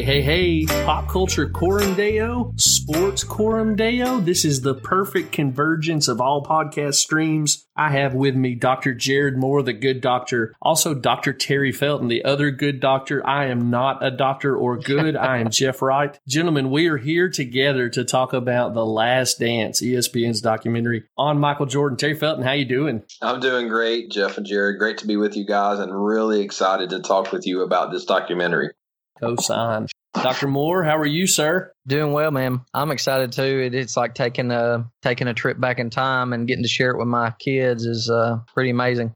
Hey, hey, hey, pop culture coram deo, sports coram deo. This is the perfect convergence of all podcast streams. I have with me Dr. Jared Moore, the good doctor, also Dr. Terry Felton, the other good doctor. I am not a doctor or good. I am Jeff Wright. Gentlemen, we are here together to talk about The Last Dance, ESPN's documentary on Michael Jordan. Terry Felton, how you doing? I'm doing great, Jeff and Jared. Great to be with you guys and really excited to talk with you about this documentary. Cosign. Dr. Moore, how are you, sir? Doing well, ma'am. I'm excited too. It, it's like taking a taking a trip back in time and getting to share it with my kids is uh, pretty amazing.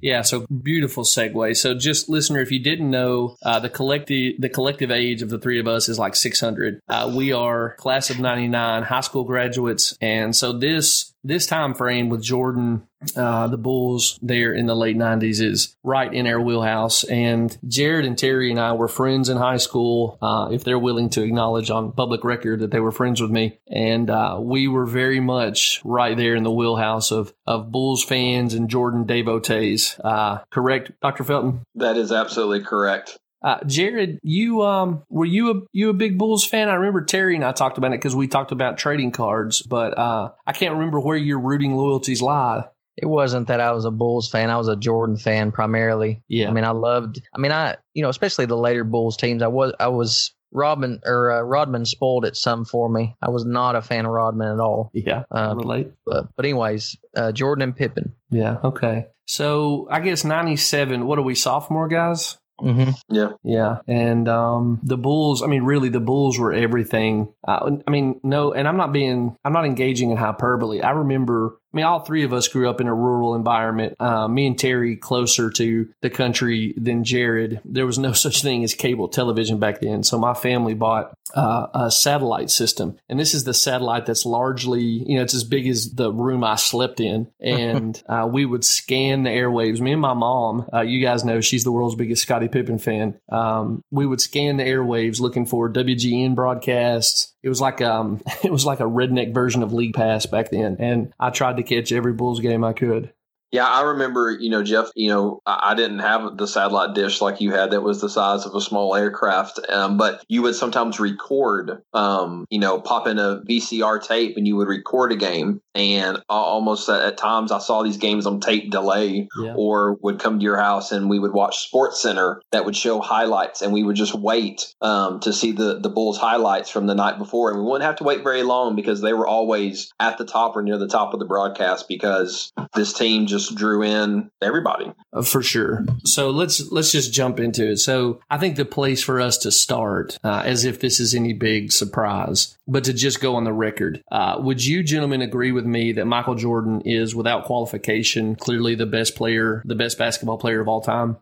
Yeah, so beautiful segue. So, just listener, if you didn't know, uh, the collective the collective age of the three of us is like 600. Uh, we are class of 99, high school graduates, and so this this time frame with Jordan, uh, the Bulls there in the late 90s is right in our wheelhouse. And Jared and Terry and I were friends in high school, uh, if they're willing to acknowledge on public record that they were friends with me. And uh, we were very much right there in the wheelhouse of, of Bulls fans and Jordan devotees. Uh, correct, Dr. Felton? That is absolutely correct. Uh, Jared, you um, were you a you a big Bulls fan? I remember Terry and I talked about it because we talked about trading cards, but uh, I can't remember where your rooting loyalties lie. It wasn't that I was a Bulls fan; I was a Jordan fan primarily. Yeah, I mean, I loved. I mean, I you know, especially the later Bulls teams. I was I was Rodman or uh, Rodman spoiled it some for me. I was not a fan of Rodman at all. Yeah, um, relate. But, but anyways, uh, Jordan and Pippen. Yeah. Okay. So I guess ninety seven. What are we sophomore guys? Mm-hmm. Yeah, yeah, and um, the Bulls. I mean, really, the Bulls were everything. Uh, I mean, no, and I'm not being, I'm not engaging in hyperbole. I remember I mean, all three of us grew up in a rural environment. Uh, me and Terry closer to the country than Jared. There was no such thing as cable television back then. So my family bought uh, a satellite system. And this is the satellite that's largely, you know, it's as big as the room I slept in. And uh, we would scan the airwaves. Me and my mom, uh, you guys know she's the world's biggest Scottie Pippen fan. Um, we would scan the airwaves looking for WGN broadcasts it was like um it was like a redneck version of League Pass back then, and I tried to catch every Bulls game I could. Yeah, I remember, you know, Jeff, you know, I didn't have the satellite dish like you had that was the size of a small aircraft. Um, but you would sometimes record, um, you know, pop in a VCR tape and you would record a game. And almost at, times I saw these games on tape delay yeah. or would come to your house and we would watch Sports Center that would show highlights and we would just wait um, to see the, the Bulls highlights from the night before. And we wouldn't have to wait very long because they were always at the top or near the top of the broadcast because this team just just drew in everybody uh, for sure. So let's let's just jump into it. So I think the place for us to start, uh, as if this is any big surprise, but to just go on the record, uh, would you gentlemen agree with me that Michael Jordan is, without qualification, clearly the best player, the best basketball player of all time?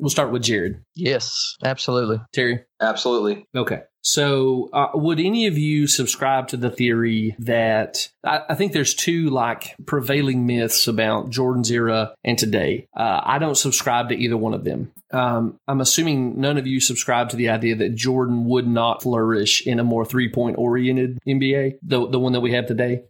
We'll start with Jared. Yes, absolutely. Terry? Absolutely. Okay. So, uh, would any of you subscribe to the theory that I, I, think there's two like prevailing myths about Jordan's era and today? Uh, I don't subscribe to either one of them. Um, I'm assuming none of you subscribe to the idea that Jordan would not flourish in a more three point oriented NBA, the the one that we have today.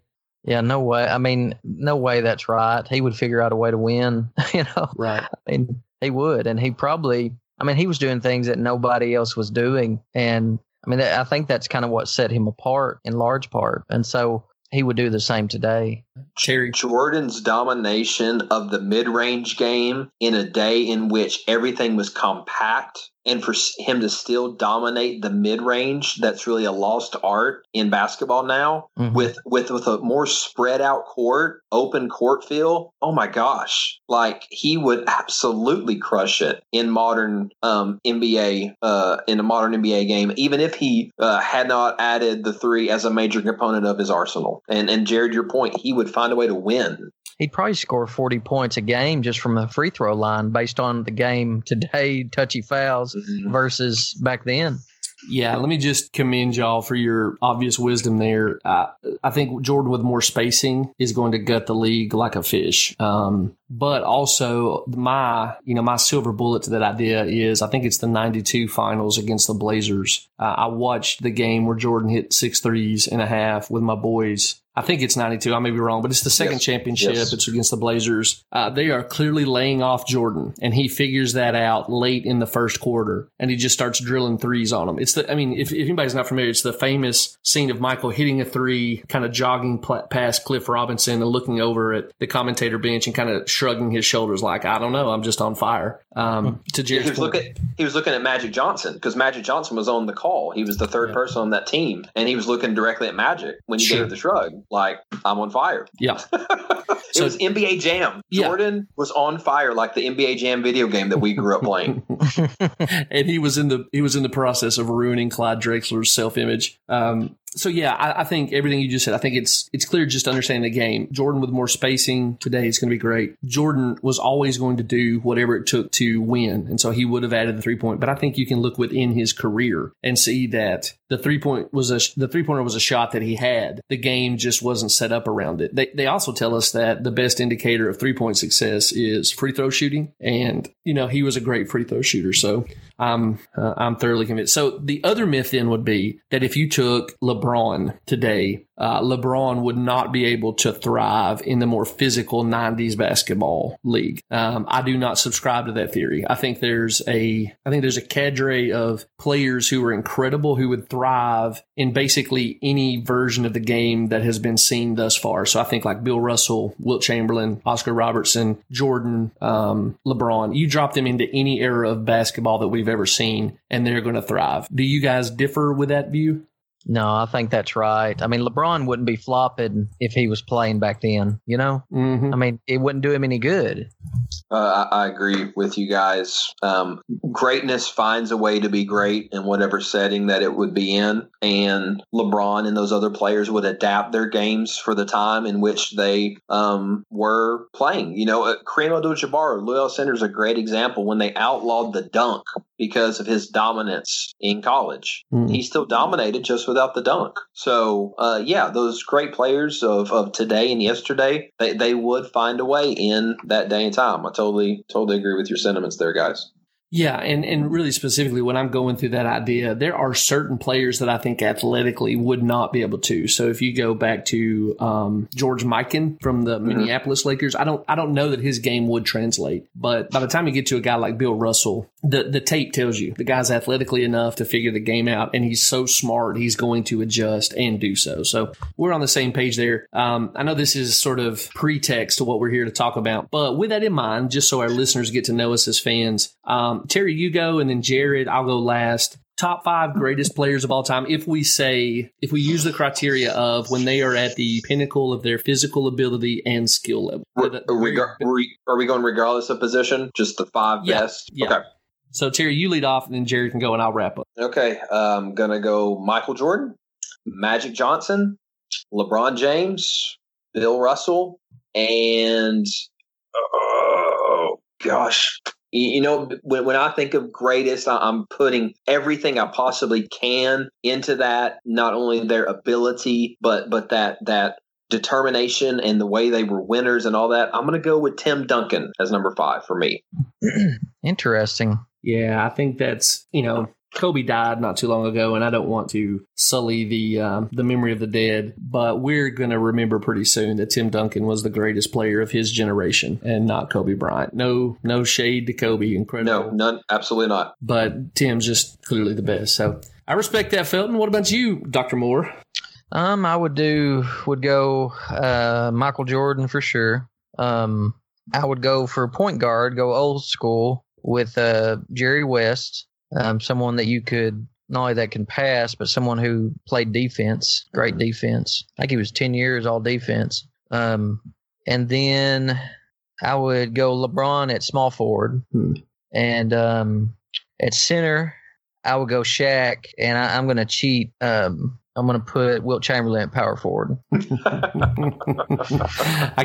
Yeah, no way. I mean, no way that's right. He would figure out a way to win. You know, right? I mean, he would, and he probably. I mean, he was doing things that nobody else was doing, and I mean, I think that's kind of what set him apart in large part. And so he would do the same today. Cherry Jordan's domination of the mid range game in a day in which everything was compact and for him to still dominate the mid range that's really a lost art in basketball now mm-hmm. with with with a more spread out court open court feel oh my gosh like he would absolutely crush it in modern um, nba uh, in a modern nba game even if he uh, had not added the three as a major component of his arsenal and and jared your point he would find a way to win. He'd probably score 40 points a game just from the free throw line based on the game today, touchy fouls mm-hmm. versus back then. Yeah, let me just commend y'all for your obvious wisdom there. Uh, I think Jordan with more spacing is going to gut the league like a fish. Um, But also my, you know, my silver bullet to that idea is I think it's the 92 finals against the Blazers. Uh, I watched the game where Jordan hit six threes and a half with my boys I think it's 92. I may be wrong, but it's the second yes. championship. Yes. It's against the Blazers. Uh, they are clearly laying off Jordan, and he figures that out late in the first quarter, and he just starts drilling threes on them. It's the, I mean, if, if anybody's not familiar, it's the famous scene of Michael hitting a three, kind of jogging pl- past Cliff Robinson and looking over at the commentator bench and kind of shrugging his shoulders like, I don't know, I'm just on fire. Um, to Jared's he was point. looking, he was looking at Magic Johnson because Magic Johnson was on the call. He was the third yeah. person on that team, and he was looking directly at Magic when he sure. gave the shrug, like I'm on fire. Yeah, it so, was NBA Jam. Jordan yeah. was on fire like the NBA Jam video game that we grew up playing, and he was in the he was in the process of ruining Clyde Drexler's self image. Um, so yeah, I, I, think everything you just said. I think it's it's clear just understanding the game. Jordan with more spacing today is going to be great. Jordan was always going to do whatever it took to win, and so he would have added the three point. But I think you can look within his career and see that the three point was a the three pointer was a shot that he had. The game just wasn't set up around it. They they also tell us that the best indicator of three point success is free throw shooting, and you know he was a great free throw shooter. So I'm uh, I'm thoroughly convinced. So the other myth then would be that if you took LeBron today uh, LeBron would not be able to thrive in the more physical 90s basketball league. Um, I do not subscribe to that theory. I think there's a, I think there's a cadre of players who are incredible who would thrive in basically any version of the game that has been seen thus far. So I think like Bill Russell, Wilt Chamberlain, Oscar Robertson, Jordan, um, LeBron, you drop them into any era of basketball that we've ever seen and they're going to thrive. Do you guys differ with that view? No, I think that's right. I mean, LeBron wouldn't be flopping if he was playing back then. You know, mm-hmm. I mean, it wouldn't do him any good. Uh, I, I, agree with you guys. Um, greatness finds a way to be great in whatever setting that it would be in, and LeBron and those other players would adapt their games for the time in which they um, were playing. You know, uh, Kareem Abdul-Jabbar, Lou Alcindor is a great example when they outlawed the dunk because of his dominance in college. Mm. He still dominated just without the dunk. So, uh, yeah, those great players of, of today and yesterday, they, they would find a way in that day and time. I totally, totally agree with your sentiments there, guys. Yeah, and, and really specifically when I'm going through that idea, there are certain players that I think athletically would not be able to. So if you go back to um, George Mikan from the mm-hmm. Minneapolis Lakers, I don't I don't know that his game would translate. But by the time you get to a guy like Bill Russell, the the tape tells you the guy's athletically enough to figure the game out, and he's so smart he's going to adjust and do so. So we're on the same page there. Um, I know this is sort of pretext to what we're here to talk about, but with that in mind, just so our listeners get to know us as fans. Um, Terry, you go, and then Jared, I'll go last. Top five greatest players of all time. If we say, if we use the criteria of when they are at the pinnacle of their physical ability and skill level. Are, we, are we going regardless of position? Just the five yeah, best? Yeah. Okay. So Terry, you lead off, and then Jared can go, and I'll wrap up. Okay, I'm gonna go Michael Jordan, Magic Johnson, LeBron James, Bill Russell, and oh gosh, you know, when, when I think of greatest, I'm putting everything I possibly can into that. Not only their ability, but but that that determination and the way they were winners and all that. I'm going to go with Tim Duncan as number five for me. Interesting. Yeah, I think that's you know Kobe died not too long ago, and I don't want to sully the um, the memory of the dead, but we're going to remember pretty soon that Tim Duncan was the greatest player of his generation, and not Kobe Bryant. No, no shade to Kobe, incredible. No, none, absolutely not. But Tim's just clearly the best. So I respect that, Felton. What about you, Doctor Moore? Um, I would do would go uh, Michael Jordan for sure. Um, I would go for point guard, go old school with uh, Jerry West um, someone that you could not only that can pass, but someone who played defense, great mm-hmm. defense. I think he was ten years all defense. Um, and then I would go LeBron at small forward, hmm. and um, at center I would go Shaq, and I, am going to cheat. Um, I'm going to put Wilt Chamberlain at power forward. I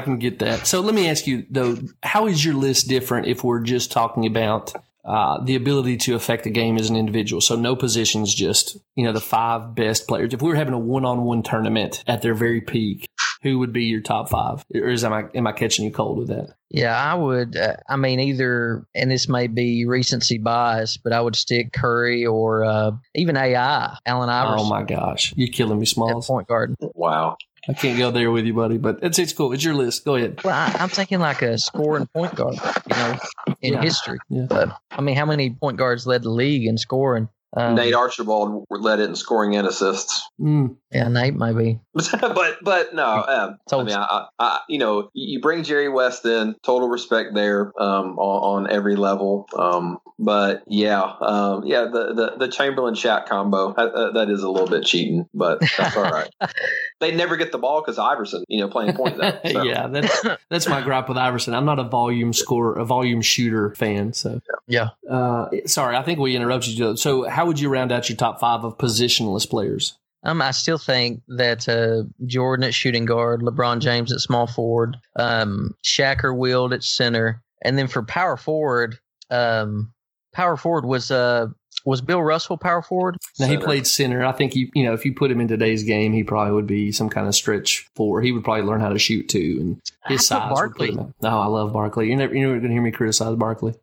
can get that. So let me ask you though, how is your list different if we're just talking about uh, the ability to affect the game as an individual. So no positions, just you know the five best players. If we were having a one-on-one tournament at their very peak, who would be your top five? Or is am I am I catching you cold with that? Yeah, I would. Uh, I mean, either, and this may be recency bias, but I would stick Curry or uh, even AI, Allen Iverson. Oh my gosh, you're killing me, at point guard. Wow. I can't go there with you, buddy. But it's it's cool. It's your list. Go ahead. Well, I, I'm thinking like a scoring point guard, you know, in Yeah. history. Yeah. But I mean, how many point guards led the league in scoring? Um, Nate Archibald led it in scoring and assists. Mm, Yeah, Nate maybe. but but no, um, I mean, I, I, you know, you bring Jerry West in, total respect there um, on, on every level. Um, but yeah, um, yeah, the, the the Chamberlain Shaq combo uh, uh, that is a little bit cheating, but that's all right. they never get the ball because Iverson, you know, playing point though. So. yeah, that's that's my gripe with Iverson. I'm not a volume scorer, a volume shooter fan. So Yeah. Uh, sorry, I think we interrupted you. So, how would you round out your top five of positionless players? Um, I still think that uh, Jordan at shooting guard, LeBron James at small forward, um, Shaq or Wilt at center, and then for power forward, um, power forward was uh was Bill Russell power forward? Now he played center. I think he, you know, if you put him in today's game, he probably would be some kind of stretch four. He would probably learn how to shoot too, and his I put size. would put Barkley. him up. Oh, I love Barkley. You're never, you're never going to hear me criticize Barkley.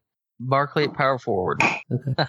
Barkley at power forward. Okay.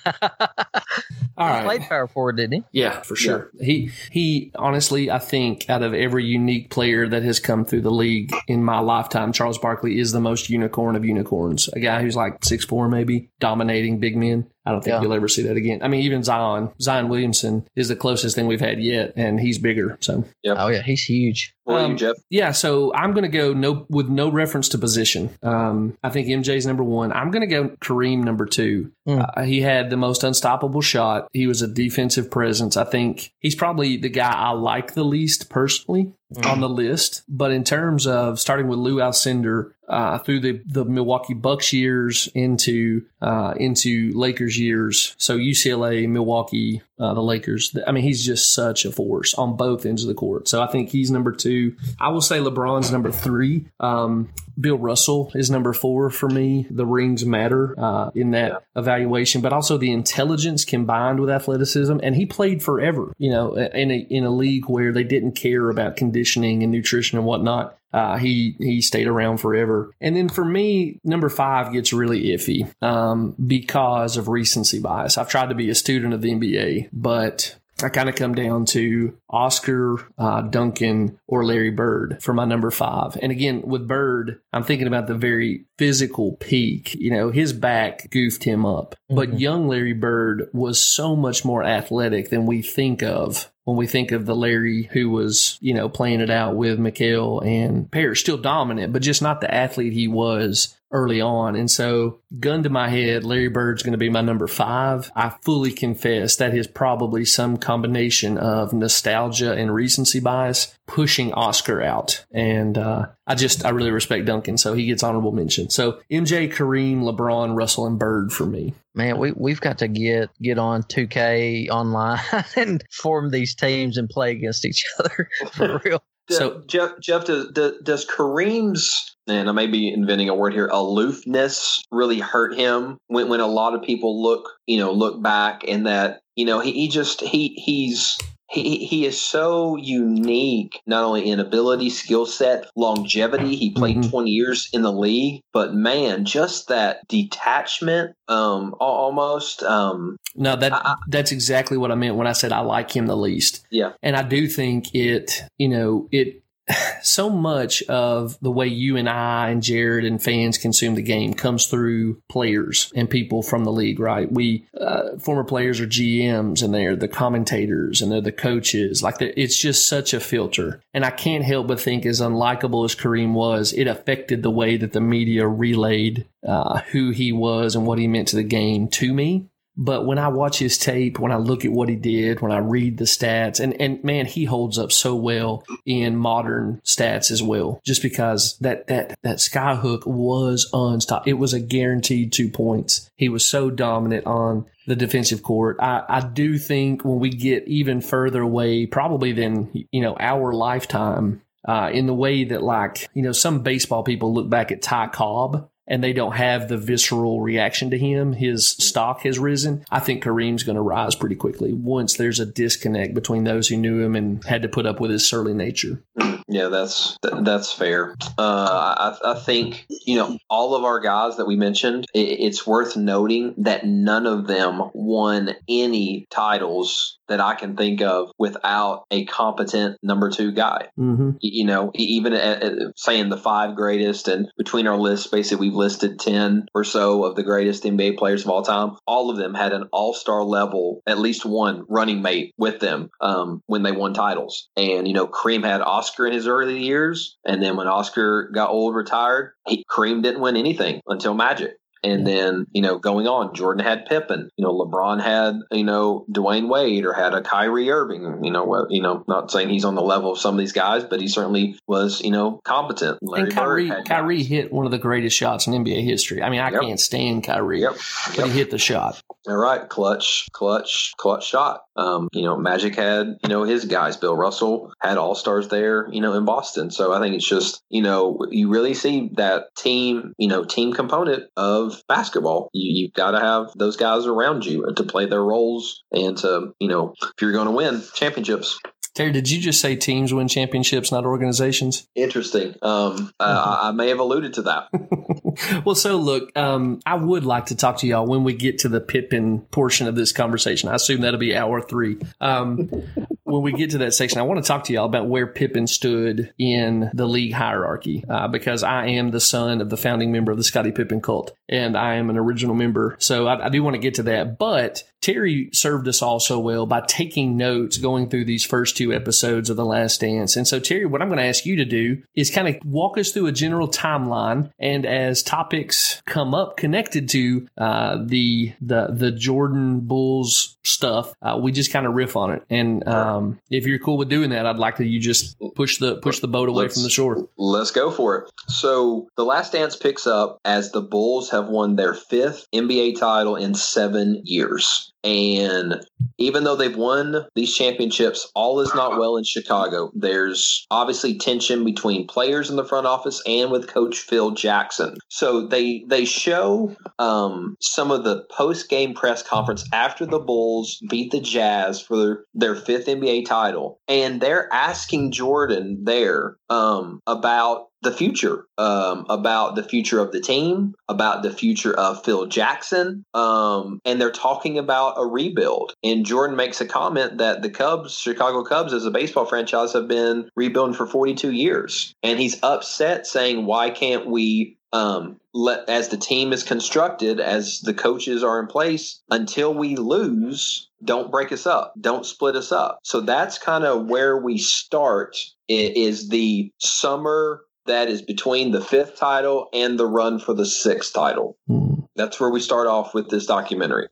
All He right. played power forward, didn't he? Yeah, for sure. He he honestly, I think out of every unique player that has come through the league in my lifetime, Charles Barkley is the most unicorn of unicorns. A guy who's like six four, maybe dominating big men. I don't think Yeah. you'll ever see that again. I mean, even Zion, Zion Williamson is the closest thing we've had yet, and he's bigger. So Yep. Oh yeah, he's huge. Um, you, Jeff? yeah, so I'm going to go no with no reference to position. Um, I think MJ's number one. I'm going to go Kareem number two. Mm. Uh, he had the most unstoppable shot. He was a defensive presence. I think he's probably the guy I like the least personally on the list. But in terms of starting with Lou Alcindor uh, through the, the Milwaukee Bucks years into uh, into Lakers years, so UCLA, Milwaukee, uh, the Lakers. I mean, he's just such a force on both ends of the court. So I think he's number two. I will say LeBron's number three. Um, Bill Russell is number four for me. The rings matter uh, in that evaluation, but also the intelligence combined with athleticism. And he played forever, you know, in a in a league where they didn't care about conditioning and nutrition and whatnot. Uh, he he stayed around forever. And then for me, number five gets really iffy um, because of recency bias. I've tried to be a student of the NBA, but I kind of come down to Oscar, uh, Duncan, or Larry Bird for my number five. And again, with Bird, I'm thinking about the very physical peak. You know, his back goofed him up. But Mhm. young Larry Bird was so much more athletic than we think of when we think of the Larry who was, you know, playing it out with McHale and Parish, still dominant, but just not the athlete he was early on. And so, gun to my head, Larry Bird's going to be my number five. I fully confess that is probably some combination of nostalgia and recency bias pushing Oscar out. And uh, I just, I really respect Duncan. So he gets honorable mention. So MJ, Kareem, LeBron, Russell, and Bird for me. Man, we we've got to get get on 2K online and form these teams and play against each other for real. So- Jeff, Jeff, does, does, does Kareem's and I may be inventing a word here, aloofness really hurt him when when a lot of people look, you know, look back and that, you know, he, he just he he's he, he is so unique, not only in ability, skill set, longevity. He played Mhm. 20 years in the league, but man, just that detachment, um, almost, um, No, that I- that's exactly what I meant when I said I like him the least. Yeah. And I do think it, you know, it so much of the way you and I and Jared and fans consume the game comes through players and people from the league, right? We uh, former players are GMs and they're the commentators and they're the coaches. Like it's just such a filter. And I can't help but think, as unlikable as Kareem was, it affected the way that the media relayed uh, who he was and what he meant to the game to me. But when I watch his tape, when I look at what he did, when I read the stats, and, and man, he holds up so well in modern stats as well. Just because that that that skyhook was unstoppable. It was a guaranteed two points. He was so dominant on the defensive court. I, I do think when we get even further away, probably than you know our lifetime, uh, in the way that like you know some baseball people look back at Ty Cobb and they don't have the visceral reaction to him, his stock has risen. I think Kareem's going to rise pretty quickly once there's a disconnect between those who knew him and had to put up with his surly nature. Yeah, that's that's fair. Uh, I, I, think you know all of our guys that we mentioned. It, it's worth noting that none of them won any titles that I can think of without a competent number two guy. Mm-hmm. You know, even at, at saying the five greatest, and between our list, basically we've listed ten or so of the greatest NBA players of all time. All of them had an All Star level, at least one running mate with them um, when they won titles. And you know, Kareem had Oscar in his early years, and then when Oscar got old, retired, he, Kareem didn't win anything until Magic. And then, you know, going on, Jordan had Pippen. You know, LeBron had, you know, Dwyane Wade or had a Kyrie Irving. You know, you know, not saying he's on the level of some of these guys, but he certainly was, you know, competent. Larry and Kyrie, Kyrie hit one of the greatest shots in NBA history. I mean, I yep. can't stand Kyrie, yep. but yep. he hit the shot. All right, clutch, clutch, clutch shot. Um, you know, Magic had, you know, his guys. Bill Russell had all stars there, you know, in Boston. So I think it's just, you know, you really see that team, you know, team component of basketball. You, you've got to have those guys around you to play their roles and to, you know, if you're going to win championships. Terry, did you just say teams win championships, not organizations? Interesting. Um, mm-hmm. uh, I may have alluded to that. well, so look, um, I would like to talk to y'all when we get to the Pippen portion of this conversation. I assume that'll be hour three. Um, when we get to that section, I want to talk to y'all about where Pippen stood in the league hierarchy uh, because I am the son of the founding member of the Scottie Pippen cult and I am an original member. So I, I do want to get to that. But Terry served us all so well by taking notes going through these first two episodes of The Last Dance. And so, Terry, what I'm going to ask you to do is kind of walk us through a general timeline. And as topics come up connected to uh, the, the, the Jordan Bulls stuff, uh, we just kind of riff on it. And um, if you're cool with doing that, I'd like to you just push the push the boat away let's, from the shore. Let's go for it. So, The Last Dance picks up as the Bulls have won their fifth NBA title in seven years. And even though they've won these championships, all is not well in Chicago. There's obviously tension between players in the front office and with Coach Phil Jackson. So they they show um, some of the post game press conference after the Bulls beat the Jazz for their, their fifth NBA title, and they're asking Jordan there um, about the future, um, about the future of the team, about the future of Phil Jackson, um, and they're talking about a rebuild. And Jordan makes a comment that the Cubs, Chicago Cubs, as a baseball franchise, have been rebuilding for 42 years, and he's upset, saying, "Why can't we um, let as the team is constructed, as the coaches are in place, until we lose, don't break us up, don't split us up. So that's kind of where we start. Is the summer that is between the fifth title and the run for the sixth title. Hmm. That's where we start off with this documentary.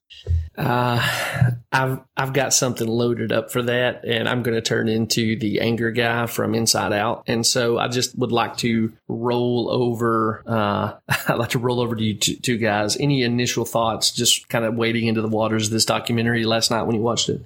Uh, I've I've got something loaded up for that, and I'm going to turn into the anger guy from Inside Out. And so I just would like to roll over. Uh, I'd like to roll over to you two, two guys. Any initial thoughts? Just kind of wading into the waters of this documentary last night when you watched it.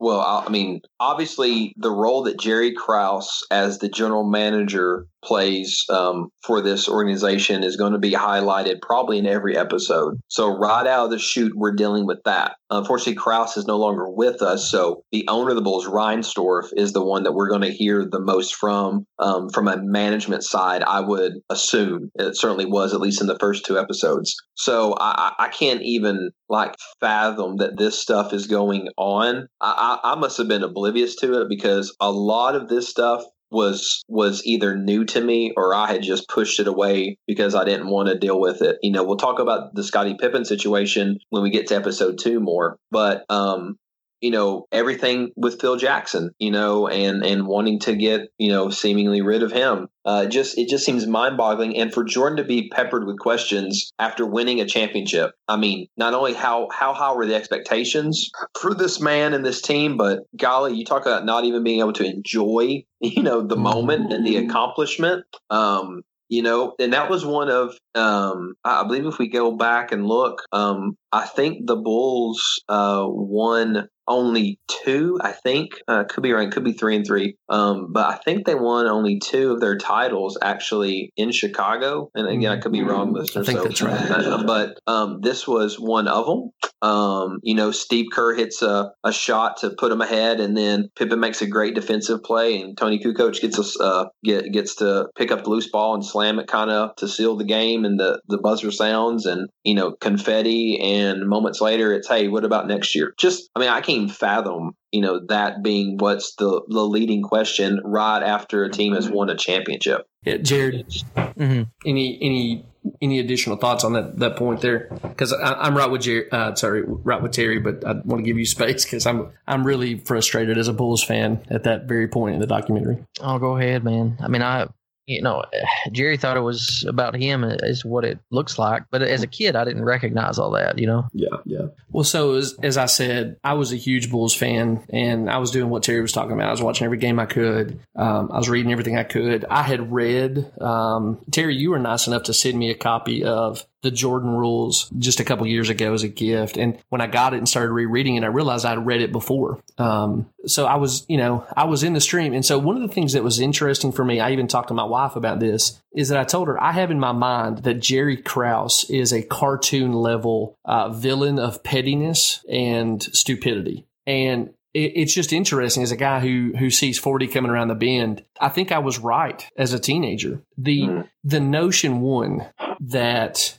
Well, I mean, obviously, the role that Jerry Krause as the general manager plays um, for this organization is going to be highlighted probably in every episode. So right out of the chute, we're dealing with that. Unfortunately, Krause is no longer with us, so the owner of the Bulls, Reinsdorf, is the one that we're going to hear the most from. Um, from a management side, I would assume it certainly was at least in the first two episodes. So I, I can't even like fathom that this stuff is going on. I, I, I must have been oblivious to it because a lot of this stuff was was either new to me or I had just pushed it away because I didn't want to deal with it. You know, we'll talk about the Scottie Pippen situation when we get to episode two more. But um, you know everything with Phil Jackson, you know, and and wanting to get you know seemingly rid of him. Uh, just it just seems mind-boggling, and for Jordan to be peppered with questions after winning a championship. I mean, not only how how high were the expectations for this man and this team, but golly, you talk about not even being able to enjoy you know the moment and the accomplishment. Um, you know and that was one of um, i believe if we go back and look um, I think the Bulls uh, won only two, I think. Uh, could be right, could be three and three. Um, but I think they won only two of their titles actually in Chicago. And again, I could be wrong, listener. I think so, that's right. but um, this was one of them. Um, you know, Steve Kerr hits a, a shot to put him ahead, and then Pippen makes a great defensive play, and Toni Kukoc gets uh, get, gets to pick up the loose ball and slam it kind of to seal the game, and the the buzzer sounds, and you know, confetti, and moments later, it's hey, what about next year? Just, I mean, I can't even fathom you know that being what's the the leading question right after a team has won a championship. Yeah, Jared, Mhm. any any any additional thoughts on that that point there? Because I'm right with Jared, uh, sorry, right with Terry, but I want to give you space because I'm I'm really frustrated as a Bulls fan at that very point in the documentary. I'll go ahead, man. I mean, I, you know, Jerry thought it was about him is what it looks like, but as a kid, I didn't recognize all that. You know, Yeah, yeah. Well, so as, as I said, I was a huge Bulls fan, and I was doing what Terry was talking about. I was watching every game I could. Um, I was reading everything I could. I had read. Um, Terry, you were nice enough to send me a copy of the Jordan Rules just a couple years ago as a gift, and when I got it and started rereading it, I realized I'd read it before. Um, so I was, you know, I was in the stream, and so one of the things that was interesting for me, I even talked to my wife about this, is that I told her I have in my mind that Jerry Krause is a cartoon level uh, villain of pettiness and stupidity. And it's just interesting as a guy who who sees 40 coming around the bend. I think I was right as a teenager. The Mhm. the notion one that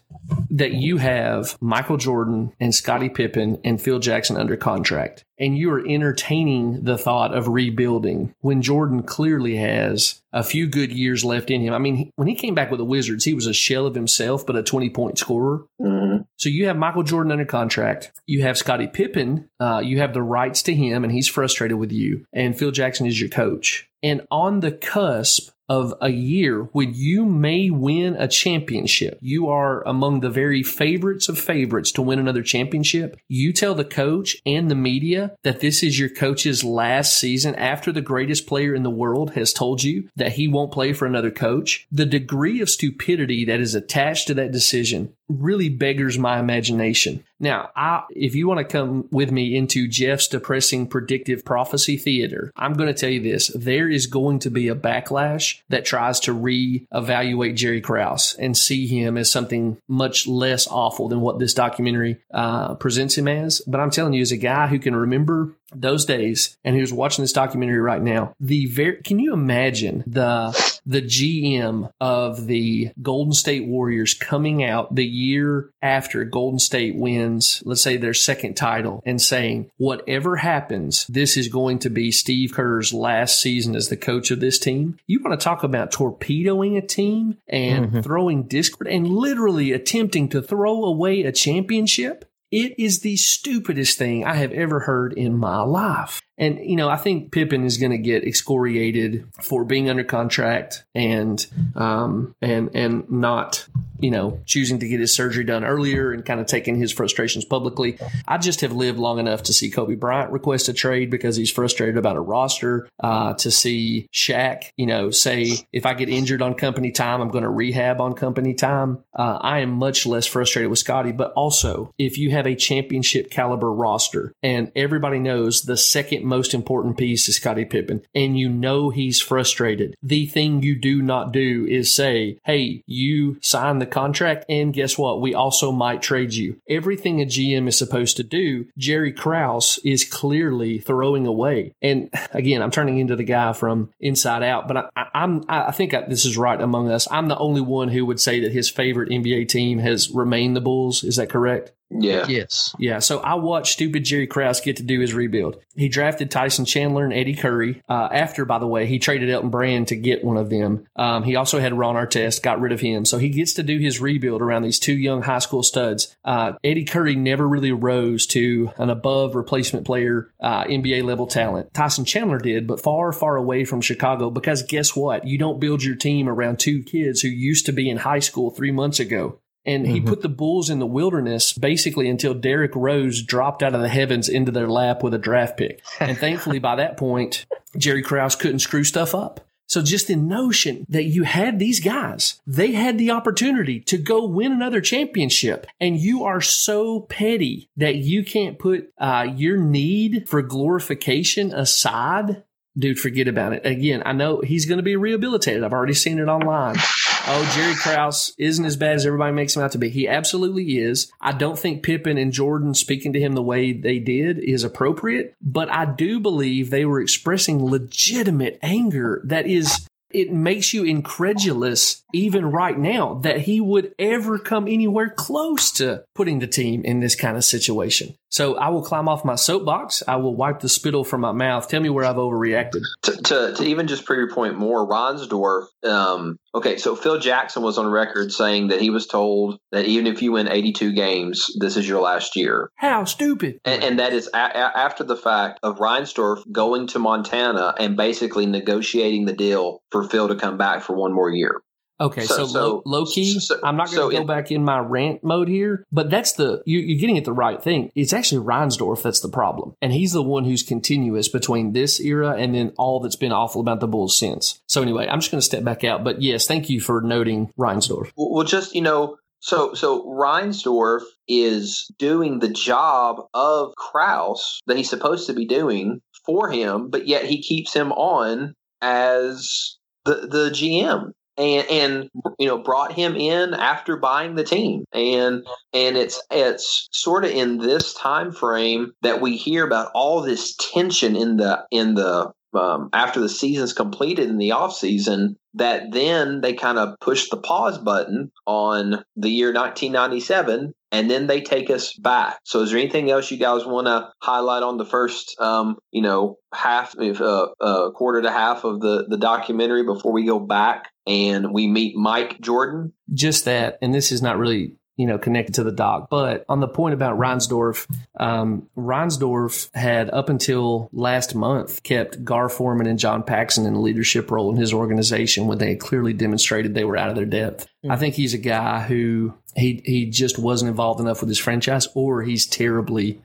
that you have Michael Jordan and Scottie Pippen and Phil Jackson under contract, and you are entertaining the thought of rebuilding when Jordan clearly has a few good years left in him. I mean, he- when he came back with the Wizards, he was a shell of himself, but a 20 point scorer. Mhm. So you have Michael Jordan under contract. You have Scottie Pippen. Uh, you have the rights to him, and he's frustrated with you. And Phil Jackson is your coach. And on the cusp of a year when you may win a championship, you are among the very favorites of favorites to win another championship. You tell the coach and the media that this is your coach's last season after the greatest player in the world has told you that he won't play for another coach. The degree of stupidity that is attached to that decision really beggars my imagination. Now, I, if you want to come with me into Jeff's depressing predictive prophecy theater, I'm going to tell you this. There is going to be a backlash that tries to re-evaluate Jerry Krause and see him as something much less awful than what this documentary uh, presents him as. But I'm telling you, as a guy who can remember those days and who's watching this documentary right now, the very, can you imagine the the GM of the Golden State Warriors coming out the year after Golden State wins, let's say their second title, and saying, whatever happens, this is going to be Steve Kerr's last season as the coach of this team. You want to talk about torpedoing a team and Mhm. throwing discord and literally attempting to throw away a championship? It is the stupidest thing I have ever heard in my life. And, you know, I think Pippen is going to get excoriated for being under contract and, um, and, and not, you know, choosing to get his surgery done earlier and kind of taking his frustrations publicly. I just have lived long enough to see Kobe Bryant request a trade because he's frustrated about a roster, uh, to see Shaq, you know, say, if I get injured on company time, I'm going to rehab on company time. Uh, I am much less frustrated with Scottie, but also if you have a championship caliber roster and everybody knows the second most important piece is Scottie Pippen and you know he's frustrated, the thing you do not do is say, Hey, you signed the contract and guess what? We also might trade you. Everything a GM is supposed to do, Jerry Krause is clearly throwing away. And again, I'm turning into the guy from Inside Out, but I, I'm, I think I, this is right among us. I'm the only one who would say that his favorite NBA team has remained the Bulls. Is that correct? Yeah. yes, Yeah, so I watched stupid Jerry Krause get to do his rebuild. He drafted Tyson Chandler and Eddie Curry. Uh, after, by the way, he traded Elton Brand to get one of them. Um, he also had Ron Artest, got rid of him. So he gets to do his rebuild around these two young high school studs. Uh, Eddie Curry never really rose to an above replacement player, uh, NBA level talent. Tyson Chandler did, but far, far away from Chicago because guess what? You don't build your team around two kids who used to be in high school three months ago. And he Mhm. put the Bulls in the wilderness basically until Derrick Rose dropped out of the heavens into their lap with a draft pick. And thankfully, by that point, Jerry Krause couldn't screw stuff up. So just the notion that you had these guys, they had the opportunity to go win another championship and you are so petty that you can't put uh, your need for glorification aside dude, forget about it. Again, I know he's going to be rehabilitated. I've already seen it online. Oh, Jerry Krause isn't as bad as everybody makes him out to be. He absolutely is. I don't think Pippen and Jordan speaking to him the way they did is appropriate, but I do believe they were expressing legitimate anger that is it makes you incredulous even right now that he would ever come anywhere close to putting the team in this kind of situation. So I will climb off my soapbox. I will wipe the spittle from my mouth. Tell me where I've overreacted. To, to, to even just prove your point more, Reinsdorf. Um, okay, so Phil Jackson was on record saying that he was told that even if you win 82 games, this is your last year. How stupid! And, and that is a, a, after the fact of Reinsdorf going to Montana and basically negotiating the deal for Phil to come back for one more year. Okay, so, so, so low, low, key, so, I'm not going to go back in my rant mode here, but that's the you, are getting at the right thing. It's actually Reinsdorf that's the problem, and he's the one who's continuous between this era and then all that's been awful about the Bulls since. So anyway, I'm just going to step back out, but yes, thank you for noting Reinsdorf. Well, just you know, so so Reinsdorf is doing the job of Krause that he's supposed to be doing for him, but yet he keeps him on as the the GM and and you know brought him in after buying the team. And and it's it's sort of in this time frame that we hear about all this tension in the in the um, after the season's completed in the off season that then they kind of push the pause button on the year 1997 and then they take us back. So, is there anything else you guys want to highlight on the first, um, you know, half, uh, uh, quarter to half of the the documentary before we go back and we meet Mike Jordan? Just that, and this is not really you know, connected to the doc. But on the point about Reinsdorf, um, Reinsdorf had up until last month kept Gar Forman and John Paxson in a leadership role in his organization when they clearly demonstrated they were out of their depth. Mm-hmm. I think he's a guy who he he just wasn't involved enough with his franchise, or he's terribly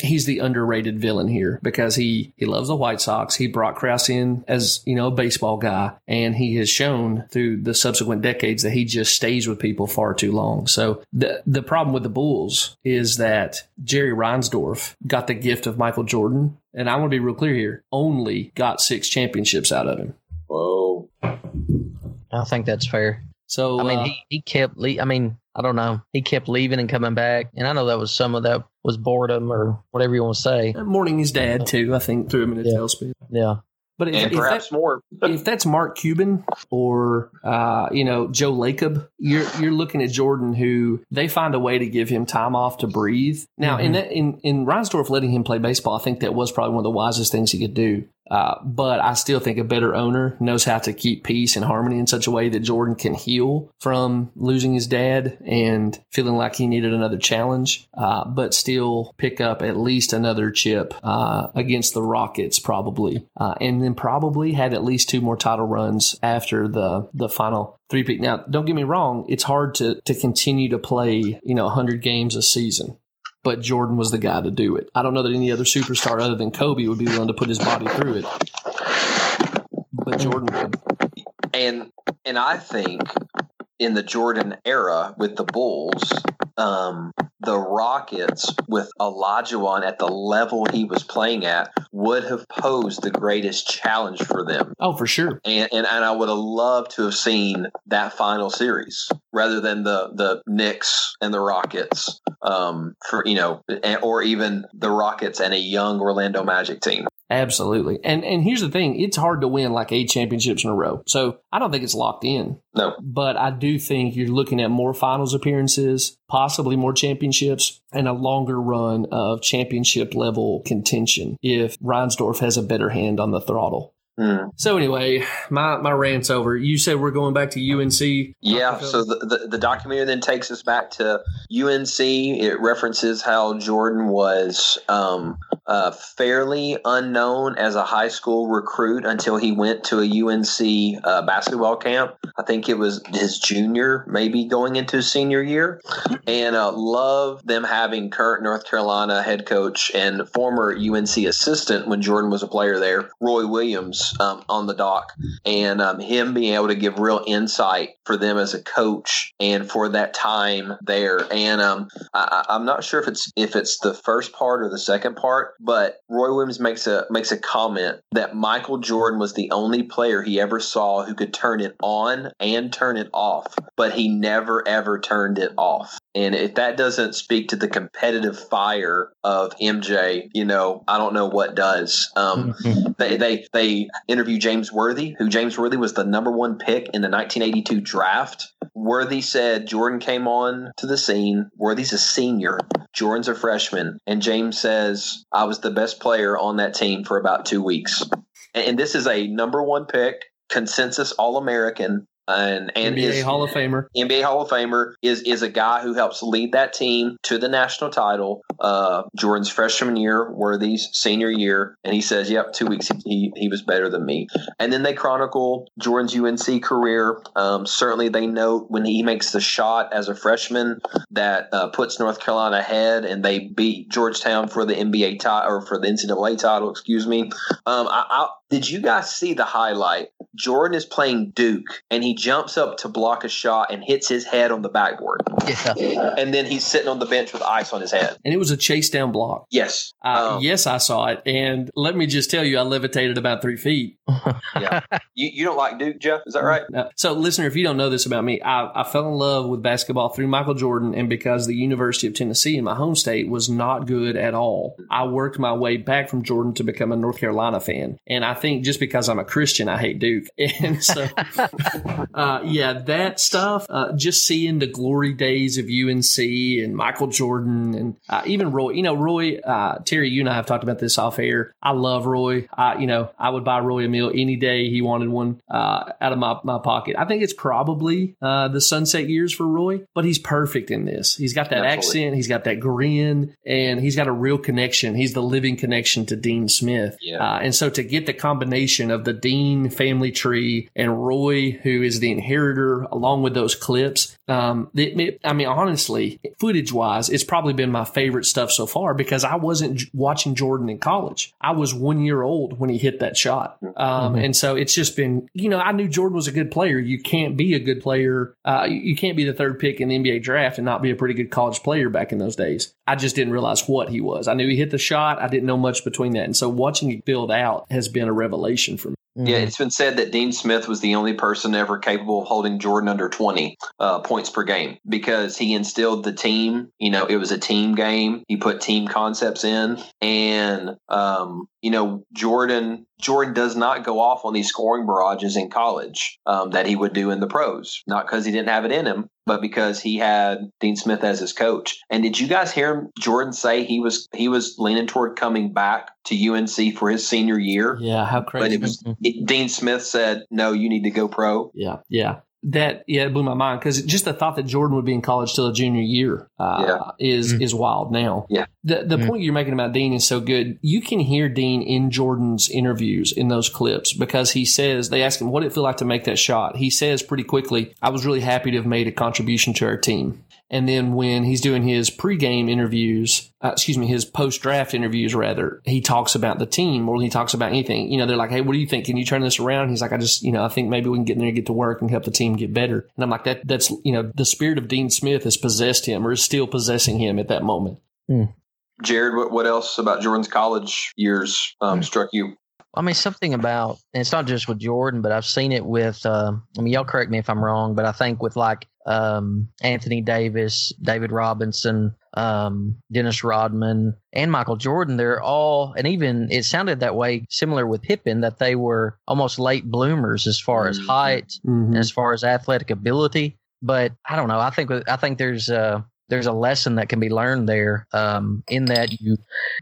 he's the underrated villain here because he he loves the White Sox. He brought Krause in as you know a baseball guy, and he has shown through the subsequent decades that he just stays with people far too long. So the the problem with the Bulls is that Jerry Reinsdorf got the gift of Michael Jordan, and I want to be real clear here: only got six championships out of him. Whoa. I think that's fair. So I mean, uh, he, he kept. I mean, I don't know. He kept leaving and coming back, and I know that was some of that was boredom or whatever you want to say. Uh, mourning his dad uh, too, I think, threw him in a Yeah. tailspin. Yeah, But if, if perhaps that, more. if that's Mark Cuban or uh, you know Joe Lacob, you're you're looking at Jordan, who they find a way to give him time off to breathe. Now, in mm-hmm. that in in Reinsdorf letting him play baseball, I think that was probably one of the wisest things he could do. Uh, but I still think a better owner knows how to keep peace and harmony in such a way that Jordan can heal from losing his dad and feeling like he needed another challenge, uh, but still pick up at least another chip uh, against the Rockets, probably, uh, and then probably had at least two more title runs after the the final three peat. Now, don't get me wrong; it's hard to to continue to play, you know, 100 games a season but Jordan was the guy to do it. I don't know that any other superstar other than Kobe would be willing to put his body through it, but Jordan would. and and I think in the Jordan era with the Bulls, um, the Rockets with Olajuwon at the level he was playing at would have posed the greatest challenge for them. Oh, for sure. And, and and I would have loved to have seen that final series rather than the the Knicks and the Rockets, um, for you know, or even the Rockets and a young Orlando Magic team. Absolutely. And and here's the thing, it's hard to win like eight championships in a row. So I don't think it's locked in. No, But I do think you're looking at more finals appearances, possibly more championships, and a longer run of championship level contention if Reinsdorf has a better hand on the throttle. Hmm. So anyway, my, my rant's over. You said we're going back to UNC. Yeah, so the, the, the documentary then takes us back to UNC. It references how Jordan was um, uh, fairly unknown as a high school recruit until he went to a UNC uh, basketball camp. I think it was his junior, maybe going into his senior year, and uh, love them having current North Carolina head coach and former UNC assistant when Jordan was a player there, Roy Williams, um, on the doc, and um, him being able to give real insight for them as a coach and for that time there. And um, I, I'm not sure if it's if it's the first part or the second part, but Roy Williams makes a makes a comment that Michael Jordan was the only player he ever saw who could turn it on and turn it off, but he never ever turned it off. And if that doesn't speak to the competitive fire of MJ, you know, I don't know what does. Um, they, they they interview James Worthy, who James Worthy was the number one pick in the 1982 draft. Worthy said Jordan came on to the scene. Worthy's a senior, Jordan's a freshman, and James says I was the best player on that team for about two weeks. And, and this is a number one pick, consensus All American and and NBA is Hall of Famer. NBA Hall of Famer is is a guy who helps lead that team to the national title. Uh, Jordan's freshman year, Worthy's senior year, and he says, "Yep, two weeks he, he, was better than me." And then they chronicle Jordan's UNC career. Um, certainly, they note when he makes the shot as a freshman that uh, puts North Carolina ahead, and they beat Georgetown for the NBA title or for the NCAA title. Excuse me. Um, I, I, did you guys see the highlight? Jordan is playing Duke, and he jumps up to block a shot and hits his head on the backboard. Yeah. And then he's sitting on the bench with ice on his head. And it was a chase down block. Yes. Uh, Um, yes, I saw it. And let me just tell you, I levitated about three feet. Yeah. you, you don't like Duke, Jeff? Is that right? Uh, so, listener, if you don't know this about me, I, I fell in love with basketball through Michael Jordan, and because the University of Tennessee in my home state was not good at all, I worked my way back from Jordan to become a North Carolina fan. And I think just because I'm a Christian, I hate Duke. And so, uh, yeah, that stuff, uh, just seeing the glory days of UNC and Michael Jordan and uh, even Roy, you know, Roy, uh, Terry, you and I have talked about this off air. I love Roy. I, you know, I would buy Roy a meal any day he wanted one uh, out of my, my pocket. I think it's probably uh, the sunset years for Roy, but he's perfect in this. He's got that Absolutely. accent, he's got that grin, and he's got a real connection. He's the living connection to Dean Smith. Yeah. Uh, and so to get the combination of the Dean family tree and Roy, who is the inheritor, along with those clips, um, it- it- I mean, honestly, footage wise, it's probably been my favorite stuff so far because I wasn't j- watching Jordan in college. I was one year old when he hit that shot. Um, And so it's just been, you know, I knew Jordan was a good player. You can't be a good player. Uh, you you can't be the third pick in the NBA draft and not be a pretty good college player back in those days. I just didn't realize what he was. I knew he hit the shot. I didn't know much between that. And so watching it build out has been a revelation for me. Yeah, it's been said that Dean Smith was the only person ever capable of holding Jordan under 20 uh, points per game because he instilled the team. You know, it was a team game. He put team concepts in. And, um, you know, Jordan. Jordan does not go off on these scoring barrages in college um, that he would do in the pros. Not because he didn't have it in him, but because he had Dean Smith as his coach. And did you guys hear Jordan say he was he was leaning toward coming back to UNC for his senior year? Yeah, how crazy! But it was it, Dean Smith said, "No, you need to go pro." Yeah, yeah. That yeah, it blew my mind because just the thought that Jordan would be in college till a junior year uh, is Mm. is wild now. Yeah. The the Mm. point you're making about Dean is so good. You can hear Dean in Jordan's interviews in those clips because he says they ask him what did it feel like to make that shot. He says pretty quickly, "I was really happy to have made a contribution to our team." And then when he's doing his pregame interviews, uh, excuse me, his post draft interviews, rather, he talks about the team more than he talks about anything. You know, they're like, Hey, what do you think? Can you turn this around? He's like, I just, you know, I think maybe we can get in there and get to work and help the team get better. And I'm like, that, that's, you know, the spirit of Dean Smith has possessed him or is still possessing him at that moment. Jared, what, what else about Jordan's college years um, struck you? I mean, something about, and it's not just with Jordan, but I've seen it with, um, I mean, y'all correct me if I'm wrong, but I think with like um, Anthony Davis, David Robinson, um, Dennis Rodman, and Michael Jordan, they're all, and even it sounded that way similar with Pippen, that they were almost late bloomers as far as Mhm. height Mm-hmm. and as far as athletic ability. But I don't know. I think I think there's a there's a lesson that can be learned there. Um, in that you,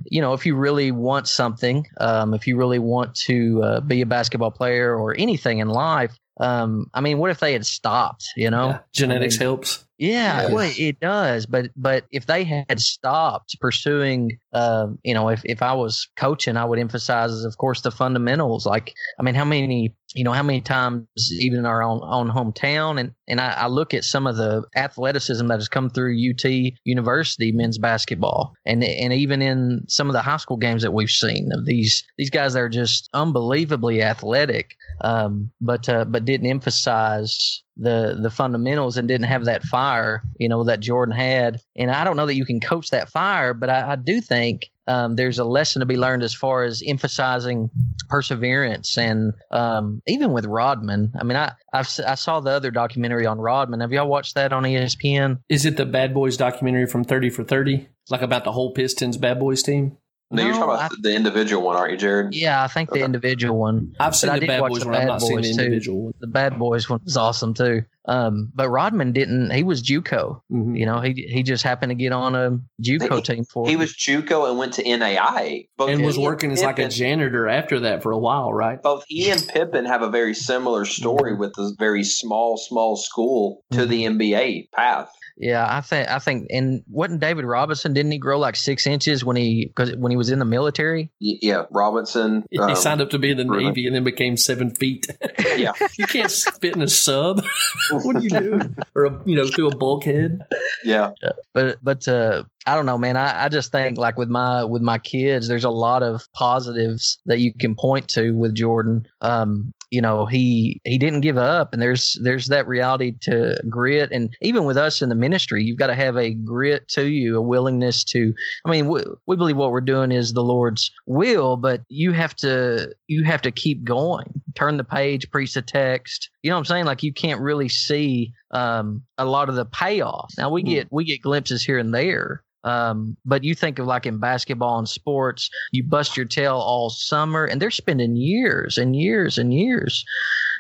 you know, if you really want something, um, if you really want to uh, be a basketball player or anything in life, um, I mean, what if they had stopped? You know, Yeah. Genetics I mean, helps. Yeah, Yes. well, it does. But but if they had stopped pursuing, uh, you know, if if I was coaching, I would emphasize, of course, the fundamentals. Like, I mean, how many, you know, how many times even in our own own hometown, and and I, I look at some of the athleticism that has come through UT University men's basketball, and and even in some of the high school games that we've seen of these these guys that are just unbelievably athletic, um, but uh, but didn't emphasize the the fundamentals and didn't have that fire, you know, that Jordan had. And I don't know that you can coach that fire, but I, I do think um, there's a lesson to be learned as far as emphasizing perseverance and um, even with Rodman. I mean, I I've, I saw the other documentary on Rodman. Have y'all watched that on ESPN? Is it the Bad Boys documentary from 30 for 30? Like about the whole Pistons Bad Boys team? No, you're talking about the individual one, aren't you, Jared? Yeah, I think the individual one. I've seen I the did Bad watch Boys the one. I've Bad not seen the Boys, too. individual one. The Bad Boys one was awesome too. Um, but Rodman didn't. He was JUCO. Mhm. You know, he he just happened to get on a JUCO team for. He was JUCO and went to NAI. Both and was he working as like a janitor after that for a while, right? Both he and Pippen have a very similar story with this very small, small school to the NBA path. Yeah, I think I think, and wasn't David Robinson? Didn't he grow like six inches when he because when he was in the military? Y- Yeah, Robinson. He um, signed up to be in the really? Navy and then became seven feet. Yeah. you can't spit in a sub. what do you do? Or a, you know, through a bulkhead. yeah, But but uh, I don't know, man. I, I just think like with my with my kids, there's a lot of positives that you can point to with Jordan. Um, you know, he he didn't give up, and there's there's that reality to grit, and even with us in the ministry, you've got to have a grit to you, a willingness to. I mean, we, we believe what we're doing is the Lord's will, but you have to you have to keep going, turn the page, preach the text. You know what I'm saying? Like you can't really see um, a lot of the payoff. Now we Hmm. get we get glimpses here and there. Um, but you think of like in basketball and sports, you bust your tail all summer, and they're spending years and years and years,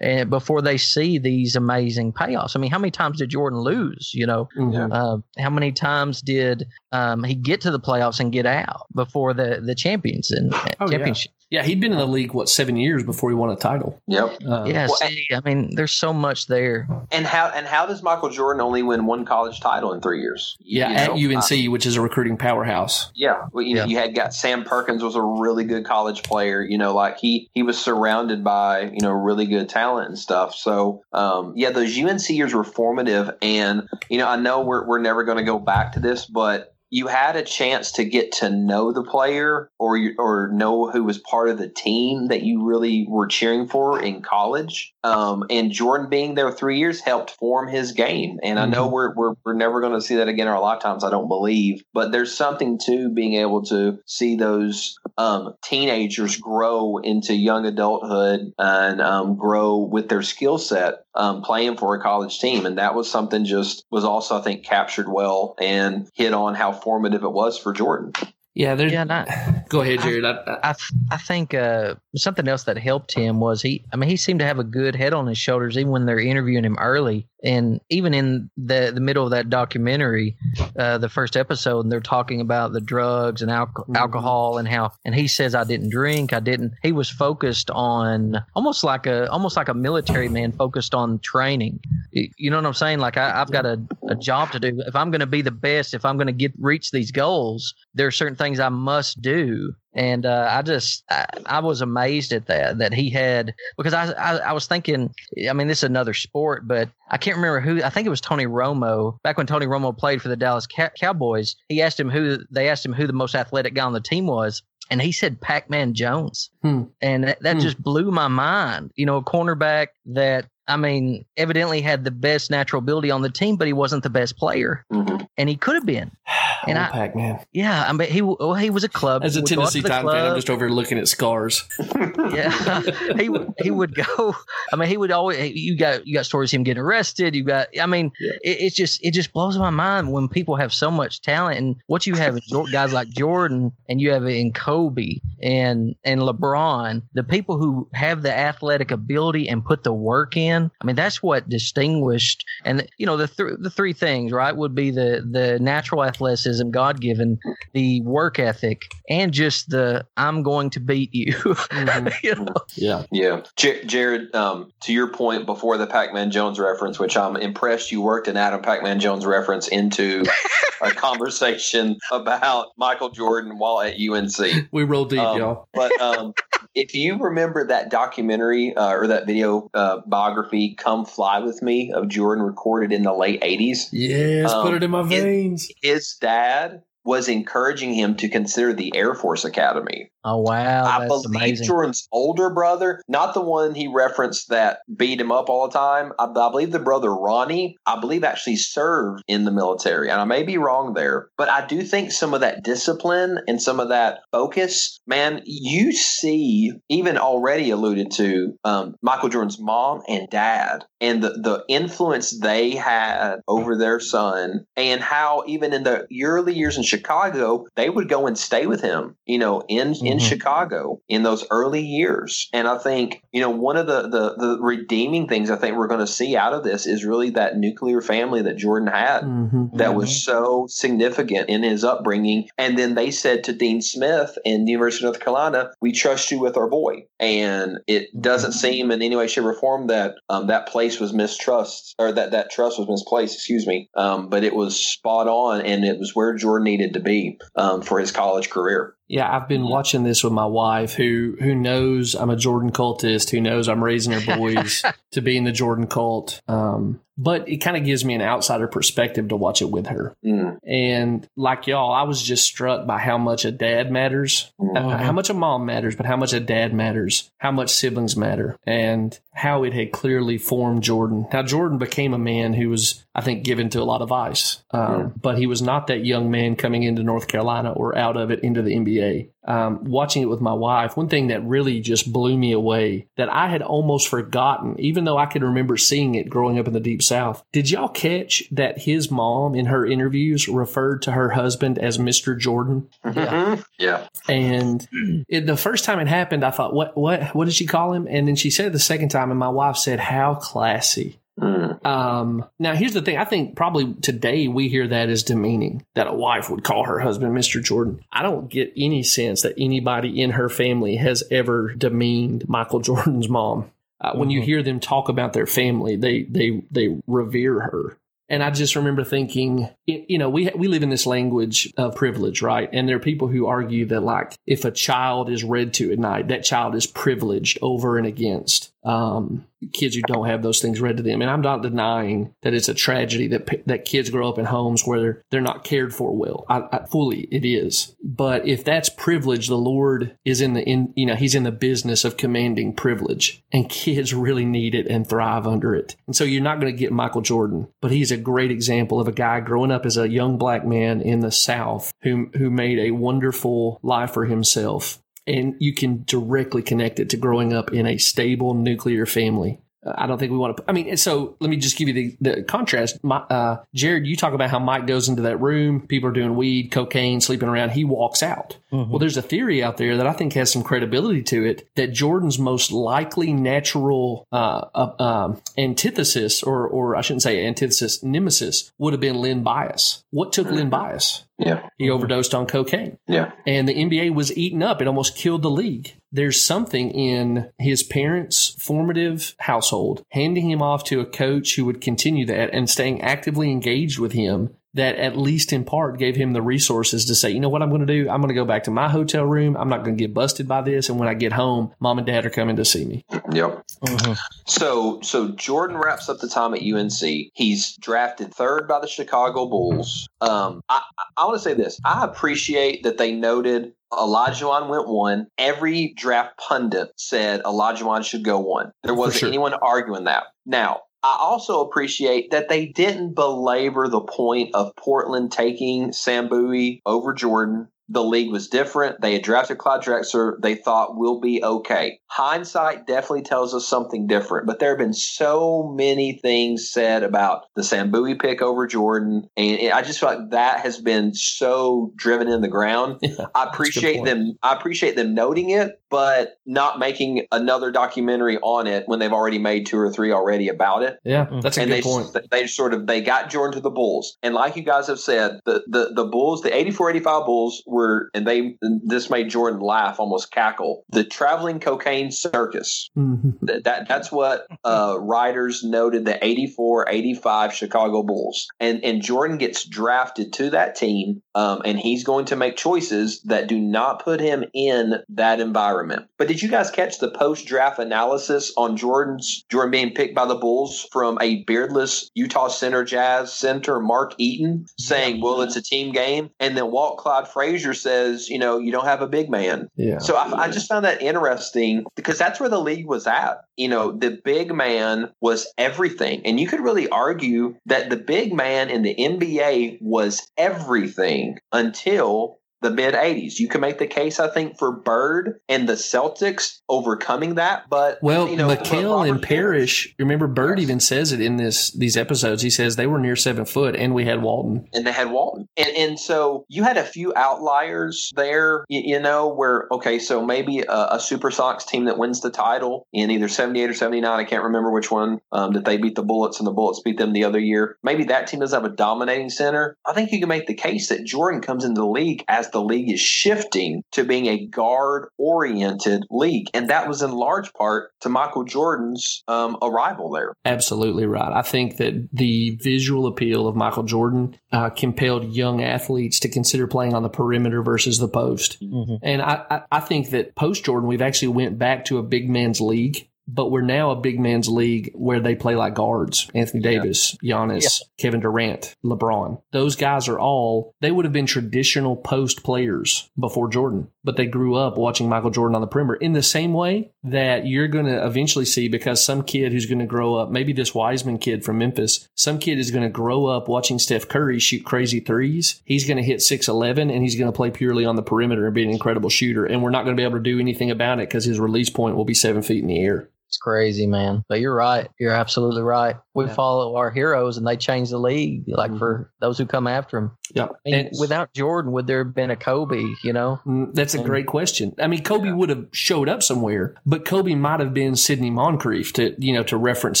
and before they see these amazing payoffs. I mean, how many times did Jordan lose? You know, Mhm. uh, how many times did um, he get to the playoffs and get out before the the champions and Oh, championship? Yeah, he'd been in the league what seven years before he won a title. yep. Uh, Yeah, well, see, I mean, there's so much there. And how and how does Michael Jordan only win one college title in three years? yeah, You at know? UNC, which is a recruiting powerhouse. Yeah, well, you know, you had got Sam Perkins was a really good college player. You know, like he he was surrounded by you know really good talent and stuff. So um, yeah, those UNC years were formative, and you know I know we're we're never going to go back to this, but you had a chance to get to know the player or or know who was part of the team that you really were cheering for in college. Um, and Jordan being there three years helped form his game. And I know we're we're, we're never going to see that again in our lifetimes. I don't believe, but there's something to being able to see those um, teenagers grow into young adulthood and um, grow with their skill set um, playing for a college team. And that was something just was also I think captured well and hit on how formative it was for Jordan. Yeah, there's. Yeah, not, Go ahead, Jared. I, I, I I think uh, something else that helped him was he. I mean, he seemed to have a good head on his shoulders, even when they're interviewing him early, and even in the the middle of that documentary, uh, the first episode, and they're talking about the drugs and alco- Mhm. alcohol and how, and he says, "I didn't drink, I didn't." He was focused on almost like a almost like a military man focused on training. You know what I'm saying? Like I, I've got a, a job to do. If I'm going to be the best, if I'm going to get reach these goals, there are certain things I must do. And uh, I just I, I was amazed at that that he had because I, I I was thinking I mean this is another sport but I can't remember who I think it was Tony Romo back when Tony Romo played for the Dallas Cow- Cowboys he asked him who they asked him who the most athletic guy on the team was and he said Pac-Man Jones Hmm. and that, that Hmm. just blew my mind you know a cornerback that I mean evidently had the best natural ability on the team but he wasn't the best player hmm and he could have been and Old I- Pac-Man. yeah I mean he well, he was a club As a would go out to Tennessee the Titan fan, I'm just over here looking at scars. yeah he would he would go i mean he would always you got you got stories of him getting arrested you got i mean Yeah. it, it's just it just blows my mind when people have so much talent and what you have in guys like jordan and you have it in kobe and and LeBron, the people who have the athletic ability and put the work in. I mean, that's what distinguished. And you know, the th- the three things right would be the the natural athleticism, God given, the work ethic, and just the I'm going to beat you. Mhm. you know? Yeah. Yeah, J- Jared. Um, to your point before the Pac-Man Jones reference, which I'm impressed you worked an Adam Pac-Man Jones reference into a conversation about Michael Jordan while at UNC. We roll deep, Um, y'all. But um, if you remember that documentary uh, or that video uh, biography, "Come Fly with Me" of Jordan, recorded in the late '80s, Yes, um, put it in my veins. his dad was encouraging him to consider the Air Force Academy. Oh wow, I that's believe amazing. Jordan's older brother, not the one he referenced that beat him up all the time. I, I believe the brother Ronnie, I believe actually served in the military, and I may be wrong there, but I do think some of that discipline and some of that focus, man, you see, even already alluded to um, Michael Jordan's mom and dad, and the the influence they had over their son, and how even in the early years in Chicago, they would go and stay with him, you know, in in Mhm. Chicago in those early years. And I think, you know, one of the the, the redeeming things I think we're going to see out of this is really that nuclear family that Jordan had Mhm. that was so significant in his upbringing. And then they said to Dean Smith in the University of North Carolina, "We trust you with our boy." And it doesn't seem in any way, shape, or form that um, that place was mistrust or that that trust was misplaced. Excuse me, um, but it was spot on, and it was where Jordan needed to be um, for his college career. Yeah, I've been watching this with my wife, who who knows I'm a Jordan cultist, who knows I'm raising her boys to be in the Jordan cult. Um, but it kind of gives me an outsider perspective to watch it with her. Mm, And like y'all, I was just struck by how much a dad matters. Uh, how much a mom matters, but how much a dad matters, how much siblings matter, and how it had clearly formed Jordan. Now, Jordan became a man who was, I think, given to a lot of vice, um, Yeah. but he was not that young man coming into North Carolina or out of it into the NBA. Um, watching it with my wife, one thing that really just blew me away that I had almost forgotten, even though I could remember seeing it growing up in the Deep South. Did y'all catch that his mom in her interviews referred to her husband as Mr. Jordan? Mhm. yeah. And it, the first time it happened, I thought, what, what, what did she call him? And then she said it the second time, and my wife said, how classy. Mm. Um, now, here's the thing. I think probably today we hear that as demeaning that a wife would call her husband Mr. Jordan. I don't get any sense that anybody in her family has ever demeaned Michael Jordan's mom. Uh, When you Mhm. hear them talk about their family, they they they revere her. And I just remember thinking, you know, we we live in this language of privilege, right? And there are people who argue that, like, if a child is read to at night, that child is privileged over and against um, kids who don't have those things read to them. And I'm not denying that it's a tragedy that that kids grow up in homes where they're, they're not cared for well. I, I, fully, it is. But if that's privilege, the Lord is in the in you know He's in the business of commanding privilege, and kids really need it and thrive under it. And so you're not going to get Michael Jordan, but he's a great example of a guy growing up as a young black man in the South who who made a wonderful life for himself and you can directly connect it to growing up in a stable nuclear family. Uh, I don't think we want to. I mean, so let me just give you the, the contrast. My, uh, Jared, you talk about how Mike goes into that room, people are doing weed, cocaine, sleeping around. He walks out. Mhm. Well, there's a theory out there that I think has some credibility to it that Jordan's most likely natural uh, uh, um, antithesis, or or I shouldn't say antithesis, nemesis, would have been Len Bias. What took Len Bias? Yeah. He overdosed on cocaine Yeah. and the NBA was eaten up. It almost killed the league. There's something in his parents' formative household handing him off to a coach who would continue that and staying actively engaged with him that at least in part gave him the resources to say, you know what I'm going to do? I'm going to go back to my hotel room. I'm not going to get busted by this. And when I get home, mom and dad are coming to see me. Yep. Mhm. So so Jordan wraps up the time at UNC. He's drafted third by the Chicago Bulls. Um, I, I, I want to say this. I appreciate that they noted Olajuwon went one. Every draft pundit said Olajuwon should go one. There wasn't sure. anyone arguing that. Now. I also appreciate that they didn't belabor the point of Portland taking Sam Bowie over Jordan the league was different. They had drafted Clyde Drexler. They thought we'll be okay. Hindsight definitely tells us something different, but there have been so many things said about the Sam Bowie pick over Jordan, and I just feel like that has been so driven in the ground. Yeah, I appreciate them. I appreciate them noting it, but not making another documentary on it when they've already made two or three already about it. Yeah, that's a and good they, point. They sort of they got Jordan to the Bulls, and like you guys have said, the the, the Bulls, the 84-85 Bulls were, and they this made Jordan laugh, almost cackle. The traveling cocaine circus. Mm-hmm. That, that that's what uh, writers noted the 84-85 Chicago Bulls, and and Jordan gets drafted to that team, um, and he's going to make choices that do not put him in that environment. But did you guys catch the post draft analysis on Jordan's Jordan being picked by the Bulls from a beardless Utah Center Jazz center Mark Eaton saying, "Well, it's a team game," and then Walt Clyde Frazier says, "You know, you don't have a big man." Yeah. So I, I just found that interesting because that's where the league was at. You know, the big man was everything, and you could really argue that the big man in the NBA was everything until the mid 80s. You can make the case, I think, for Bird and the Celtics overcoming that. But well, you know, McHale and Parish. Remember, Bird yes. even says it in this these episodes. He says they were near seven foot, and we had Walton, and they had Walton, and and so you had a few outliers there. You, you know, where okay, so maybe a, a, SuperSonics team that wins the title in either 78 or 79. I can't remember which one um, that they beat the Bullets, and the Bullets beat them the other year. Maybe that team doesn't have a dominating center. I think you can make the case that Jordan comes into the league as the league is shifting to being a guard oriented league. And that was in large part to Michael Jordan's um, arrival there. Absolutely right. I think that the visual appeal of Michael Jordan uh, compelled young athletes to consider playing on the perimeter versus the post. Mm-hmm. And I, I, I think that post Jordan, we've actually went back to a big man's league but we're now a big man's league where they play like guards. Anthony Davis, yeah. Giannis, yeah. Kevin Durant, LeBron. Those guys are all, they would have been traditional post players before Jordan, but they grew up watching Michael Jordan on the perimeter in the same way that you're going to eventually see because some kid who's going to grow up, maybe this Wiseman kid from Memphis, some kid is going to grow up watching Steph Curry shoot crazy threes. He's going to hit 6'11 and he's going to play purely on the perimeter and be an incredible shooter. And we're not going to be able to do anything about it because his release point will be seven feet in the air. It's crazy, man. But you're right. You're absolutely right. We yeah. follow our heroes, and they change the league. Like mm-hmm. for those who come after them. Yeah. I mean, without Jordan, would there have been a Kobe? You know, mm, that's a and, great question. I mean, Kobe yeah. would have showed up somewhere, but Kobe might have been Sidney Moncrief to you know to reference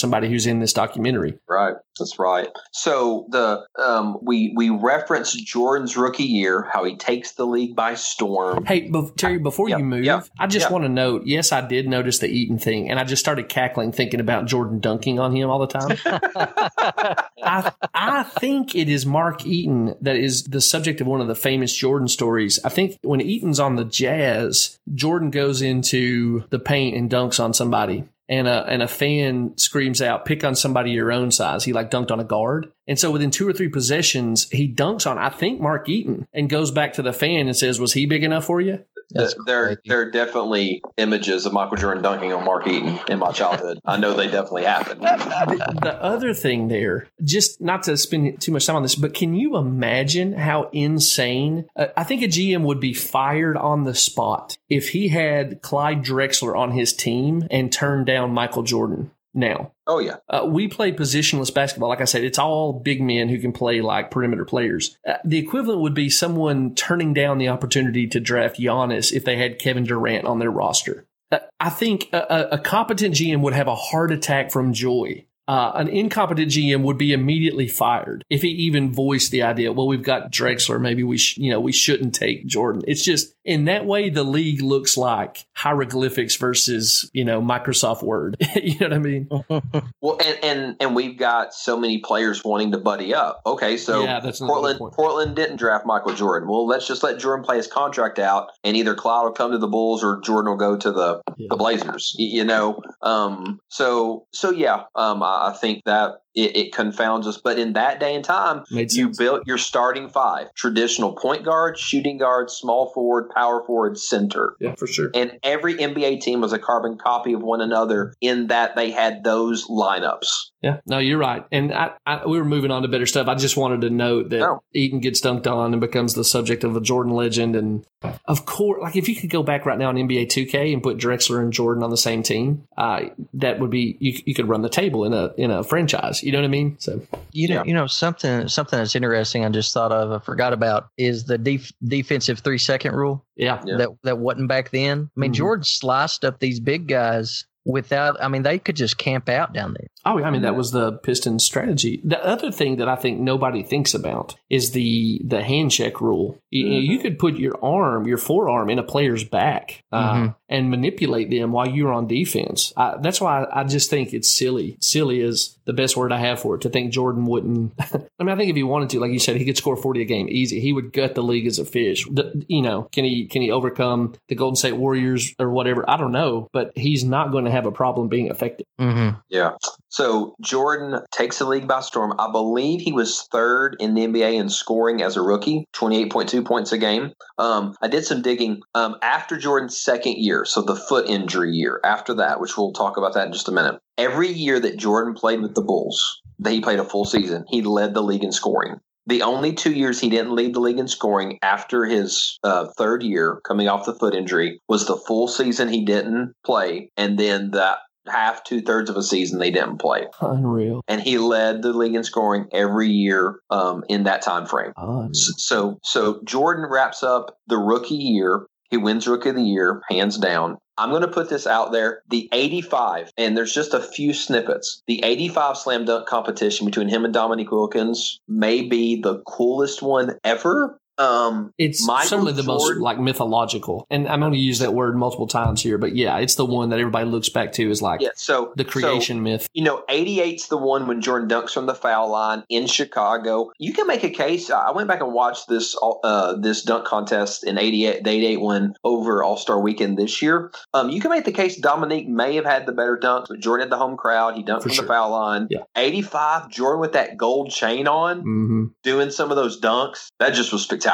somebody who's in this documentary. Right. That's right. So the um, we we reference Jordan's rookie year, how he takes the league by storm. Hey, be- Terry, before you move, I just want to note. Yes, I did notice the Eaton thing, and I just started cackling thinking about Jordan dunking on him all the time. I I think it is Mark Eaton that is the subject of one of the famous Jordan stories. I think when Eaton's on the Jazz, Jordan goes into the paint and dunks on somebody and a and a fan screams out, "Pick on somebody your own size." He like dunked on a guard, and so within two or three possessions, he dunks on I think Mark Eaton and goes back to the fan and says, "Was he big enough for you?" The, there, there are definitely images of Michael Jordan dunking on Mark Eaton in my childhood. I know they definitely happened. the, the, other thing there, just not to spend too much time on this, but can you imagine how insane? Uh, I think a GM would be fired on the spot if he had Clyde Drexler on his team and turned down Michael Jordan now. Oh yeah, uh, we play positionless basketball. Like I said, it's all big men who can play like perimeter players. Uh, the equivalent would be someone turning down the opportunity to draft Giannis if they had Kevin Durant on their roster. Uh, I think a, a, competent GM would have a heart attack from joy uh, an incompetent GM would be immediately fired if he even voiced the idea. Well, we've got Drexler. Maybe we, sh- you know, we shouldn't take Jordan. It's just in that way the league looks like hieroglyphics versus you know Microsoft Word. you know what I mean? well, and, and and we've got so many players wanting to buddy up. Okay, so yeah, that's Portland. Portland didn't draft Michael Jordan. Well, let's just let Jordan play his contract out, and either Clyde will come to the Bulls or Jordan will go to the yeah. the Blazers. You know, um, so so yeah, um, I think that it, it confounds us. But in that day and time, you built your starting five: traditional point guard, shooting guard, small forward, power forward, center. Yeah, for sure. And every NBA team was a carbon copy of one another in that they had those lineups. Yeah, no, you're right. And I, I, we were moving on to better stuff. I just wanted to note that No. Eaton gets dunked on and becomes the subject of a Jordan legend. And of course, like if you could go back right now in NBA 2K and put Drexler and Jordan on the same team, uh, that would be you, you could run the table in a in a franchise. You know what I mean? So You know, Yeah. you know something something that's interesting. I just thought of, I forgot about, is the def- defensive three second rule yeah, Yeah. that that wasn't back then. I mean, Mhm. Jordan sliced up these big guys without. I mean, they could just camp out down there. Oh, I mean that was the Pistons' strategy. The other thing that I think nobody thinks about is the the hand check rule. You, Mhm. you could put your arm, your forearm, in a player's back uh, Mhm. and manipulate them while you're on defense. I, that's why I just think it's silly. Silly is the best word I have for it. To think Jordan wouldn't. I mean, I think if he wanted to, like you said, he could score forty a game easy. He would gut the league as a fish. The- you know, can he can he overcome the Golden State Warriors or whatever? I don't know, but he's not going to have a problem being effective. Mm-hmm. Yeah. So Jordan takes the league by storm. I believe he was third in the NBA in scoring as a rookie, 28.2 points a game. Um, I did some digging um, after Jordan's second year, so the foot injury year after that, which we'll talk about that in just a minute. Every year that Jordan played with the Bulls, that he played a full season, he led the league in scoring. The only two years he didn't lead the league in scoring after his uh, third year coming off the foot injury was the full season he didn't play, and then that half, two thirds of a season they didn't play. Unreal. And he led the league in scoring every year um, in that time frame. Unreal. So, so Jordan wraps up the rookie year. He wins rookie of the year, hands down. I'm going to put this out there. The 85, and there's just a few snippets. The 85 slam dunk competition between him and Dominique Wilkins may be the coolest one ever. Um, It's Michael certainly the most like mythological, and I'm going to use that word multiple times here, but yeah, it's the one that everybody looks back to is like yeah. So the so- creation myth. you know, 88's the one when Jordan dunks from the foul line in Chicago. You can make a case. I went back and watched this uh, this dunk contest in 88, the 88 one over All Star Weekend this year. Um, you can make the case Dominique may have had the better dunks, but Jordan had the home crowd. He dunked For from sure. the foul line. Yeah. 85, Jordan with that gold chain on, hmm doing some of those dunks. That just was spectacular.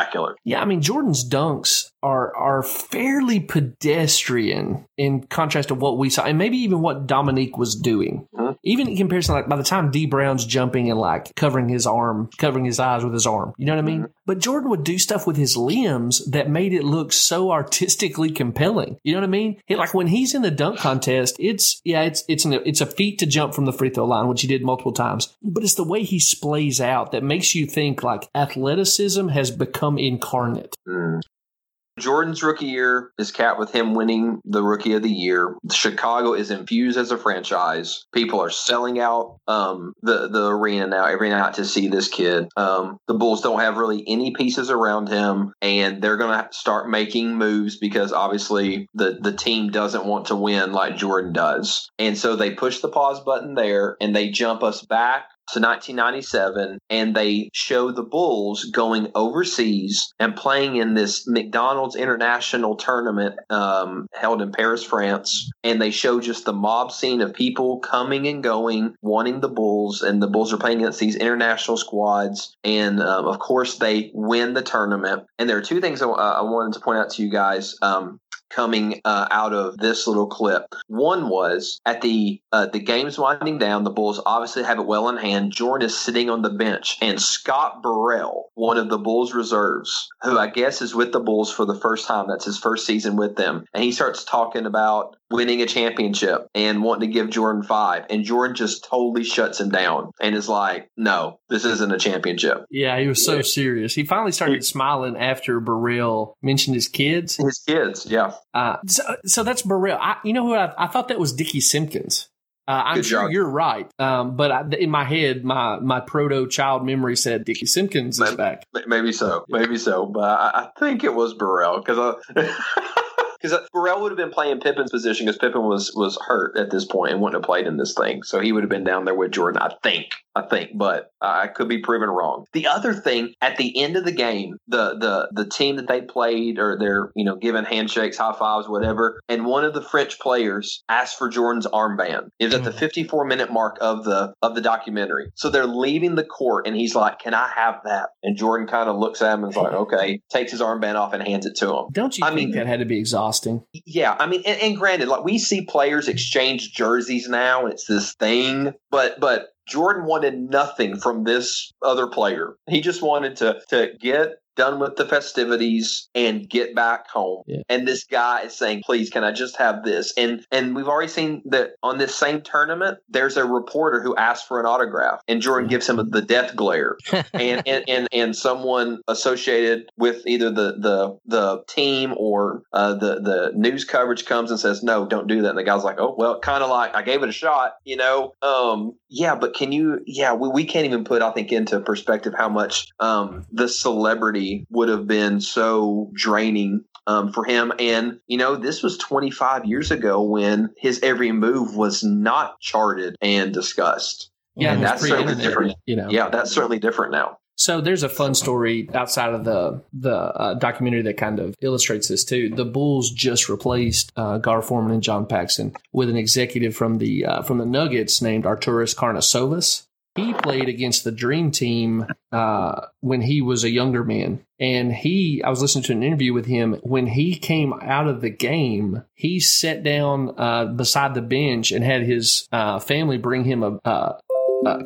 Yeah, I mean Jordan's dunks are are fairly pedestrian in contrast to what we saw, and maybe even what Dominique was doing. Mhm. Even in comparison, like by the time Dee Brown's jumping and like covering his arm, covering his eyes with his arm, you know what I mean? But Jordan would do stuff with his limbs that made it look so artistically compelling. You know what I mean? He, like when he's in the dunk contest, it's yeah, it's it's an, it's a feat to jump from the free throw line, which he did multiple times. But it's the way he splays out that makes you think like athleticism has become incarnate. Mm. Jordan's rookie year is capped with him winning the rookie of the year. Chicago is infused as a franchise. People are selling out um, the the arena now every night to see this kid. Um, the Bulls don't have really any pieces around him, and they're going to start making moves because obviously the the team doesn't want to win like Jordan does, and so they push the pause button there and they jump us back to 1997 and they show the Bulls going overseas and playing in this McDonald's International Tournament um, held in Paris, France. And they show just the mob scene of people coming and going, wanting the Bulls, and the Bulls are playing against these international squads. And um, of course, they win the tournament. And there are two things I, I wanted to point out to you guys. Um, coming uh, out of this little clip. One was at the uh, the game's winding down. The Bulls obviously have it well in hand. Jordan is sitting on the bench, and Scott Burrell, one of the Bulls reserves, who I guess is with the Bulls for the first time. That's his first season with them, and he starts talking about winning a championship and wanting to give Jordan five, and Jordan just totally shuts him down and is like, "No, this isn't a championship." Yeah, he was so serious. He finally started smiling after Burrell mentioned his kids. His kids, yeah. Uh, so, so that's Burrell. I, you know who I, I thought that was Dickey Simpkins. Uh, I'm Good sure job. you're right, um, but I, in my head, my my proto child memory said Dickey Simpkins is Maybe. back. Maybe so, maybe so, but I, I think it was Burrell because I. because Burrell would have been playing Pippen's position because Pippen was was hurt at this point and wouldn't have played in this thing. So he would have been down there with Jordan, I think. I think, but I could be proven wrong. The other thing, at the end of the game, the the the team that they played, or they're you know giving handshakes, high fives, whatever, and one of the French players asked for Jordan's armband. Is at the mm. 54 minute mark of the of the documentary. So they're leaving the court, and he's like, "Can I have that?" And Jordan kind of looks at him and's like, "Okay," takes his armband off and hands it to him. Don't you I think mean- that had to be exhausting? Yeah, I mean, and, and granted, like we see players exchange jerseys now, and it's this thing. But but Jordan wanted nothing from this other player. He just wanted to to get done with the festivities and get back home. Yeah. And this guy is saying, "Please, can I just have this?" And and we've already seen that on this same tournament, there's a reporter who asked for an autograph, and Jordan gives him the death glare and, and and and someone associated with either the the the team or uh, the the news coverage comes and says no don't do that and the guy's like oh well kind of like i gave it a shot you know um yeah but can you yeah we, we can't even put i think into perspective how much um the celebrity would have been so draining um, for him. And, you know, this was 25 years ago when his every move was not charted and discussed. Yeah, And that's certainly different. You know. Yeah, that's certainly different now. So there's a fun story outside of the the uh, documentary that kind of illustrates this too. The Bulls just replaced uh, Gar Forman and John Paxson with an executive from the uh, from the Nuggets named Arturas Karnisovas. He played against the Dream Team uh, when he was a younger man, and he. I was listening to an interview with him when he came out of the game. He sat down uh, beside the bench and had his uh, family bring him a.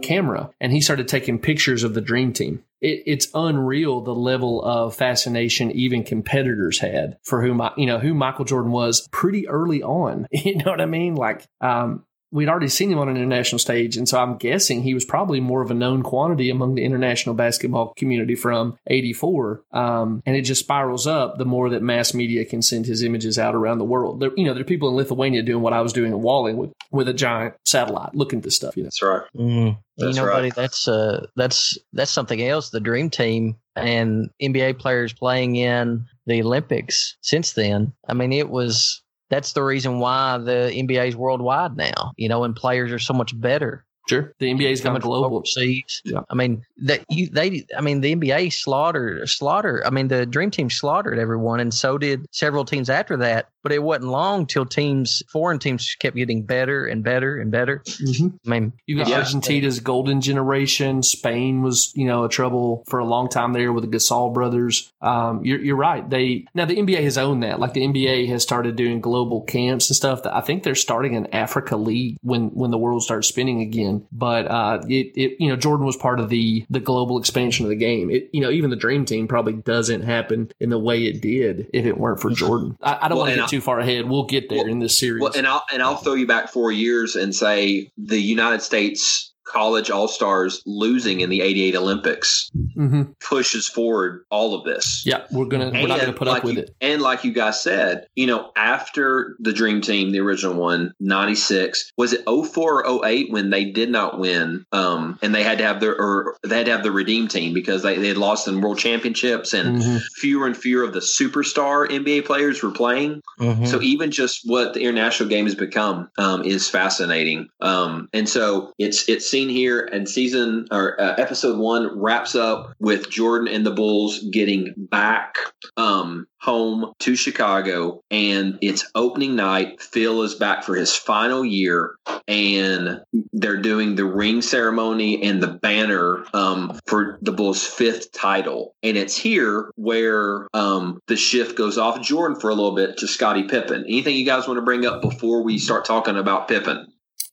Camera and he started taking pictures of the dream team. It, it's unreal the level of fascination even competitors had for whom I, you know who Michael Jordan was pretty early on. You know what I mean? Like um, we'd already seen him on an international stage, and so I'm guessing he was probably more of a known quantity among the international basketball community from '84. Um, and it just spirals up the more that mass media can send his images out around the world. There, you know, there are people in Lithuania doing what I was doing in Walling with with a giant satellite looking at this stuff. You know. That's right. Mm. You That's know, right. buddy, that's uh, that's that's something else. The Dream Team and NBA players playing in the Olympics since then. I mean, it was that's the reason why the NBA is worldwide now. You know, and players are so much better Sure. The NBA's gone global. overseas. Yeah. I mean, that you they. I mean, the NBA slaughtered slaughter. I mean, the Dream Team slaughtered everyone, and so did several teams after that. But it wasn't long till teams, foreign teams, kept getting better and better and better. Mm-hmm. I mean, You got Yeah. Argentina's golden generation. Spain was, you know, a trouble for a long time there with the Gasol brothers. Um, you're, you're right. They now the NBA has owned that. Like the NBA has started doing global camps and stuff. That I think they're starting an Africa League when when the world starts spinning again. But uh, it, it you know Jordan was part of the the global expansion of the game. It you know even the Dream Team probably doesn't happen in the way it did if it weren't for Jordan. I, I don't Well, want to get I- too far ahead. We'll get there Well- in this series. Well, and I'll and I'll throw you back four years and say the United States college all stars losing in the '88 Olympics hmm pushes forward all of this. Yeah, we're gonna we're not gonna put like up with you- it. And like you guys said, you know, after the Dream Team, the original one, 96, was it 04 or 08 when they did not win? Um, and they had to have their, or they had to have the Redeem Team because they, they had lost in world championships and Mhm. fewer and fewer of the superstar NBA players were playing. mhm. So even just what the international game has become um, is fascinating. Um, and so it's it's seen here, and season or uh, episode one wraps up with Jordan and the Bulls getting back um, home to Chicago, and it's opening night. Phil is back for his final year, and they're doing the ring ceremony and the banner um, for the Bulls' fifth title. And it's here where um, the shift goes off Jordan for a little bit to Scottie Pippen. Anything you guys want to bring up before we start talking about Pippen?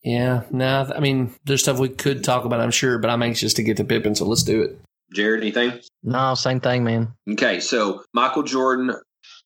Yeah, no, I mean, there's stuff we could talk about, I'm sure, but I'm anxious to get to Pippen, so let's do it. Jared, anything? no, same thing, man. Okay, so Michael Jordan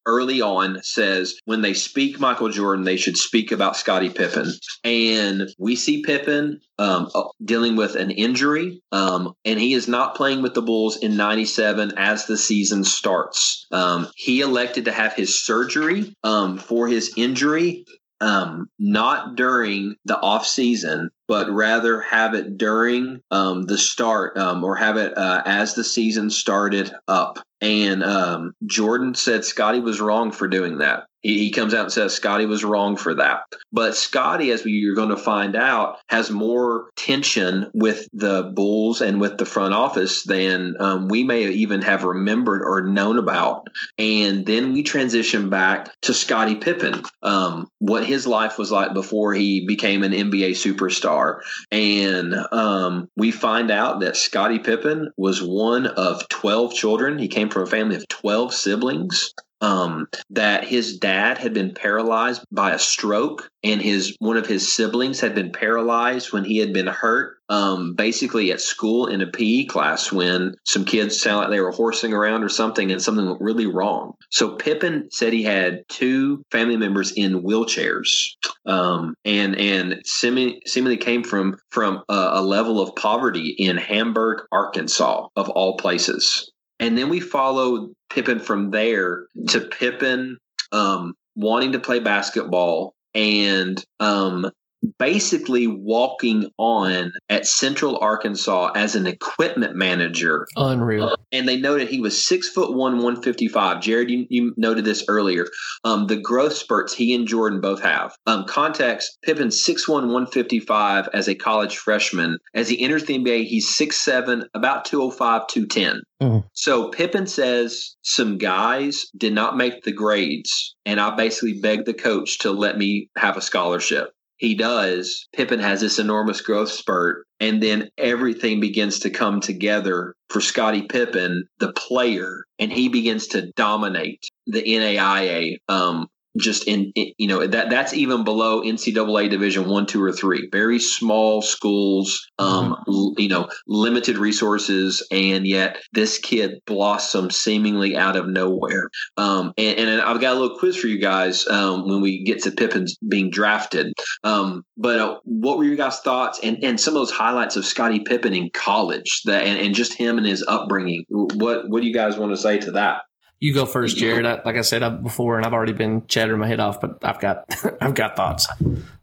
early on says when they speak Michael Jordan, they should speak about Scottie Pippen. And we see Pippen um, uh, dealing with an injury, um, and he is not playing with the Bulls in 97 as the season starts. Um, he elected to have his surgery um, for his injury. Um, not during the off season, but rather have it during um, the start um, or have it uh, as the season started up. And um, Jordan said Scottie was wrong for doing that. He, he comes out and says Scottie was wrong for that. But Scottie, as we, you're going to find out, has more tension with the Bulls and with the front office than um, we may even have remembered or known about. And then we transition back to Scottie Pippen, um, what his life was like before he became an NBA superstar. And um, we find out that Scottie Pippen was one of 12 children. He came from a family of 12 siblings um, that his dad had been paralyzed by a stroke and his one of his siblings had been paralyzed when he had been hurt um, basically at school in a PE class when some kids sound like they were horsing around or something and something went really wrong. So Pippen said he had two family members in wheelchairs um, and and seemingly, seemingly came from from a, a level of poverty in Hamburg, Arkansas, of all places. And then we follow Pippen from there to Pippen um, wanting to play basketball and um, basically walking on at Central Arkansas as an equipment manager. Unreal. Uh, and they noted he was six foot one, 155. Jared, you, you noted this earlier. Um, the growth spurts he and Jordan both have. Um, context Pippen 6'1, 155 as a college freshman. As he enters the NBA, he's 6'7, about 205, 210. Mm-hmm. So Pippen says some guys did not make the grades, and I basically begged the coach to let me have a scholarship he does, Pippen has this enormous growth spurt, and then everything begins to come together for Scottie Pippen, the player, and he begins to dominate the NAIA um, just in, in, you know that that's even below NCAA Division one, two, or three. Very small schools, um, mm-hmm. l- you know, limited resources, and yet this kid blossomed seemingly out of nowhere. Um, and, and, I've got a little quiz for you guys um, when we get to Pippen's being drafted. Um, but uh, what were your guys' thoughts and, and some of those highlights of Scottie Pippen in college that and, and just him and his upbringing? What what do you guys want to say to that? You go first, Jared. I, like I said uh, before, and I've already been chattering my head off, but I've got I've got thoughts.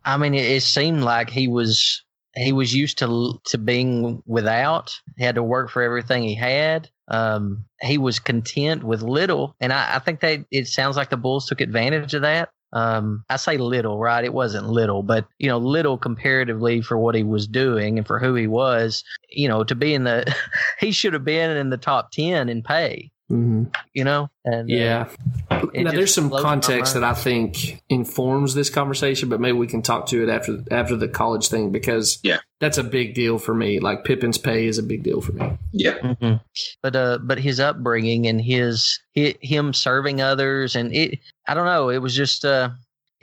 I mean, it, it, seemed like he was he was used to to being without. He had to work for everything he had. Um, he was content with little, and I, I think that it sounds like the Bulls took advantage of that. Um, I say little, right? It wasn't little, but you know, little comparatively for what he was doing and for who he was. You know, to be in the, he should have been in the top ten in pay. Mm-hmm. You know, and uh, yeah. Uh, now there's some context that I think informs this conversation, but maybe we can talk to it after after the college thing because yeah, that's a big deal for me. Like Pippen's pay is a big deal for me. Yeah, mm-hmm. but uh, but his upbringing and his, his him serving others and it, I don't know, it was just uh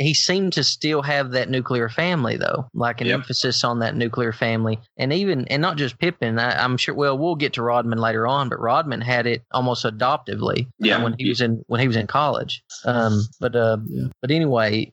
he seemed to still have that nuclear family though like an yep. emphasis on that nuclear family and even and not just Pippen. I, am sure well we'll get to rodman later on but rodman had it almost adoptively uh, yeah. when he was in when he was in college um but uh yeah. but anyway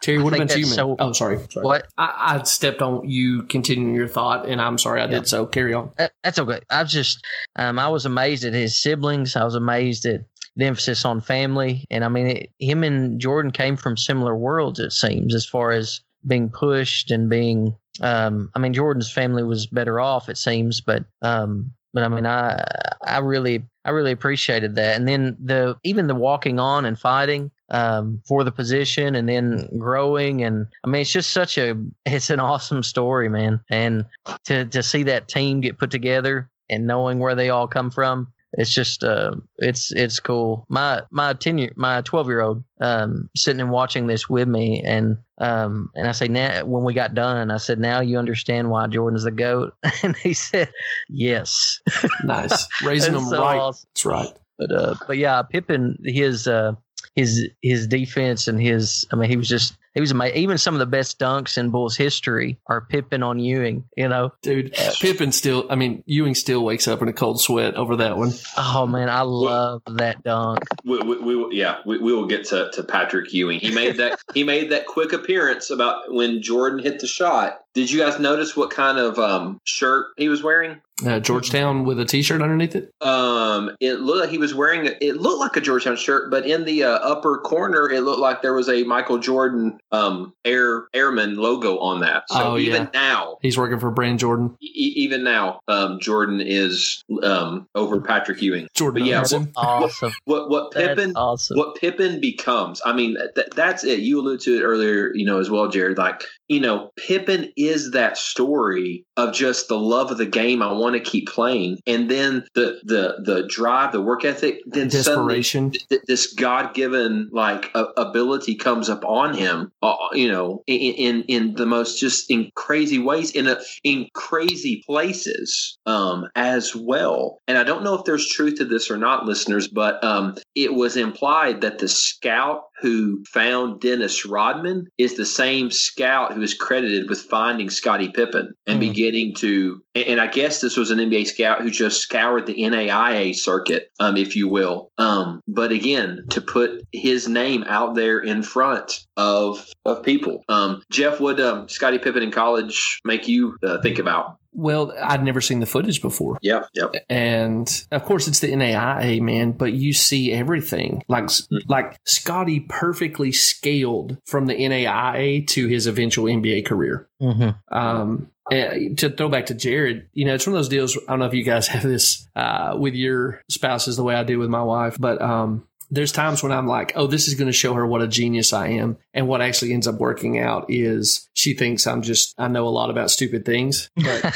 Terry, what about you? So, oh, sorry. sorry. What? I, I, stepped on you continuing your thought, and I'm sorry I yeah. did so. Carry on. That's okay. I was just, um, I was amazed at his siblings. I was amazed at the emphasis on family. And I mean, it, him and Jordan came from similar worlds, it seems, as far as being pushed and being. Um, I mean, Jordan's family was better off, it seems, but um, but I mean, I I really I really appreciated that. And then the even the walking on and fighting um, for the position, and then growing, and I mean, it's just such a it's an awesome story, man. And to to see that team get put together and knowing where they all come from, it's just uh, it's it's cool. My my ten year my twelve year old um, sitting and watching this with me, and um, and I say now when we got done, I said now you understand why Jordan's the goat, and he said yes. nice, raising them so right. Awesome. That's right. But uh, but yeah, Pippen his uh his his defense and his I mean he was just he was amazing. Even some of the best dunks in Bulls history are Pippen on Ewing. You know, dude, uh, Pippen still. I mean, Ewing still wakes up in a cold sweat over that one. Oh man, I love that dunk. We, we, we yeah, we, we, will get to, to Patrick Ewing. He made that he made that quick appearance about when Jordan hit the shot, Did you guys notice what kind of um, shirt he was wearing? Uh, Georgetown with a T-shirt underneath it. Um, it looked like he was wearing. It looked like a Georgetown shirt, but in the uh, upper corner, it looked like there was a Michael Jordan um, Air Airman logo on that. So Oh, even yeah. now, He's working for Brand Jordan. e- even now, um, Jordan is um, over Patrick Ewing. Jordan But yeah, owns him. Awesome. What what That's Pippen awesome. what Pippen becomes. I mean, th- that's it. You alluded to it earlier, you know, as well, Jared. Like, you know, Pippen is that story of just the love of the game. I want to keep playing, and then the the the drive, the work ethic. Then suddenly Desperation. th- this God given like a- ability comes up on him, uh, you know, in, in in the most just in crazy ways, in a in crazy places, um, as well. And I don't know if there's truth to this or not, listeners, but um, it was implied that the scout who found Dennis Rodman is the same scout who is credited with finding Scottie Pippen and Hmm. beginning to. And, and I guess this was an NBA scout who just scoured the NAIA circuit, um, if you will. Um, but again, to put his name out there in front of of people. Um, Jeff, would um, Scottie Pippen in college make you uh, think about? Well, I'd never seen the footage before. Yep, yep. and of course it's the NAIA man, but you see everything like like Scottie perfectly scaled from the NAIA to his eventual NBA career. hmm Um, and to throw back to Jared, you know, it's one of those deals. I don't know if you guys have this uh, with your spouses the way I do with my wife, but um, there's times when I'm like, oh, this is going to show her what a genius I am. And what actually ends up working out is she thinks I'm just, I know a lot about stupid things. But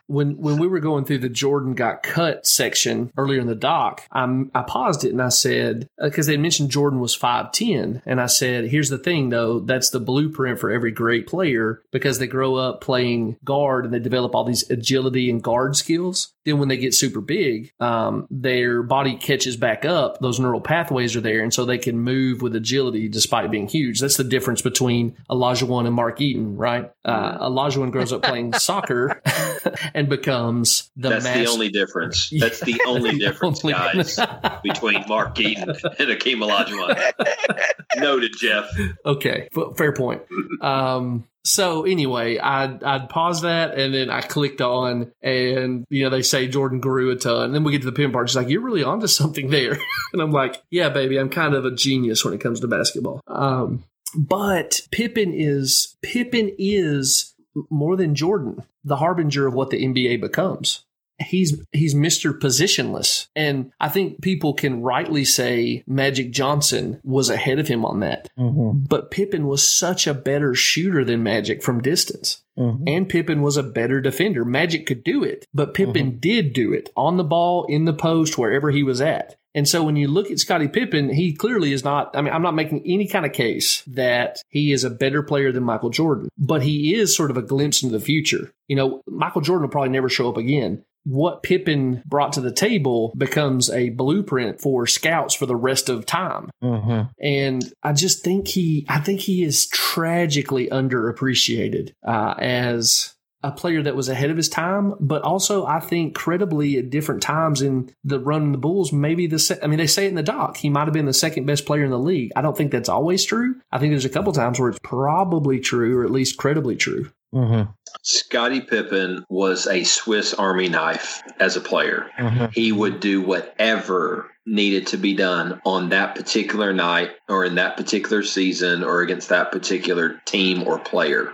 when when we were going through the Jordan got cut section earlier in the doc, I'm, I paused it and I said because they mentioned Jordan was five ten, and I said, "Here's the thing, though, that's the blueprint for every great player because they grow up playing guard and they develop all these agility and guard skills. Then when they get super big, um, their body catches back up; those neural pathways are there, and so they can move with agility despite being huge. That's the difference between Olajuwon and Mark Eaton, right? Uh, Olajuwon grows up playing soccer and becomes the That's master. the only difference. That's the only difference, only- guys, between Mark Eaton and Akeem Olajuwon. Noted, Jeff. okay, f- fair point. Um, so anyway, I'd, I'd pause that and then I clicked on and, you know, they say Jordan grew a ton. And then we get to the pin part. She's like, you're really onto something there. and I'm like, yeah, baby, I'm kind of a genius when it comes to basketball. Um, but Pippen is, Pippen is more than Jordan, the harbinger of what the NBA becomes. He's he's Mr. Positionless. And I think people can rightly say Magic Johnson was ahead of him on that. hmm But Pippen was such a better shooter than Magic from distance. hmm And Pippen was a better defender. Magic could do it, but Pippen did do it on the ball, in the post, wherever he was at. And so when you look at Scottie Pippen, he clearly is not, I mean, I'm not making any kind of case that he is a better player than Michael Jordan, but he is sort of a glimpse into the future. You know, Michael Jordan will probably never show up again. What Pippen brought to the table becomes a blueprint for scouts for the rest of time. hmm And I just think he, I think he is tragically underappreciated uh, as a player that was ahead of his time, but also I think credibly at different times in the run of the Bulls, maybe the, se- I mean, they say it in the doc, he might have been the second best player in the league. I don't think that's always true. I think there's a couple times where it's probably true or at least credibly true. Hmm Scottie Pippen was a Swiss Army knife as a player. hmm He would do whatever needed to be done on that particular night or in that particular season or against that particular team or player.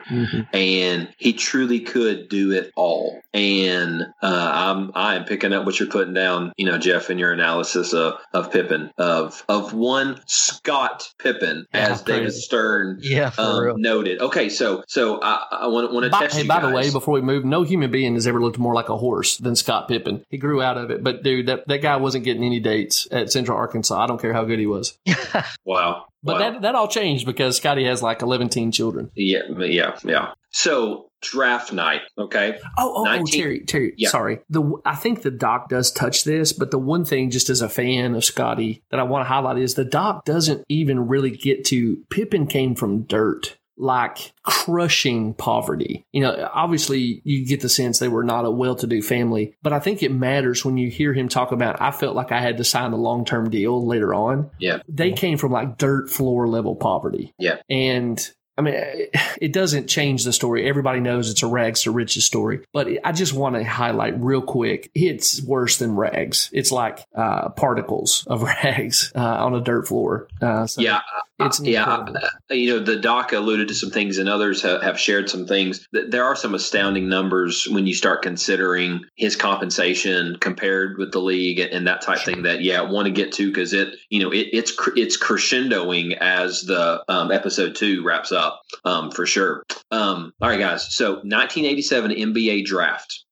and he truly could do it all. And uh, I'm I am picking up what you're putting down, you know, Jeff, in your analysis of of Pippen of of one Scott Pippen, Yeah, as David. Stern Yeah, um, noted. Okay, so so I, I want want to By, test hey, you by guys. the way, before we move, no human being has ever looked more like a horse than Scott Pippen. He grew out of it, but dude, that, that guy wasn't getting any dates at Central Arkansas. I don't care how good he was. wow, But wow. that that all changed because Scottie has like 11 teen children. yeah, yeah, yeah. So draft night, okay. Oh, oh, 19 oh Terry, Terry. Yeah. Sorry. The I think the doc does touch this, but the one thing, just as a fan of Scottie, that I want to highlight is the doc doesn't even really get to. Pippen came from dirt. Like crushing poverty. You know, obviously you get the sense they were not a well to do family, but I think it matters when you hear him talk about, I felt like I had to sign a long term deal later on. Yeah. They came from like dirt floor level poverty. Yeah. And I mean, it doesn't change the story. Everybody knows it's a rags to riches story, but I just want to highlight real quick. It's worse than rags. It's like uh, particles of rags uh, on a dirt floor. Uh, so yeah, it's yeah. you know, the doc alluded to some things, and others have, have shared some things. There are some astounding numbers when you start considering his compensation compared with the league and, and that type sure. thing. That yeah, I want to get to because it you know it, it's it's crescendoing as the um, episode two wraps up um, for sure. Um, all right, guys. So 1987 NBA draft.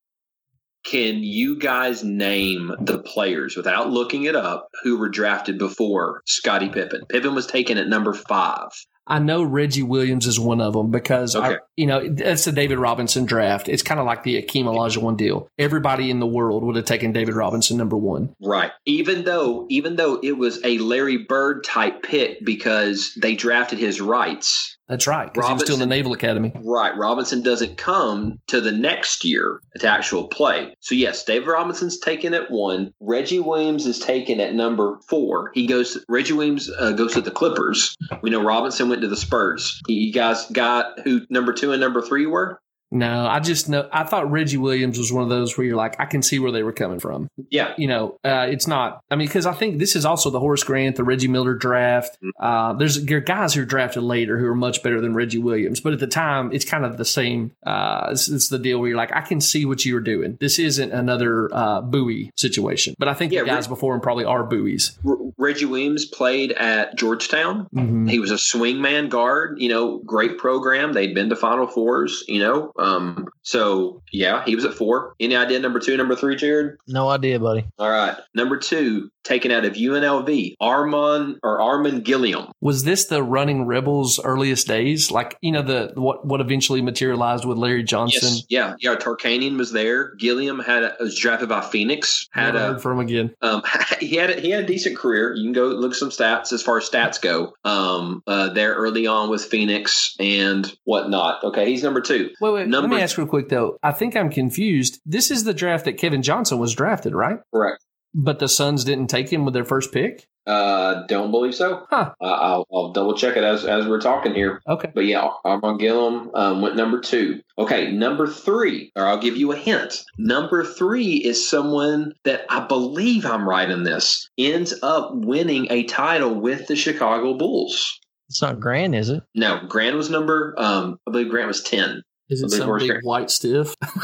Can you guys name the players without looking it up who were drafted before Scottie Pippen? Pippen was taken at number five. I know Reggie Williams is one of them because okay. I, you know it's the David Robinson draft. It's kind of like the Akeem Olajuwon deal. Everybody in the world would have taken David Robinson number one, right? Even though even though it was a Larry Bird type pick because they drafted his rights that's right. Because he was still in the Naval Academy. Right. Robinson doesn't come to the next year to actual play. So yes, David Robinson's taken at one. Reggie Williams is taken at number four. He goes. Reggie Williams uh, goes to the Clippers. We know Robinson went to the Spurs. You guys got who number two and number three were? No, I just know. I thought Reggie Williams was one of those where you're like, I can see where they were coming from. Yeah, you know, uh, it's not. I mean, because I think this is also the Horace Grant, the Reggie Miller draft. Mm-hmm. Uh, there's there guys who are drafted later who are much better than Reggie Williams, but at the time, it's kind of the same. Uh, it's, it's, the deal where you're like, I can see what you were doing. This isn't another uh, Bowie situation, but I think yeah, the guys before him probably are buoys. Reggie Williams played at Georgetown. Mm-hmm. He was a swingman guard. You know, great program. They'd been to Final Fours. You know. Um, so yeah, he was at four. Any idea number two, number three, Jared? No idea, buddy. All right. Number two, taken out of UNLV, Armon or Armen Gilliam. Was this the running Rebels earliest days? Like, you know, the what what eventually materialized with Larry Johnson? Yes. Yeah. Yeah. Tarkanian was there. Gilliam had a, was drafted by Phoenix. Had Never a, heard from again. Um, he had a, he had a decent career. You can go look some stats as far as stats go. Um, uh, there early on with Phoenix and whatnot. Okay, he's number two. Wait, wait. Number, let me ask real quick though. I think I'm confused. This is the draft that Kevin Johnson was drafted, right? Correct. But the Suns didn't take him with their first pick. Uh, don't believe so. Huh. Uh, I'll, I'll, double check it as as we're talking here. Okay. But yeah, Armon Gilliam um, went number two. Okay, number three, or I'll give you a hint. Number three is someone that I believe I'm right in this ends up winning a title with the Chicago Bulls. It's not Grant, is it? No, Grant was number. Um, I believe Grant was ten. Is it some big white stiff?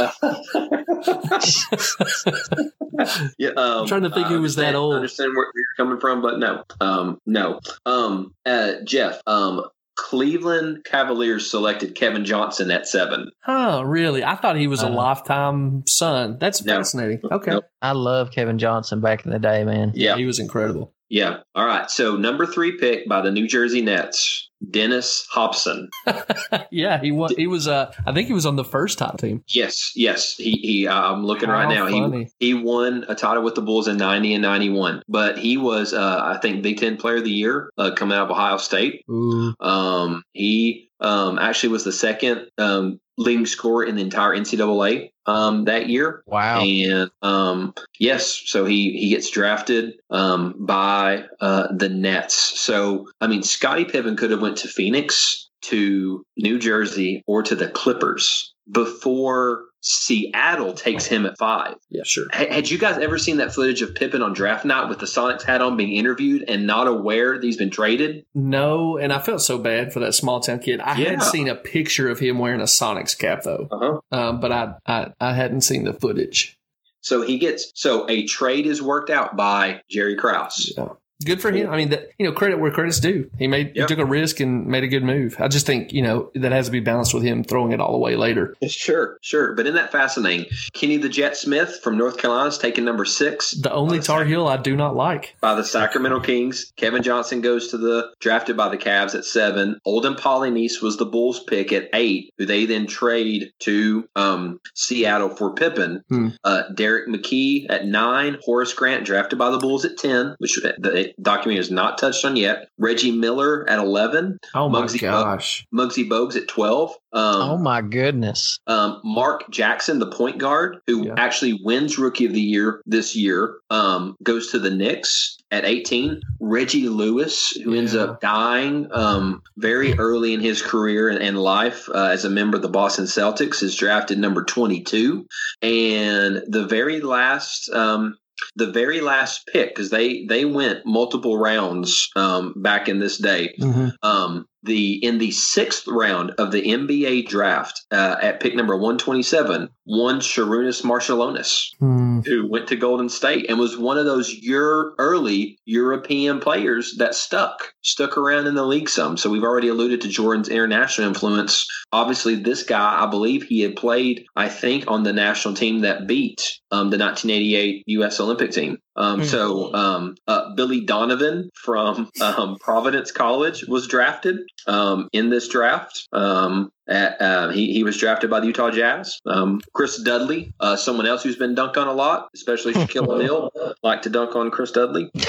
yeah, um, I'm trying to think who was that old. I understand where you're coming from, but no, um, no. Um, uh, Jeff, um, Cleveland Cavaliers selected Kevin Johnson at seven. Oh, really? I thought he was a uh, lifetime Sun. That's no. fascinating. Okay. Nope. I love Kevin Johnson back in the day, man. Yeah. He was incredible. Yeah. All right. So number three pick by the New Jersey Nets, Dennis Hopson. yeah, he was. He was. Uh, I think he was on the first top team. Yes, yes. He. he uh, I'm looking How right now. Funny. He he won a title with the Bulls in '90 and '91. But he was, uh, I think, Big Ten Player of the Year uh, coming out of Ohio State. Ooh. Um, he um, actually was the second um, leading scorer in the entire NCAA um, that year. Wow! And um, yes, so he he gets drafted um, by uh, the Nets. So I mean, Scottie Pippen could have went to Phoenix, to New Jersey, or to the Clippers before Seattle takes him at five. Yeah, sure. H- had you guys ever seen that footage of Pippen on draft night with the Sonics hat on being interviewed and not aware that he's been traded? No, and I felt so bad for that small town kid. I yeah. had seen a picture of him wearing a Sonics cap though, uh-huh. um, but I, I I hadn't seen the footage. So he gets so a trade is worked out by Jerry Krause. Yeah. Good for him. I mean, that, you know, credit where credit's due. He made yep. he took a risk and made a good move. I just think you know that has to be balanced with him throwing it all away later. Sure, sure. But in that fascinating, Kenny the Jet Smith from North Carolina is taking number six. The only Tar Heel I do not like by the Sacramento Kings. Kevin Johnson goes to the drafted by the Cavs at seven. Olden Polynice was the Bulls pick at eight, who they then trade to um, Seattle for Pippen. Hmm. Uh, Derrick McKey at nine. Horace Grant drafted by the Bulls at ten, which they documentary is not touched on yet. Reggie Miller at 11. Oh my Muggsy gosh. Muggsy Bogues at 12. Um, oh my goodness. um, Mark Jackson, the point guard, who Yeah. actually wins Rookie of the Year this year, um, goes to the Knicks at 18. Reggie Lewis, who ends up dying um, very early in his career and, and life uh, as a member of the Boston Celtics, is drafted number 22. And the very last. Um, the very last pick, because they they went multiple rounds um, back in this day Mhm. um, the in the sixth round of the NBA draft uh, at pick number one twenty seven, one Sarunas Marciulionis, Hmm. who went to Golden State and was one of those early European players that stuck stuck around in the league some. So we've already alluded to Jordan's international influence. Obviously, this guy, I believe he had played, I think, on the national team that beat um, the 1988 U.S. Olympic team. Um, Hmm. So um, uh, Billy Donovan from um, Providence College was drafted um, in this draft. At, uh, he, he was drafted by the Utah Jazz. Um, Chris Dudley, uh, someone else who's been dunked on a lot, especially Shaquille O'Neal, like to dunk on Chris Dudley.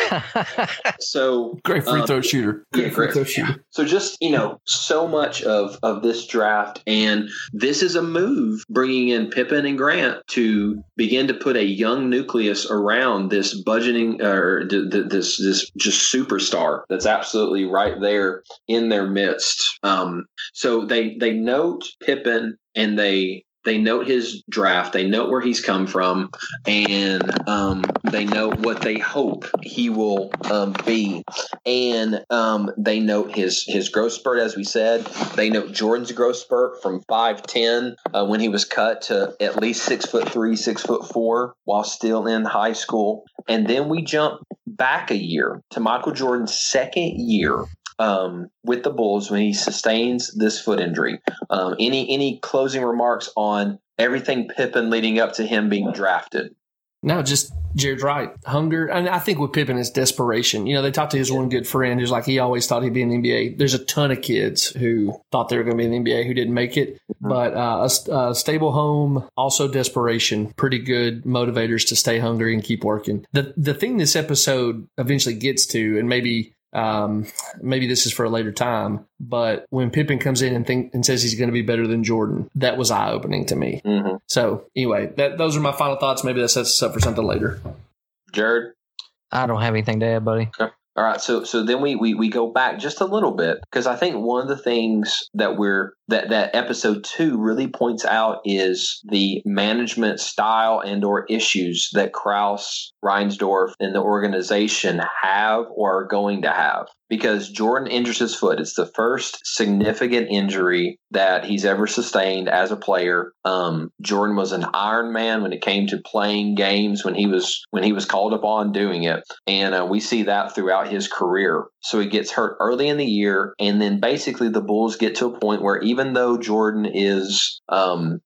So Great free Um, throw shooter. yeah, free throw shooter. so just you know, so much of of this draft, and this is a move bringing in Pippen and Grant to begin to put a young nucleus around this budgeting or th- th- this this just superstar that's absolutely right there in their midst. Um, so they they note Pippen and they. They note his draft. They note where he's come from, and um, they note what they hope he will um, be and um, they note his his growth spurt, as we said. They note Jordan's growth spurt from five ten uh, when he was cut to at least six foot three, six foot four, while still in high school. And then we jump back a year to Michael Jordan's second year. Um, with the Bulls when he sustains this foot injury. Um, any any closing remarks on everything Pippen leading up to him being drafted? No, just Jared's right. Hunger. And I think with Pippen, it's desperation. You know, they talked to his one good friend who's like, he always thought he'd be in the NBA. There's a ton of kids who thought they were going to be in the NBA who didn't make it. But uh, a, a stable home, also desperation, pretty good motivators to stay hungry and keep working. The, the thing this episode eventually gets to, and maybe um, maybe this is for a later time, but when Pippen comes in and think and says he's going to be better than Jordan, that was eye opening to me. Mm-hmm. So anyway, that those are my final thoughts. Maybe that sets us up for something later. Jared. I don't have anything to add, buddy. All right, so so then we we, we go back just a little bit because I think one of the things that we're that that episode two really points out is the management style and or issues that Krause, Reinsdorf, and the organization have or are going to have. Because Jordan injures his foot, it's the first significant injury that he's ever sustained as a player. Um, Jordan was an Iron Man when it came to playing games when he was when he was called upon doing it, and uh, we see that throughout his career. So he gets hurt early in the year, and then basically the Bulls get to a point where even though Jordan is um,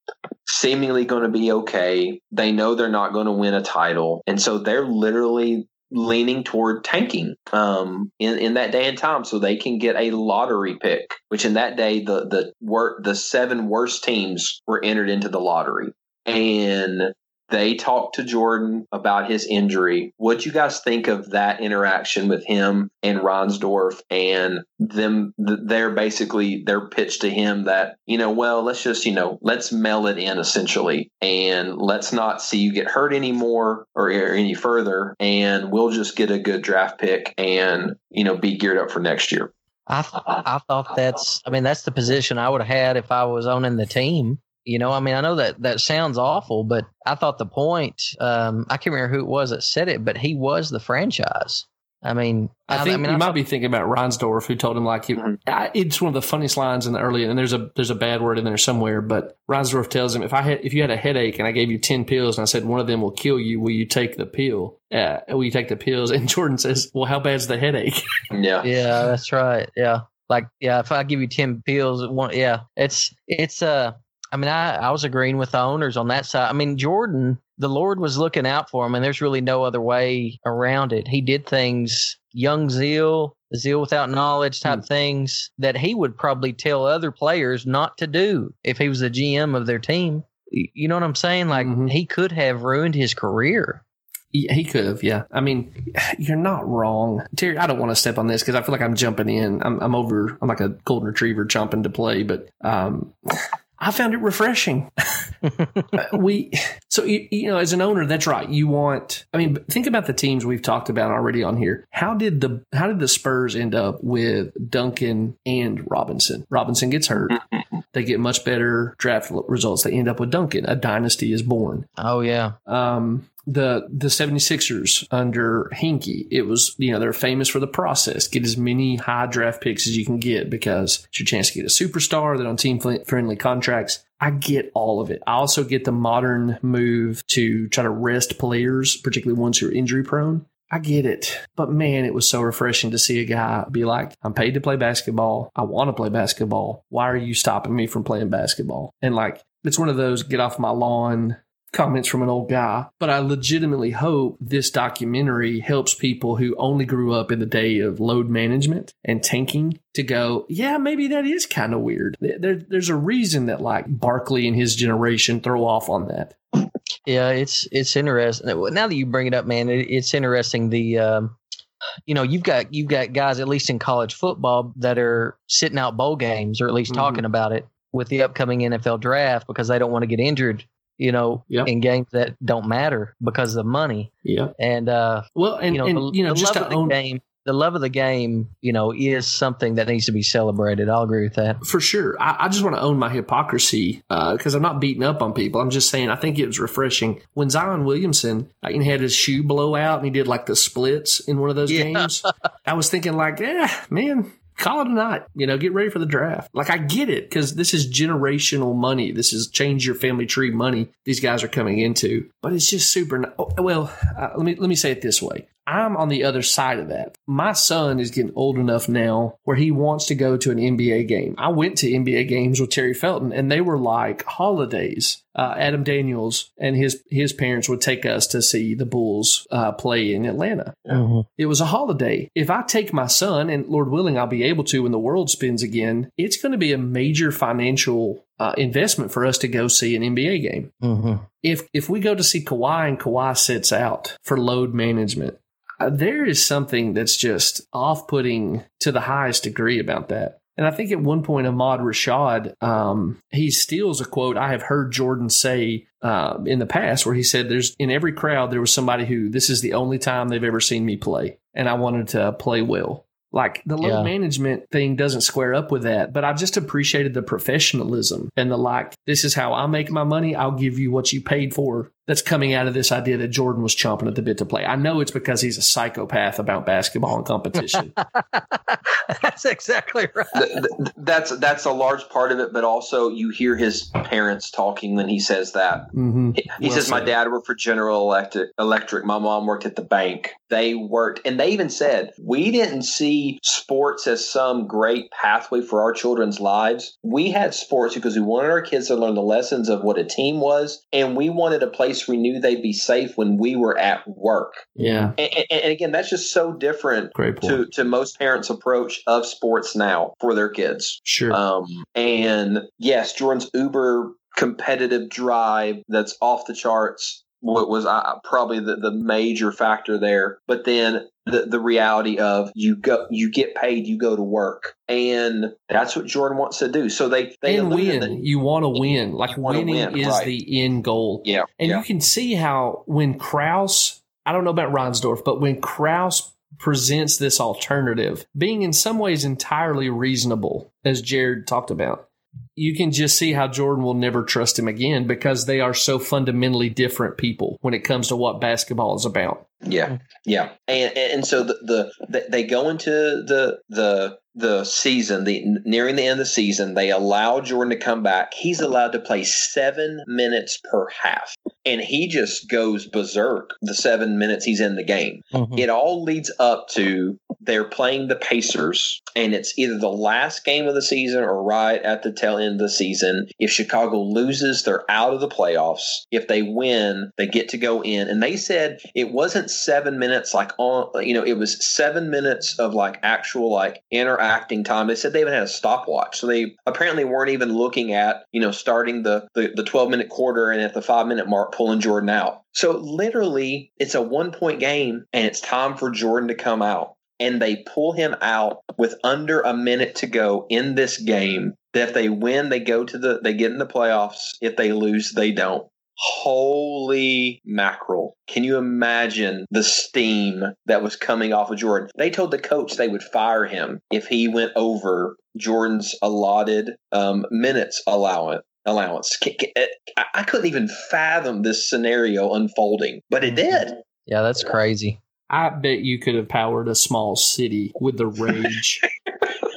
seemingly going to be okay, they know they're not going to win a title, and so they're literally leaning toward tanking um, in in that day and time, so they can get a lottery pick. Which in that day, the the wor- the seven worst teams were entered into the lottery, and they talked to Jordan about his injury. What you guys think of that interaction with him and Reinsdorf and them? They're basically their pitch to him that you know, well, let's just you know, let's mail it in essentially, and let's not see you get hurt anymore or, or any further, and we'll just get a good draft pick and you know be geared up for next year. I th- I thought that's I mean that's the position I would have had if I was owning the team. You know, I mean, I know that that sounds awful, but I thought the point. Um, I can't remember who it was that said it, but he was the franchise. I mean, I think mean, you I might thought- be thinking about Reinsdorf, who told him like he, Mhm. I, it's one of the funniest lines in the early. And there's a there's a bad word in there somewhere, but Reinsdorf tells him if I had if you had a headache and I gave you ten pills and I said one of them will kill you, will you take the pill? Uh, will you take the pills? And Jordan says, well, how bad's the headache? Yeah, Yeah, that's right. Yeah, like yeah, if I give you ten pills, one yeah, it's it's uh. I mean, I, I was agreeing with the owners on that side. I mean, Jordan, the Lord was looking out for him, and there's really no other way around it. He did things, young zeal, zeal without knowledge type things that he would probably tell other players not to do if he was the GM of their team. You know what I'm saying? Like Mhm. he could have ruined his career. he could have, yeah. I mean, you're not wrong, Terry. I don't want to step on this because I feel like I'm jumping in. I'm, I'm over. I'm like a golden retriever jumping to play, but um, I found it refreshing. we so you, you, know as an owner that's right. You want i mean think about the teams we've talked about already on here. How did the how did the spurs end up with duncan and robinson? Robinson gets hurt. They get much better draft results. They end up with duncan. A dynasty is born. Oh yeah. Um the the 76ers under Hinkie, it was, you know, they're famous for the process. Get as many high draft picks as you can get because it's your chance to get a superstar that on team friendly contracts. I get all of it. I also get the modern move to try to rest players, particularly ones who are injury prone. I get it. But man, it was so refreshing to see a guy be like, I'm paid to play basketball. I want to play basketball. Why are you stopping me from playing basketball? And like, it's one of those get off my lawn comments from an old guy, but I legitimately hope this documentary helps people who only grew up in the day of load management and tanking to go, yeah, maybe that is kind of weird. There, there's a reason that like Barkley and his generation throw off on that. Yeah, it's it's interesting. Now that you bring it up, man, it, it's interesting. The um, you know you've got you've got guys at least in college football that are sitting out bowl games or at least mm-hmm. talking about it with the upcoming NFL draft because they don't want to get injured you know, yep. in games that don't matter because of money. Yeah. And uh well and you know, and, the, you know the just love of the game the love of the game, you know, is something that needs to be celebrated. I'll agree with that. For sure. I, I just want to own my hypocrisy because uh, I'm not beating up on people. I'm just saying I think it was refreshing. When Zion Williamson uh, he had his shoe blow out and he did like the splits in one of those yeah. games, I was thinking like, yeah, man, call it a night. You know, get ready for the draft. Like I get it because this is generational money. This is change your family tree money. These guys are coming into, but it's just super. Oh, well, uh, let me let me say it this way. I'm on the other side of that. My son is getting old enough now where he wants to go to an NBA game. I went to NBA games with Terry Felton, and they were like holidays. Uh, Adam Daniels and his his parents would take us to see the Bulls uh, play in Atlanta. Mm-hmm. It was a holiday. If I take my son, and Lord willing, I'll be able to when the world spins again, it's going to be a major financial uh, investment for us to go see an NBA game. Mm-hmm. If if we go to see Kawhi and Kawhi sits out for load management, uh, there is something that's just off putting to the highest degree about that. And I think at one point, Ahmad Rashad, um, he steals a quote I have heard Jordan say uh, in the past, where he said, "There's in every crowd there was somebody who this is the only time they've ever seen me play, and I wanted to play well." Like the load yeah. management thing doesn't square up with that, but I've just appreciated the professionalism and the like. This is how I make my money. I'll give you what you paid for that's coming out of this idea that Jordan was chomping at the bit to play. I know it's because he's a psychopath about basketball and competition. that's exactly right. That's that's a large part of it, but also you hear his parents talking when he says that. Mm-hmm. He, he well says, said. "My dad worked for General Electric. Electric. My mom worked at the bank. They worked, and they even said we didn't see sports as some great pathway for our children's lives. We had sports because we wanted our kids to learn the lessons of what a team was, and we wanted a place." Place we knew they'd be safe when we were at work. Yeah. And, and again, that's just so different to, to most parents' approach of sports now for their kids. Sure. Um, and yes, Jordan's uber competitive drive that's off the charts was uh, probably the, the major factor there. But then the, the reality of you go you get paid, you go to work, and that's what Jordan wants to do. So they they and win. The, you want to win. Like winning win, is right. the end goal. Yeah, and yeah. you can see how when Krause, I don't know about Reinsdorf, but when Krause presents this alternative, being in some ways entirely reasonable, as Jared talked about you can just see how Jordan will never trust him again because they are so fundamentally different people when it comes to what basketball is about. Yeah, yeah, and and so the, the they go into the the the season, the nearing the end of the season, they allow Jordan to come back. He's allowed to play seven minutes per half, and he just goes berserk the seven minutes he's in the game. Mm-hmm. It all leads up to they're playing the Pacers, and it's either the last game of the season or right at the tail end of the season. If Chicago loses, they're out of the playoffs. If they win, they get to go in. And they said it wasn't seven minutes like on, you know, it was seven minutes of like actual like interaction reacting time. They said they even had a stopwatch. So they apparently weren't even looking at, you know, starting the, the, the 12 minute quarter and at the five minute mark pulling Jordan out. So literally, it's a one point game and it's time for Jordan to come out. And they pull him out with under a minute to go in this game. That if they win, they go to the they get in the playoffs. If they lose, they don't. Holy mackerel. Can you imagine the steam that was coming off of Jordan? They told the coach they would fire him if he went over Jordan's allotted um, minutes allowance. Allowance. I couldn't even fathom this scenario unfolding, but it did. Yeah, that's crazy. I bet you could have powered a small city with the rage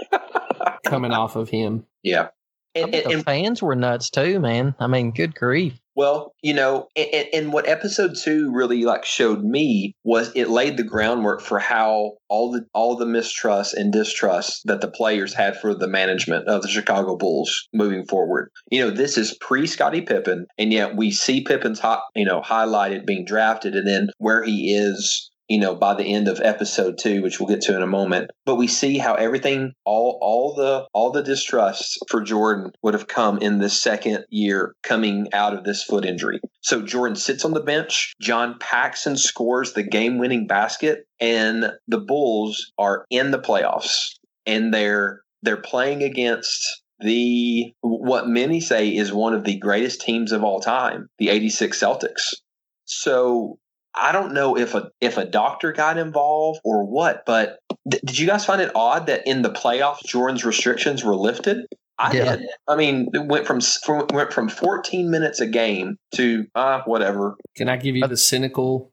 coming off of him. Yeah. And, and, the fans were nuts too, man. I mean, good grief. Well, you know, and, and, what episode two really like showed me was it laid the groundwork for how all the all the mistrust and distrust that the players had for the management of the Chicago Bulls moving forward. You know, this is pre Scottie Pippen, and yet we see Pippen's hot, you know, highlighted being drafted, and then where he is you know, by the end of episode two, which we'll get to in a moment. But we see how everything, all, all the, all the distrust for Jordan would have come in this second year coming out of this foot injury. So Jordan sits on the bench. John Paxson scores the game-winning basket, and the Bulls are in the playoffs, and they're they're playing against the what many say is one of the greatest teams of all time, the 86 Celtics. So I don't know if a if a doctor got involved or what, but th- did you guys find it odd that in the playoffs Jordan's restrictions were lifted? I yeah. did. I mean, it went from, from went from 14 minutes a game to uh, whatever. Can I give you the cynical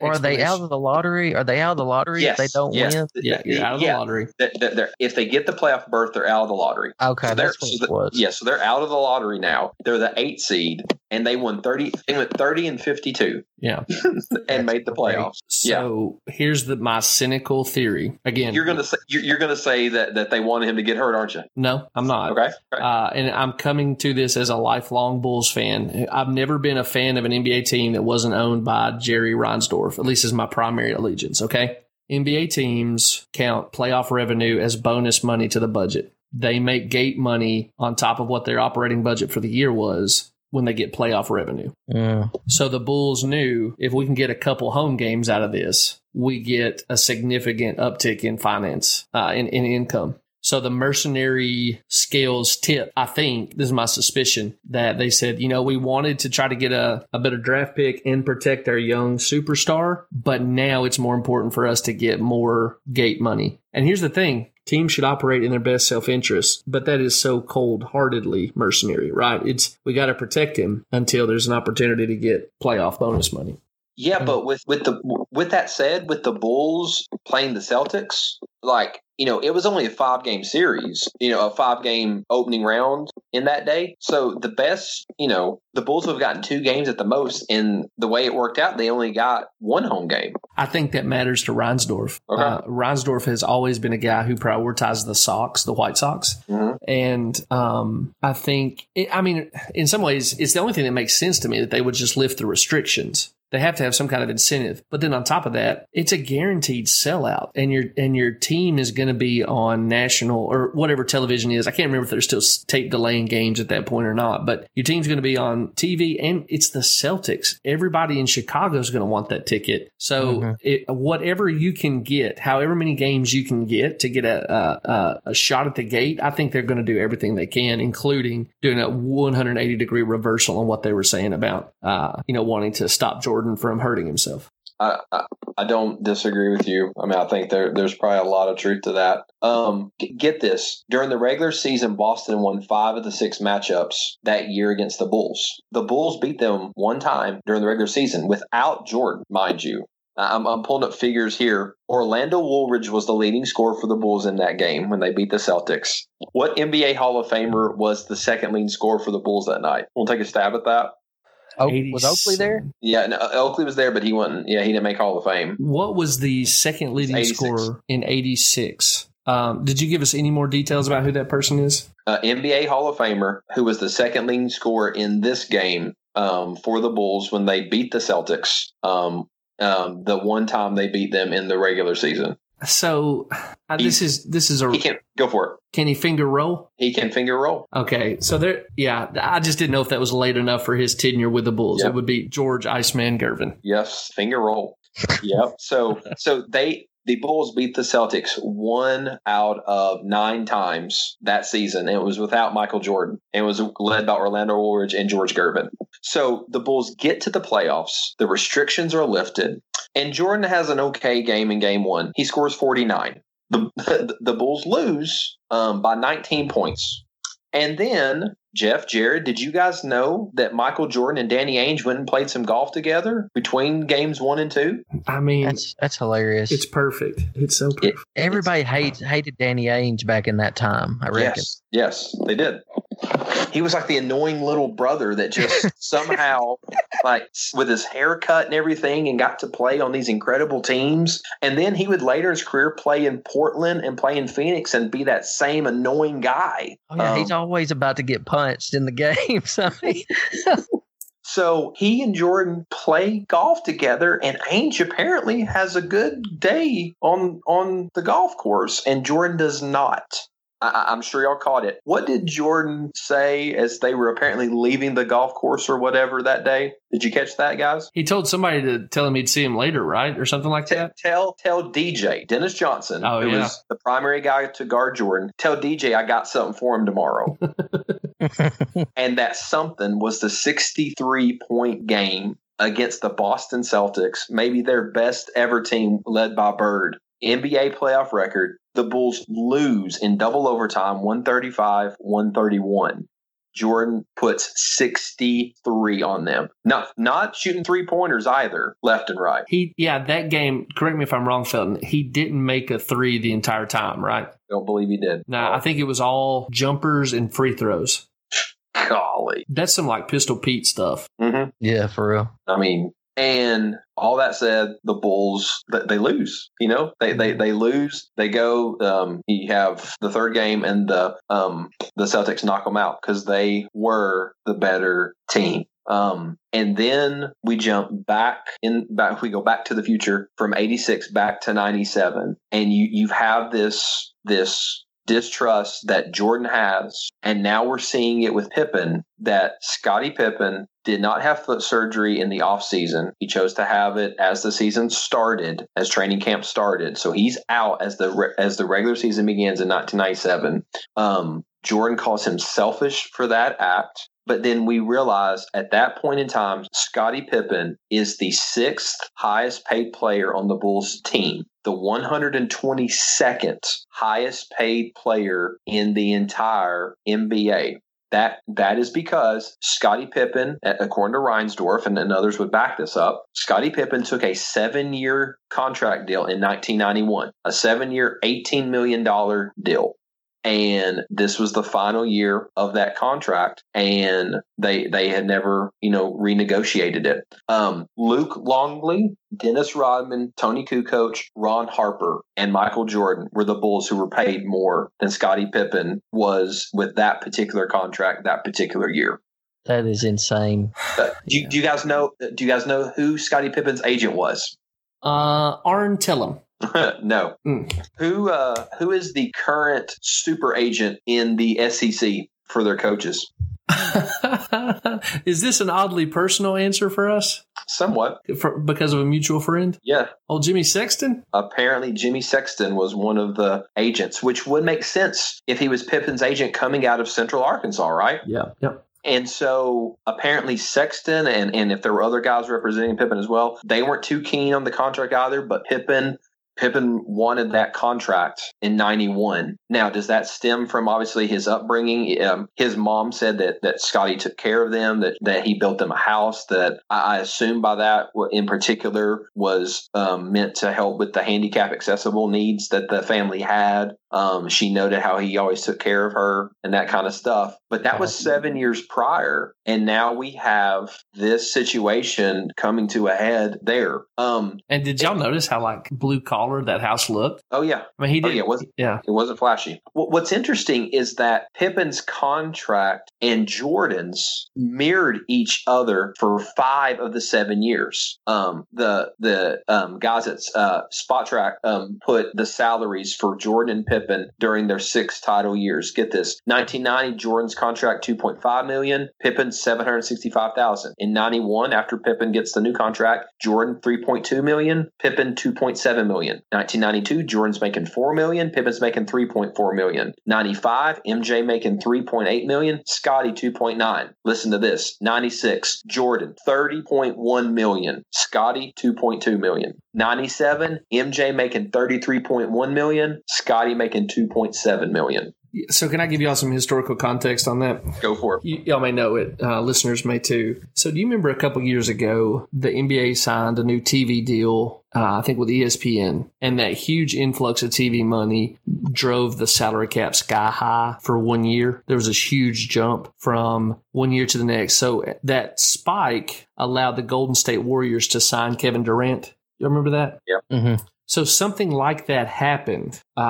or are they out of the lottery? Are they out of the lottery yes, if they don't yes. win? Yeah, you're out of the yeah. lottery. They're, they're, if they get the playoff berth, they're out of the lottery. Okay, so that's what it was. Yeah, so they're out of the lottery now. They're the eight seed, and they won thirty. They went thirty and fifty-two. Yeah, and made the playoffs. So yeah. here's the my cynical theory. Again, you're gonna say you're, you're, gonna say that that they wanted him to get hurt, aren't you? No, I'm not. Okay, uh, and I'm coming to this as a lifelong Bulls fan. I've never been a fan of an NBA team that wasn't owned by Jerry Reinsdorf. At least is my primary allegiance. Okay, NBA teams count playoff revenue as bonus money to the budget. They make gate money on top of what their operating budget for the year was when they get playoff revenue. Yeah. So the Bulls knew if we can get a couple home games out of this, we get a significant uptick in finance, uh, in, in income. So the mercenary scales tip, I think, this is my suspicion, that they said, you know, we wanted to try to get a, a better draft pick and protect our young superstar, but now it's more important for us to get more gate money. And here's the thing teams should operate in their best self-interest but that is so cold-heartedly mercenary right it's we got to protect him until there's an opportunity to get playoff bonus money yeah but with with the with that said with the bulls playing the celtics like you know, it was only a five game series, you know, a five game opening round in that day. So the best, you know, the Bulls would have gotten two games at the most. And the way it worked out, they only got one home game. I think that matters to Reinsdorf. Okay. Uh, Reinsdorf has always been a guy who prioritizes the Sox, the White Sox. Mm-hmm. And um, I think, it, I mean, in some ways, it's the only thing that makes sense to me that they would just lift the restrictions they have to have some kind of incentive. But then on top of that, it's a guaranteed sellout, and your and your team is going to be on national or whatever television is. I can't remember if they're still tape delaying games at that point or not. But your team's going to be on TV, and it's the Celtics. Everybody in Chicago is going to want that ticket. So mm-hmm. it, whatever you can get, however many games you can get to get a a, a shot at the gate, I think they're going to do everything they can, including doing a 180 degree reversal on what they were saying about uh, you know wanting to stop Jordan From hurting himself. I, I, I don't disagree with you. I mean, I think there there's probably a lot of truth to that. Um, get this: during the regular season, Boston won five of the six matchups that year against the Bulls. The Bulls beat them one time during the regular season without Jordan, mind you. I'm, I'm pulling up figures here. Orlando Woolridge was the leading scorer for the Bulls in that game when they beat the Celtics. What NBA Hall of Famer was the second leading scorer for the Bulls that night? We'll take a stab at that. Oh, was Oakley there? Yeah, no, Oakley was there, but he wasn't. Yeah, he didn't make Hall of Fame. What was the second leading scorer in '86? Um, did you give us any more details about who that person is? Uh, NBA Hall of Famer, who was the second leading scorer in this game um, for the Bulls when they beat the Celtics. Um, um, the one time they beat them in the regular season. So uh, this is this is a He can go for it. can he finger roll? He can finger roll. Okay, so there, yeah, I just didn't know if that was late enough for his tenure with the Bulls. Yeah. It would be George Iceman Gervin. Yes, finger roll. yep. So so they the Bulls beat the Celtics one out of nine times that season. It was without Michael Jordan. It was led by Orlando Woolridge and George Gervin. So the Bulls get to the playoffs. The restrictions are lifted, and Jordan has an okay game in Game One. He scores forty nine. The the Bulls lose um, by nineteen points. And then, Jeff, Jared, did you guys know that Michael Jordan and Danny Ainge went and played some golf together between games one and two? I mean, That's that's hilarious. it's perfect. It's so perfect. Everybody hates hated Danny Ainge back in that time. I reckon. Yes, yes, they did. He was like the annoying little brother that just somehow, like with his haircut and everything, and got to play on these incredible teams. And then he would later in his career play in Portland and play in Phoenix and be that same annoying guy. Oh yeah, he's Um, always about to get punched in the games. I mean, So he and Jordan play golf together, and Ainge apparently has a good day on on the golf course, and Jordan does not. I, I- I'm sure y'all caught it. What did Jordan say as they were apparently leaving the golf course or whatever that day? Did you catch that, guys? He told somebody to tell him he'd see him later, right, or something like T- that. tell tell DJ Dennis Johnson, Oh, who yeah. was the primary guy to guard Jordan. Tell DJ I got something for him tomorrow. and that something was the 63 point game against the Boston Celtics, maybe their best ever team led by Bird. NBA playoff record. The Bulls lose in double overtime 135 131. Jordan puts 63 on them. Not not shooting three pointers either, left and right. He, yeah, that game. Correct me if I'm wrong, Felton. He didn't make a three the entire time, right? Don't believe he did. No, I think it was all jumpers and free throws. Golly. That's some like Pistol Pete stuff. hmm yeah, for real. I mean, and all that said, the Bulls th- they lose. You know, they they they lose. They go. Um, you have the third game, and the um the Celtics knock them out because they were the better team. Um, and then we jump back in back. We go back to the future from '86 back to '97, and you you have this this distrust that Jordan has, and now we're seeing it with Pippen. That Scottie Pippen did not have foot surgery in the offseason. He chose to have it as the season started, as training camp started. So he's out as the as the regular season begins in 1997. Um, Jordan calls him selfish for that act. But then we realize at that point in time, Scottie Pippen is the sixth highest paid player on the Bulls team, the 122nd highest paid player in the entire NBA. That that is because Scottie Pippen, according to Reinsdorf and, and others would back this up, Scottie Pippen took a seven-year contract deal in 1991, a seven-year, 18 million dollar deal, and this was the final year of that contract, and they they had never you know renegotiated it. Um, Luke Longley, Dennis Rodman, Toni Kukoc, Ron Harper, and Michael Jordan were the Bulls who were paid more than Scottie Pippen was with that particular contract that particular year. That is insane. Uh, do, you, do you guys know? Do you guys know who Scottie Pippen's agent was? Uh, Arn Tellem. no. Mm. Who uh, who is the current super agent in the SEC for their coaches? is this an oddly personal answer for us? Somewhat. For, because of a mutual friend? Yeah. Oh, Jimmy Sexton? Apparently, Jimmy Sexton was one of the agents, which would make sense if he was Pippen's agent coming out of Central Arkansas, right? Yeah. Yep. And so apparently Sexton and, and if there were other guys representing Pippen as well, they weren't too keen on the contract either, but Pippen Pippen wanted that contract in 91. Now, does that stem from obviously his upbringing? Um, his mom said that, that Scottie took care of them, that, that he built them a house, that I, I assume by that in particular was um, meant to help with the handicap accessible needs that the family had. Um, she noted how he always took care of her and that kind of stuff. But that was seven years prior. And now we have this situation coming to a head there. Um, And did y'all notice how like blue collar that house looked. Oh yeah. I mean, he Oh did. yeah. It was yeah. It wasn't flashy. What's interesting is that Pippen's contract and Jordan's mirrored each other for five of the seven years. Um, the the um, guys at uh, Spotrac um, put the salaries for Jordan and Pippen during their six title years. Get this: 1990, Jordan's contract 2.5 million, Pippen 765,000. In 91, after Pippen gets the new contract, Jordan 3.2 million, Pippen 2.7 million. 1992, Jordan's making 4 million, Pippen's making 3.4 million. 95, MJ making 3.8 million, Scottie 2.9. Listen to this. 96, Jordan 30.1 million, Scottie 2.2 million. 97, MJ making 33.1 million, Scottie making 2.7 million. So, can I give y'all some historical context on that? Go for it. You, y'all may know it. Uh, listeners may too. So, do you remember a couple years ago the NBA signed a new TV deal? Uh, I think with ESPN, and that huge influx of TV money drove the salary cap sky high for one year. There was this huge jump from one year to the next. So that spike allowed the Golden State Warriors to sign Kevin Durant. You remember that? Mm-hmm. So something like that happened uh,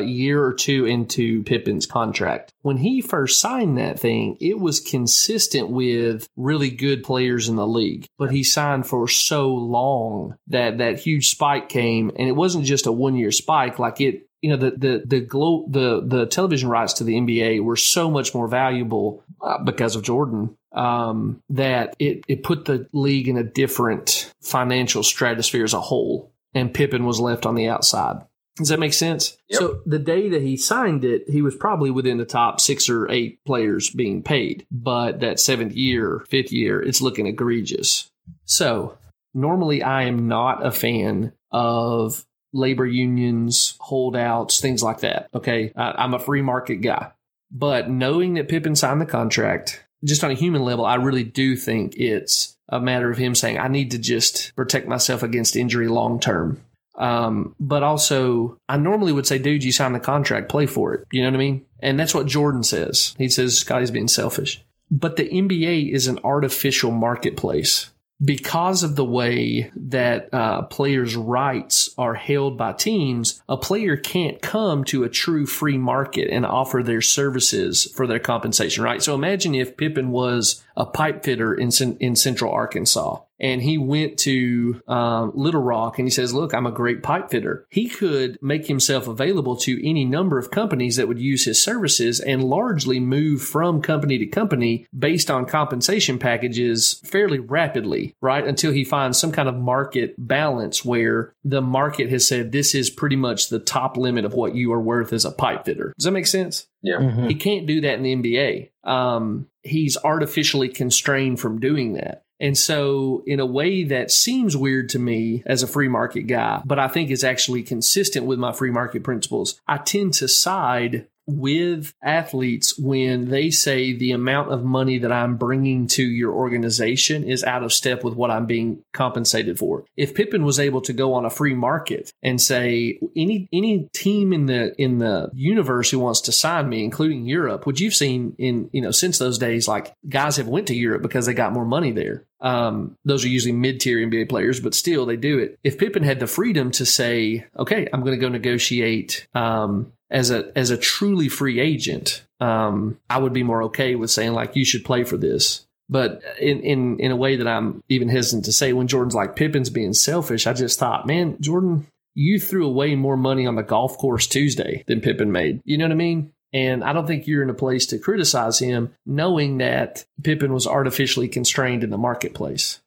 a year or two into Pippen's contract. When he first signed that thing, it was consistent with really good players in the league, but he signed for so long that that huge spike came, and it wasn't just a one year spike. Like it, you know, the the the glo- the the television rights to the NBA were so much more valuable uh, because of Jordan um, that it it put the league in a different financial stratosphere as a whole and Pippen was left on the outside. Does that make sense? Yep. So the day that he signed it, he was probably within the top six or eight players being paid. But that seventh year, fifth year, it's looking egregious. So normally I am not a fan of labor unions, holdouts, things like that. Okay. I, I'm a free market guy. But knowing that Pippen signed the contract, just on a human level, I really do think it's a matter of him saying, I need to just protect myself against injury long term. Um, but also, I normally would say, dude, you signed the contract, play for it. You know what I mean? And that's what Jordan says. He says Scottie's being selfish. But the NBA is an artificial marketplace because of the way that uh, players' rights are held by teams, a player can't come to a true free market and offer their services for their compensation, right? So imagine if Pippen was a pipe fitter in in Central Arkansas, and he went to um, Little Rock and he says, "Look, I'm a great pipe fitter." He could make himself available to any number of companies that would use his services and largely move from company to company based on compensation packages fairly rapidly, right? Until he finds some kind of market balance where the market has said this is pretty much the top limit of what you are worth as a pipe fitter. Does that make sense? Yeah. Mm-hmm. He can't do that in the NBA. Um, he's artificially constrained from doing that. And so, in a way that seems weird to me as a free market guy, but I think is actually consistent with my free market principles, I tend to side with athletes when they say the amount of money that I'm bringing to your organization is out of step with what I'm being compensated for. If Pippen was able to go on a free market and say any any team in the in the universe who wants to sign me, including Europe, which you've seen in you know since those days, like guys have went to Europe because they got more money there. Um, those are usually mid-tier NBA players, but still they do it. If Pippen had the freedom to say, "Okay, I'm going to go negotiate," um, as a as a truly free agent, um, I would be more okay with saying like you should play for this. But in, in in a way that I'm even hesitant to say when Jordan's like Pippen's being selfish, I just thought, man, Jordan, you threw away more money on the golf course Tuesday than Pippen made. You know what I mean? And I don't think you're in a place to criticize him knowing that Pippen was artificially constrained in the marketplace.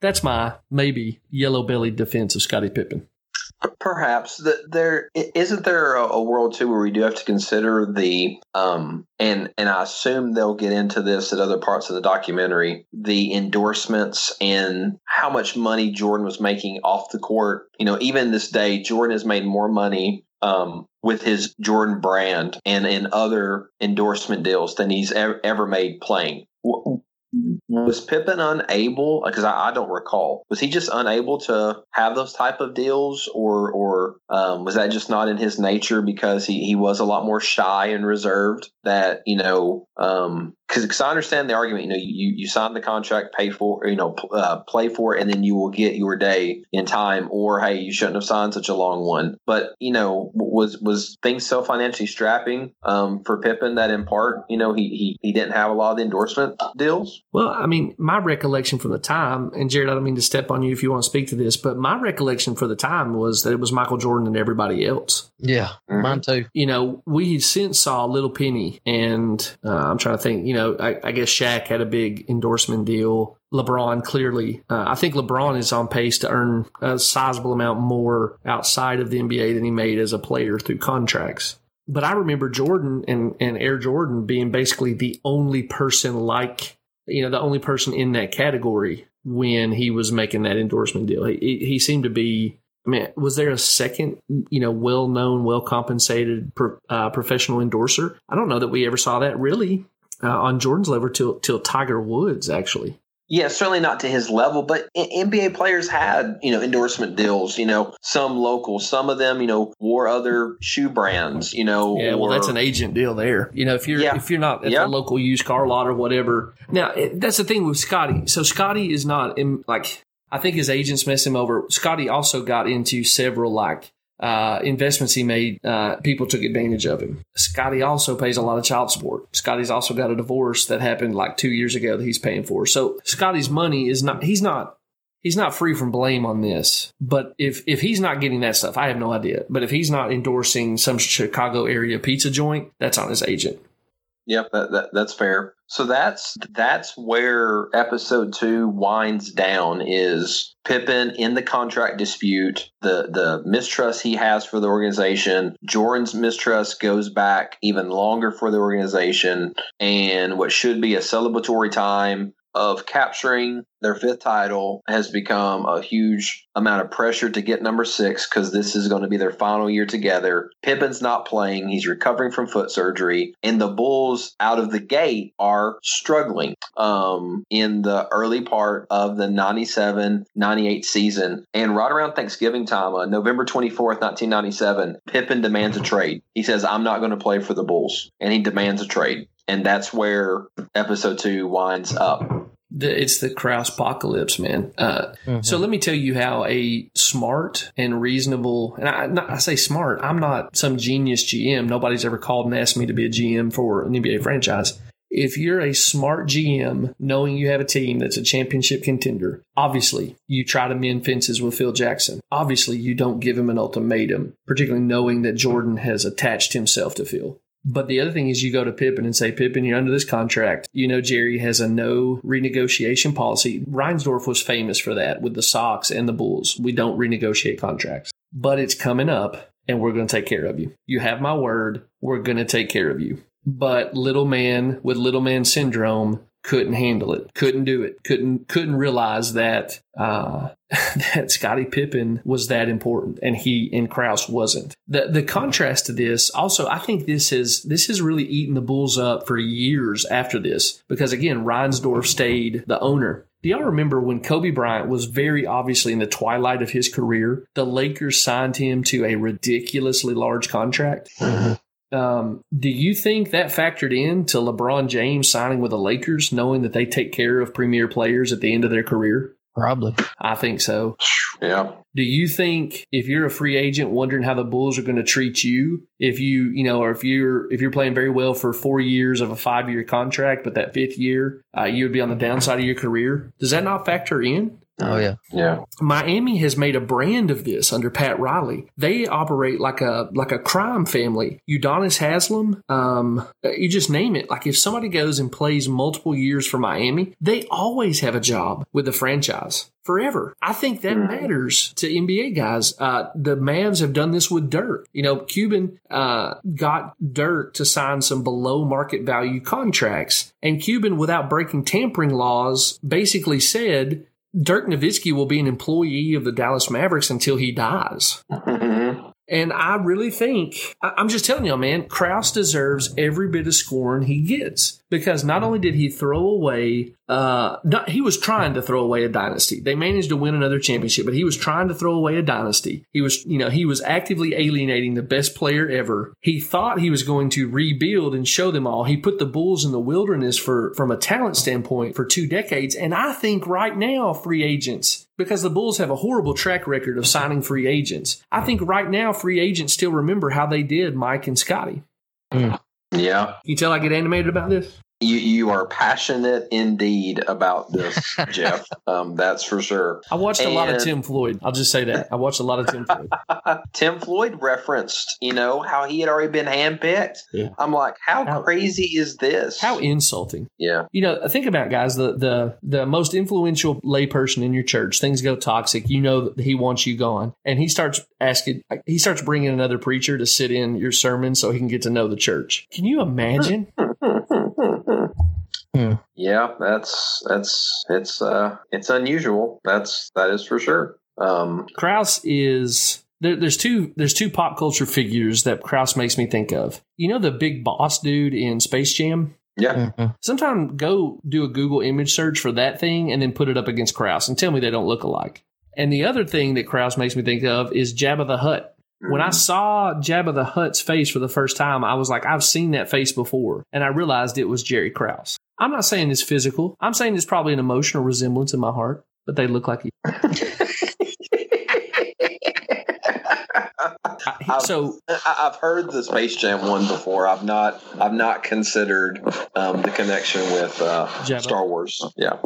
That's my maybe yellow bellied defense of Scottie Pippen. Perhaps that there isn't there a, a world too where we do have to consider the um and and I assume they'll get into this at other parts of the documentary the endorsements and how much money Jordan was making off the court. You know, even this day, Jordan has made more money um, with his Jordan brand and in other endorsement deals than he's ever, ever made playing. Was Pippen unable? Because I, I, don't recall. Was he just unable to have those type of deals, or or um, was that just not in his nature because he, he was a lot more shy and reserved? That you know, um, because I understand the argument. You know, you you sign the contract, pay for, you know, uh, play for it, and then you will get your day in time. Or hey, you shouldn't have signed such a long one. But you know, was was things so financially strapping um, for Pippen that in part, you know, he, he he didn't have a lot of the endorsement deals. Well, I mean, my recollection from the time, and Jared, I don't mean to step on you if you want to speak to this, but my recollection for the time was that it was Michael Jordan and everybody else. Yeah, mm-hmm. mine too. You know, we since saw Little Penny, and uh, I'm trying to think. You know, I, I, guess Shaq had a big endorsement deal. LeBron clearly, uh, I think LeBron is on pace to earn a sizable amount more outside of the NBA than he made as a player through contracts. But I remember Jordan and, and Air Jordan being basically the only person like, you know, the only person in that category when he was making that endorsement deal. He, he seemed to be I mean, was there a second, you know, well known, well compensated pro, uh, professional endorser? I don't know that we ever saw that really uh, on Jordan's level till till Tiger Woods actually. Yeah, certainly not to his level, but NBA players had, you know, endorsement deals, you know, some local, some of them, you know, wore other shoe brands, you know. Yeah, well, that's an agent deal there. You know, if you're yeah. if you're not at yeah. the local used car lot or whatever. Now, that's the thing with Scottie. So Scottie is not in like I think his agents messed him over. Scotty also got into several like uh, investments he made. Uh, people took advantage of him. Scottie also pays a lot of child support. Scottie's also got a divorce that happened like two years ago that he's paying for. So Scottie's money is not. He's not. He's not free from blame on this. But if if he's not getting that stuff, I have no idea. But if he's not endorsing some Chicago area pizza joint, that's on his agent. Yep, that, that, that's fair. So that's that's where episode two winds down. Is Pippen in the contract dispute, the the mistrust he has for the organization. Jordan's mistrust goes back even longer for the organization, and what should be a celebratory time of capturing their fifth title has become a huge amount of pressure to get number six because this is going to be their final year together. Pippen's not playing. He's recovering from foot surgery. And the Bulls out of the gate are struggling um, in the early part of the 97 98 season. And right around Thanksgiving time, uh, November 24th, 1997, Pippen demands a trade. He says, I'm not going to play for the Bulls. And he demands a trade and that's where episode two winds up. It's the Krause apocalypse, man. Uh, mm-hmm. So let me tell you how a smart and reasonable, and I, not, I, say smart, I'm not some genius GM. Nobody's ever called and asked me to be a GM for an NBA franchise. If you're a smart GM, knowing you have a team that's a championship contender, obviously you try to mend fences with Phil Jackson. Obviously, you don't give him an ultimatum, particularly knowing that Jordan has attached himself to Phil. But the other thing is you go to Pippen and say, Pippen, you're under this contract. You know, Jerry has a no renegotiation policy. Reinsdorf was famous for that with the Sox and the Bulls. We don't renegotiate contracts, but it's coming up and we're going to take care of you. You have my word. We're going to take care of you. But little man with little man syndrome couldn't handle it, couldn't do it, couldn't couldn't realize that uh, that Scottie Pippen was that important, and he and Krause wasn't. The the contrast to this, also, I think this is this has really eaten the Bulls up for years after this, because again, Reinsdorf stayed the owner. Do y'all remember when Kobe Bryant was very obviously in the twilight of his career? The Lakers signed him to a ridiculously large contract. Mm-hmm. Um, do you think that factored in to LeBron James signing with the Lakers, knowing that they take care of premier players at the end of their career? Probably. I think so. Yeah. Do you think if you're a free agent wondering how the Bulls are going to treat you, if you, you know, or if you're if you're playing very well for four years of a five year contract, but that fifth year uh, you would be on the downside of your career, does that not factor in? Oh yeah, yeah. Miami has made a brand of this under Pat Riley. They operate like a like a crime family. Udonis Haslem, um, you just name it. Like if somebody goes and plays multiple years for Miami, they always have a job with the franchise forever. I think that mm-hmm. matters to NBA guys. Uh, the Mavs have done this with Dirk. You know, Cuban uh, got Dirk to sign some below market value contracts, and Cuban, without breaking tampering laws, basically said Dirk Nowitzki will be an employee of the Dallas Mavericks until he dies. Mm-hmm. And I really think, I'm just telling you, man, Krause deserves every bit of scoring he gets because not only did he throw away, uh, not, he was trying to throw away a dynasty. They managed to win another championship, but he was trying to throw away a dynasty. He was, you know, he was actively alienating the best player ever. He thought he was going to rebuild and show them all. He put the Bulls in the wilderness for, from a talent standpoint for two decades. And I think right now, free agents, because the Bulls have a horrible track record of signing free agents. I think right now, free agents still remember how they did Mike and Scottie. Yeah. You tell I get animated about this? You you are passionate indeed about this, Jeff. Um, that's for sure. I watched a lot of Tim Floyd. I'll just say that. I watched a lot of Tim Floyd. Tim Floyd referenced, you know, how he had already been handpicked. Yeah. I'm like, how, How- crazy is this? How insulting. yeah. You know, think about guys. The the the most influential layperson in your church. Things go toxic. You know that he wants you gone, and he starts asking. He starts bringing another preacher to sit in your sermon so he can get to know the church. Can you imagine? Yeah, that's that's it's uh it's unusual. That's that is for sure. Um, Krause is there, there's two there's two pop culture figures that Krause makes me think of. You know the big boss dude in Space Jam. yeah, Mhm. Sometime go do a Google image search for that thing and then put it up against Krause and tell me they don't look alike. And the other thing that Krause makes me think of is Jabba the Hutt. When I saw Jabba the Hutt's face for the first time, I was like, I've seen that face before. And I realized it was Jerry Krause. I'm not saying it's physical. I'm saying it's probably an emotional resemblance in my heart, but they look like I, so I've heard the Space Jam one before. I've not I've not considered um, the connection with uh, Star Wars. Yeah,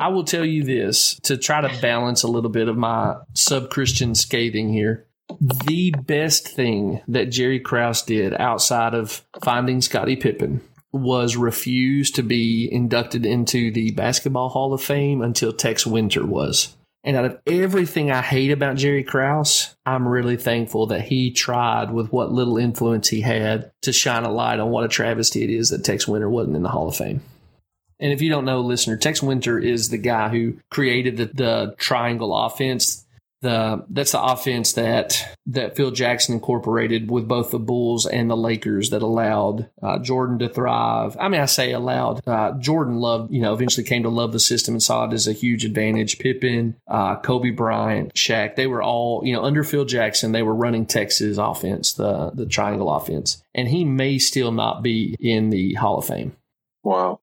I will tell you this to try to balance a little bit of my sub Christian scathing here. The best thing that Jerry Krause did outside of finding Scottie Pippen was refused to be inducted into the Basketball Hall of Fame until Tex Winter was. And out of everything I hate about Jerry Krause, I'm really thankful that he tried with what little influence he had to shine a light on what a travesty it is that Tex Winter wasn't in the Hall of Fame. And if you don't know, listener, Tex Winter is the guy who created the, the triangle offense. The that's the offense that that Phil Jackson incorporated with both the Bulls and the Lakers that allowed uh, Jordan to thrive. I mean, I say allowed. Uh, Jordan loved, you know, eventually came to love the system and saw it as a huge advantage. Pippen, uh, Kobe Bryant, Shaq, they were all, you know, under Phil Jackson, they were running Tex's offense, the the triangle offense, and he may still not be in the Hall of Fame. wow.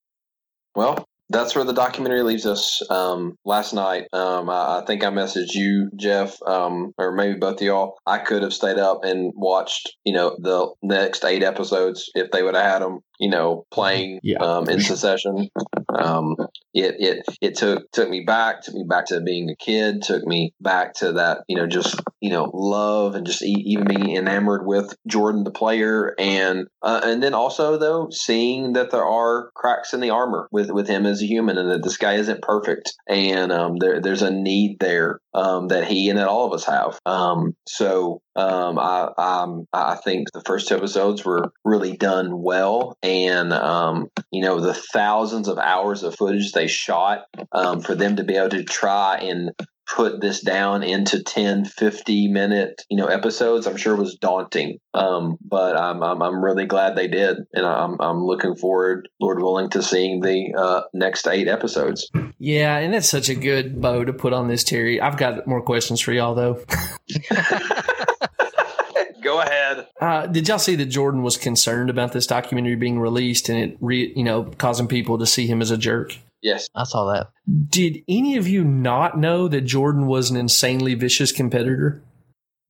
Well, that's where the documentary leaves us. Um, last night, um, I, I think I messaged you, Jeff, um, or maybe both of y'all. I could have stayed up and watched, you know, the next eight episodes if they would have had them, you know, playing Yeah, um, in succession. Um, it it it took took me back, took me back to being a kid, took me back to that, you know, just you know, love and just e- even being enamored with Jordan the player, and uh, and then also though seeing that there are cracks in the armor with with him as a human, and that this guy isn't perfect, and um, there there's a need there um, that he and that all of us have. Um, so um, I um, I think the first two episodes were really done well, and um, you know the thousands of hours of footage they shot um, for them to be able to try and put this down into 10 50 minute you know episodes i'm sure was daunting um, but I'm, I'm i'm really glad they did and i'm i'm looking forward lord willing to seeing the uh, next eight episodes Yeah, and that's such a good bow to put on this, Terry. I've got more questions for y'all though. go ahead Uh, did y'all see that Jordan was concerned about this documentary being released and it, re, you know, causing people to see him as a jerk? yes I saw that. Did any of you not know that Jordan was an insanely vicious competitor?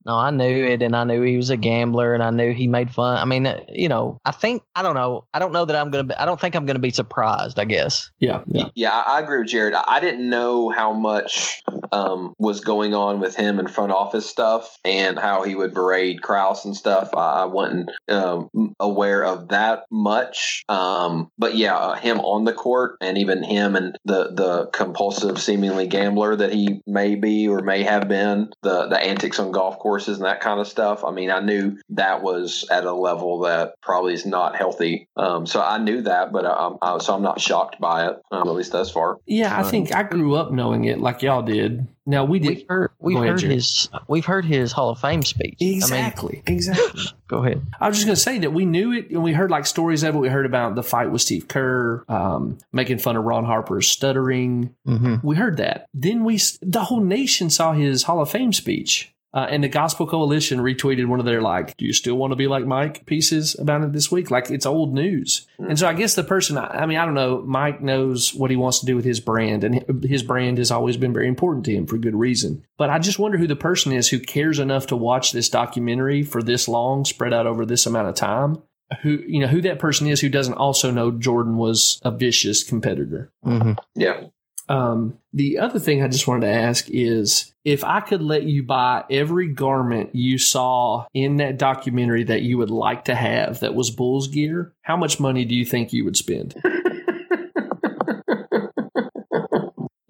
No, I knew it, and I knew he was a gambler, and I knew he made fun. I mean, uh, you know, I think I don't know. I don't know that I'm gonna. Be, I don't think I'm gonna be surprised. I guess. Yeah, yeah. Yeah, I I agree with Jared. I didn't know how much um, was going on with him in front office stuff and how he would berate Krause and stuff. I, I wasn't um, aware of that much. Um, but yeah, uh, him on the court and even him and the, the compulsive, seemingly gambler that he may be or may have been, the, the antics on golf course horses and that kind of stuff. I mean, I knew that was at a level that probably is not healthy. Um, so I knew that, but I, I, so I'm not shocked by it, um, at least thus far. Yeah, I think I grew up knowing it like y'all did. Now we did. We've heard, we've ahead, heard his we've heard his Hall of Fame speech. Exactly. exactly. I mean, go ahead. I was just going to say that we knew it and we heard like stories of it. We heard about the fight with Steve Kerr, um, making fun of Ron Harper's stuttering. hmm We heard that. Then we, the whole nation saw his Hall of Fame speech. Uh, and the Gospel Coalition retweeted one of their like, "Do you still want to be like Mike?" pieces about it this week. Like it's old news. And so I guess the person, I I mean, I don't know. Mike knows what he wants to do with his brand, and his brand has always been very important to him for good reason. But I just wonder who the person is who cares enough to watch this documentary for this long, spread out over this amount of time. Who you know who that person is who doesn't also know Jordan was a vicious competitor. hmm Yeah. Um, the other thing I just wanted to ask is if I could let you buy every garment you saw in that documentary that you would like to have that was Bulls gear, how much money do you think you would spend?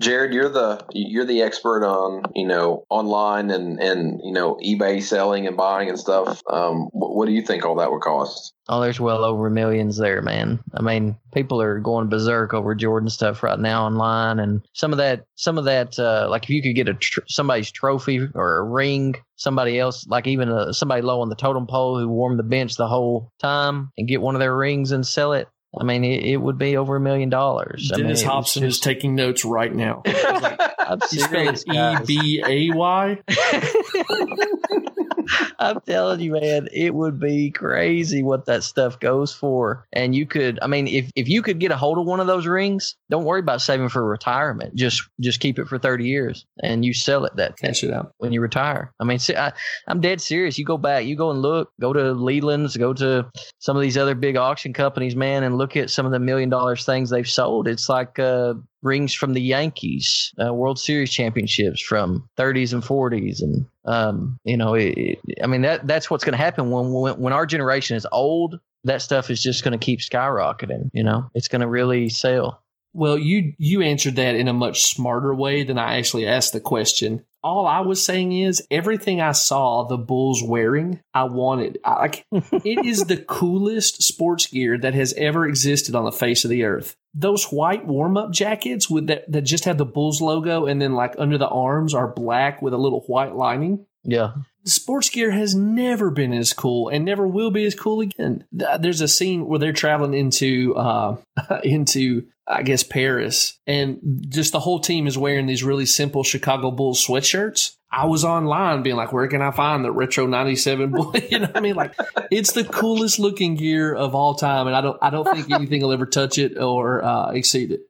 Jared, you're the you're the expert on you know online and and you know eBay selling and buying and stuff. Um, what, what do you think all that would cost? Oh, there's well over millions there, man. I mean, people are going berserk over Jordan stuff right now online, and some of that, some of that, uh, like if you could get a tr- somebody's trophy or a ring, somebody else, like even a, somebody low on the totem pole who warmed the bench the whole time, and get one of their rings and sell it. I mean, it, it would be over a million dollars. I mean, Dennis it was Hopson is taking notes right now. I'm serious, E. B A Y. I'm telling you, man, it would be crazy what that stuff goes for. And you could, I mean, if, if you could get a hold of one of those rings, don't worry about saving for retirement. Just just keep it for 30 years and you sell it that Cash it out. when you retire. I mean, see, I, I'm dead serious. You go back, you go and look, go to Leland's, go to some of these other big auction companies, man, and look at some of the million dollars things they've sold. It's like uh, rings from the Yankees, uh, World Series championships from 30s and 40s, and um, you know, it, I mean that that's what's going to happen when, when when our generation is old. That stuff is just going to keep skyrocketing. You know, it's going to really sell. Well, you you answered that in a much smarter way than I actually asked the question. All I was saying is everything I saw the Bulls wearing, I wanted. I, like it is the coolest sports gear that has ever existed on the face of the earth. Those white warm up jackets with that that just have the Bulls logo and then like under the arms are black with a little white lining. Yeah, sports gear has never been as cool and never will be as cool again. There's a scene where they're traveling into uh, into I guess Paris, and just the whole team is wearing these really simple Chicago Bulls sweatshirts. I was online being like, "Where can I find the retro '97 Bull?" You know what I mean? Like, it's the coolest looking gear of all time, and I don't I don't think anything will ever touch it or uh, exceed it.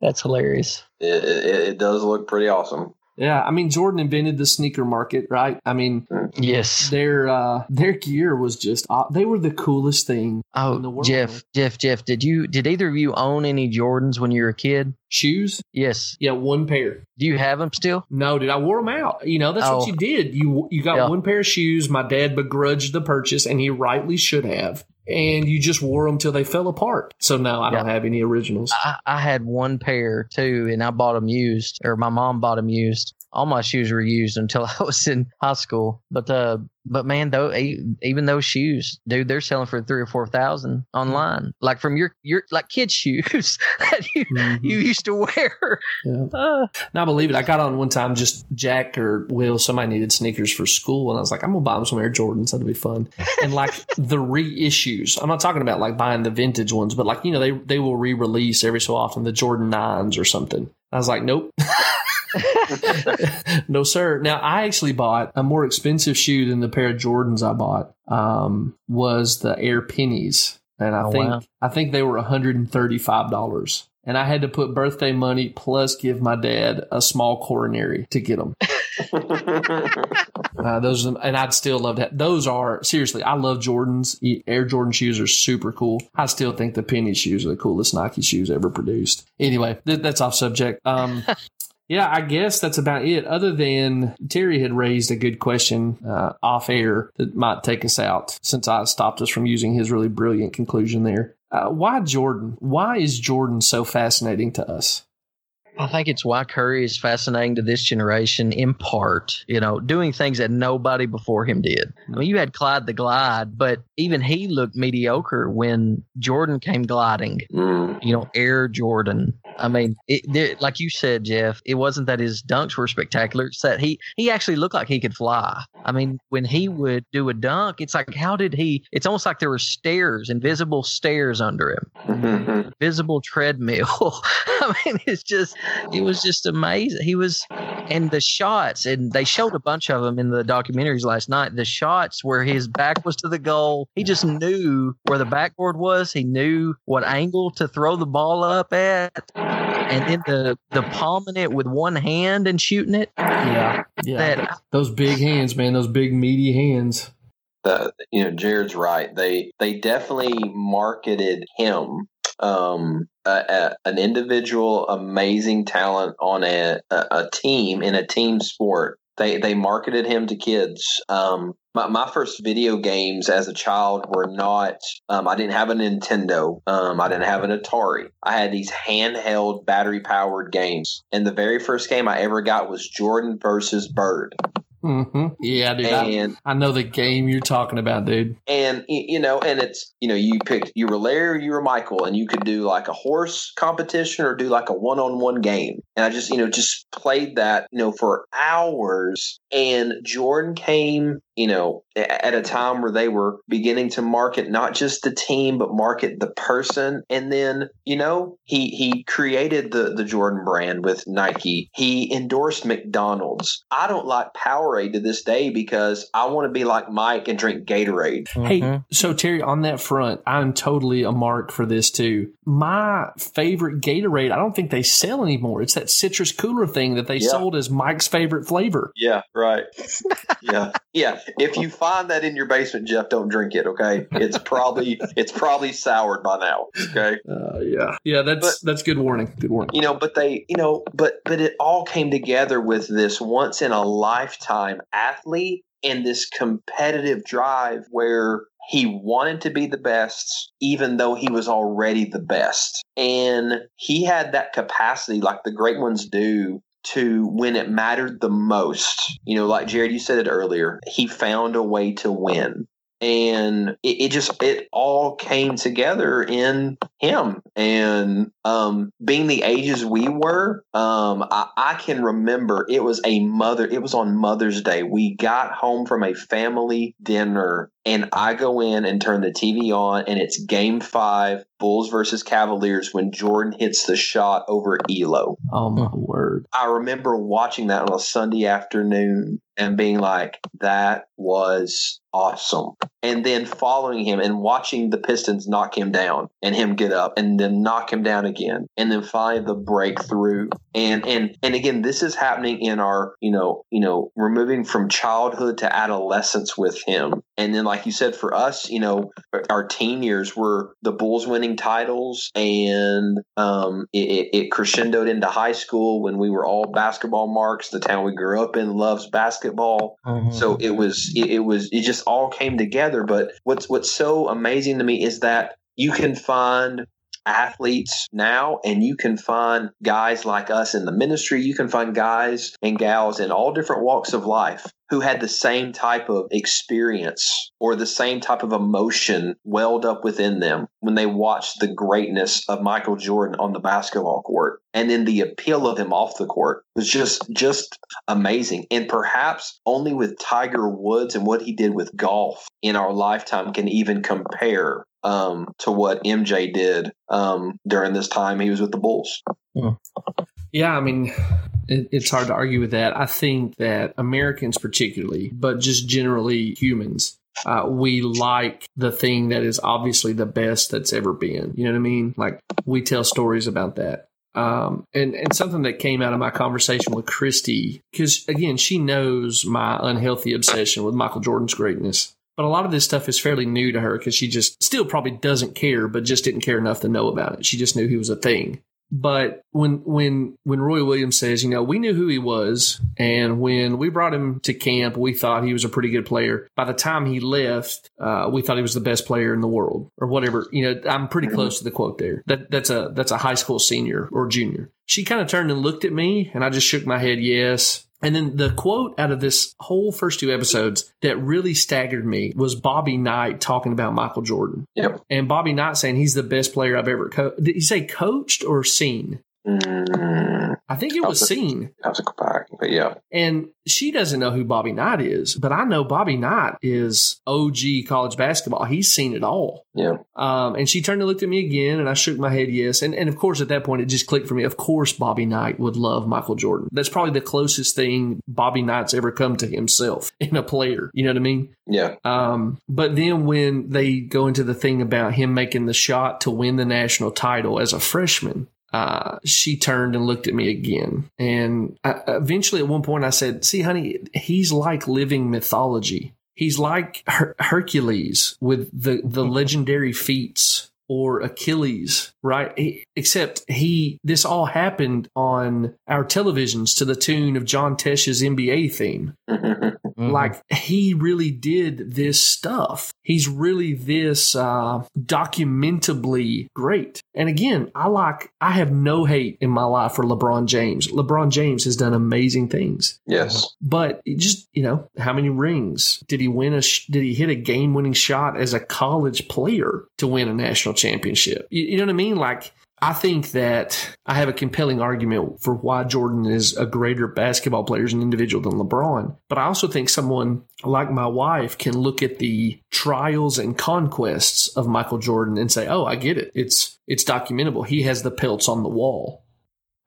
that's hilarious. It, it, it does look pretty awesome. Yeah, I mean Jordan invented the sneaker market, right? I mean Yes. their uh, their gear was just uh, they were the coolest thing. in the Oh, world. Jeff, Jeff, Jeff, did you did either of you own any Jordans when you were a kid? Shoes, Yes. yeah, one pair. Do you have them still? No, dude, I wore them out. You know, that's Oh. what you did. You you got Yeah. one pair of shoes. My dad begrudged the purchase, and he rightly should have. And you just wore them till they fell apart. So now I don't have any originals. I, I had one pair too, and I bought them used, or my mom bought them used. All my shoes were used until I was in high school. But uh, but man, though, even those shoes, dude, they're selling for three or four thousand online, like from your your like kids' shoes that you Mhm. you used to wear. Yeah. Uh, Now, believe it, I got on one time. Just Jack or Will, somebody needed sneakers for school, and I was like, I'm gonna buy them some Air Jordans. That'll be fun. And like the reissues, I'm not talking about like buying the vintage ones, but like you know they they will re-release every so often the Jordan nines or something. I was like, nope. no, sir. Now, I actually bought a more expensive shoe than the pair of Jordans I bought. Um, was the Air Pennies, and I Oh, think wow. I think they were one hundred and thirty five dollars. And I had to put birthday money plus give my dad a small coronary to get them. Uh, those and I'd still love that. Those are seriously, I love Jordans. Air Jordan shoes are super cool. I still think the Penny shoes are the coolest Nike shoes ever produced. Anyway, th- that's off subject. Um, yeah, I guess that's about it. Other than Terry had raised a good question uh, off air that might take us out, since I stopped us from using his really brilliant conclusion there. Uh, why Jordan? Why is Jordan so fascinating to us? I think it's why Curry is fascinating to this generation in part, you know, doing things that nobody before him did. I mean, you had Clyde the Glide, but even he looked mediocre when Jordan came gliding, Mm. you know, Air Jordan. I mean, it, like you said, Jeff, it wasn't that his dunks were spectacular. It's that he, he actually looked like he could fly. I mean, when he would do a dunk, it's like, how did he? It's almost like there were stairs, invisible stairs under him Mhm. visible treadmill. I mean, it's just, it was just amazing. He was, and the shots, and they showed a bunch of them in the documentaries last night. The shots where his back was to the goal, he just knew where the backboard was. He knew what angle to throw the ball up at, and then the the palming it with one hand and shooting it. Yeah, yeah. That those big hands, man. Those big meaty hands. the you know Jared's right. They they definitely marketed him um a, a, an individual amazing talent on a, a team in a team sport. They they marketed him to kids. Um my, my first video games as a child were not um, I didn't have a Nintendo. Um, I didn't have an Atari. I had these handheld battery powered games. And the very first game I ever got was Jordan versus Bird. Hmm Yeah, dude. I, And I know the game you're talking about, dude. and you know and it's you know you picked you were larry you were michael and you could do like a horse competition or do like a one-on-one game and i just you know just played that you know for hours and jordan came you know at a time where they were beginning to market not just the team but market the person and then you know he he created the the jordan brand with nike he endorsed mcdonald's i don't like powerade to this day because i want to be like mike and drink gatorade Hey, Mhm. so Terry, on that front, I'm totally a mark for this too. My favorite Gatorade, I don't think they sell anymore. It's that citrus cooler thing that they Yeah. sold as Mike's favorite flavor. Yeah, right. yeah. Yeah. If you find that in your basement, Jeff, don't drink it, okay? It's probably it's probably soured by now. Okay. Uh, yeah, yeah, that's that's good warning. Good warning. You know, but they you know, but but it all came together with this once in a lifetime athlete and this competitive drive where he wanted to be the best even though he was already the best and he had that capacity like the great ones do to when it mattered the most. You know like jared you said it earlier he found a way to win. And it, it just it all came together in him. And um being the ages we were um I, I can remember it was a mother it was on mother's day. We got home from a family dinner and i go in and turn the tv on and it's game five bulls versus cavaliers when jordan hits the shot over Ehlo Oh my hmm. word! I remember watching that on a Sunday afternoon and being like, that was awesome. And then following him and watching the Pistons knock him down and him get up and then knock him down again and then find the breakthrough. And and and again, this is happening in our, you know, you know, we're moving from childhood to adolescence with him. And then like you said, for us, you know, our teen years were the Bulls winning titles and um it, it, crescendoed into high school when we were all basketball marks. The town we grew up in loves basketball. Mhm. So it was it, it was it just all came together. But what's what's so amazing to me is that you can find athletes now and you can find guys like us in the ministry. You can find guys and gals in all different walks of life who had the same type of experience or the same type of emotion welled up within them when they watched the greatness of Michael Jordan on the basketball court. And then the appeal of him off the court was just just amazing. And perhaps only with Tiger Woods and what he did with golf in our lifetime can even compare um, to what MJ did um, during this time he was with the Bulls. Yeah, I mean, it, it's hard to argue with that. I think that Americans, particularly, but just generally humans, uh, we like the thing that is obviously the best that's ever been. You know what I mean? Like we tell stories about that. Um, and, and something that came out of my conversation with Christy, because again, she knows my unhealthy obsession with Michael Jordan's greatness. But a lot of this stuff is fairly new to her because she just still probably doesn't care, but just didn't care enough to know about it. She just knew he was a thing. But when when when Roy Williams says, you know, we knew who he was, and when we brought him to camp, we thought he was a pretty good player. By the time he left, uh, we thought he was the best player in the world, or whatever. You know, I'm pretty close to the quote there. That that's a that's a high school senior or junior. She kind of turned and looked at me, and I just shook my head, yes. And then the quote out of this whole first two episodes that really staggered me was Bobby Knight talking about Michael Jordan. Yep. And Bobby Knight saying he's the best player I've ever coached. Did he say coached or seen? Mm, I think it was seen. I have to go back, but yeah. And she doesn't know who Bobby Knight is, but I know Bobby Knight is OG college basketball. He's seen it all. Yeah. Um, and she turned and looked at me again, and I shook my head yes. And, and of course, at that point, it just clicked for me. Of course, Bobby Knight would love Michael Jordan. That's probably the closest thing Bobby Knight's ever come to himself in a player. You know what I mean? Yeah. Um, but then when they go into the thing about him making the shot to win the national title as a freshman, uh, she turned and looked at me again. And I, eventually, at one point, I said, See, honey, he's like living mythology. He's like Her- Hercules with the, the legendary feats or Achilles, right? He- except he, this all happened on our televisions to the tune of John Tesh's NBA theme. Mhm. Like he really did this stuff. He's really this uh, documentably great. And again, I like. I have no hate in my life for LeBron James. LeBron James has done amazing things, yes. but it just you know, how many rings did he win? A sh- did he hit a game-winning shot as a college player to win a national championship? You, you know what I mean? Like I think that I have a compelling argument for why Jordan is a greater basketball player as an individual than LeBron. But I also think someone like my wife can look at the trials and conquests of Michael Jordan and say, "Oh, I get it. It's it's documentable. He has the pelts on the wall."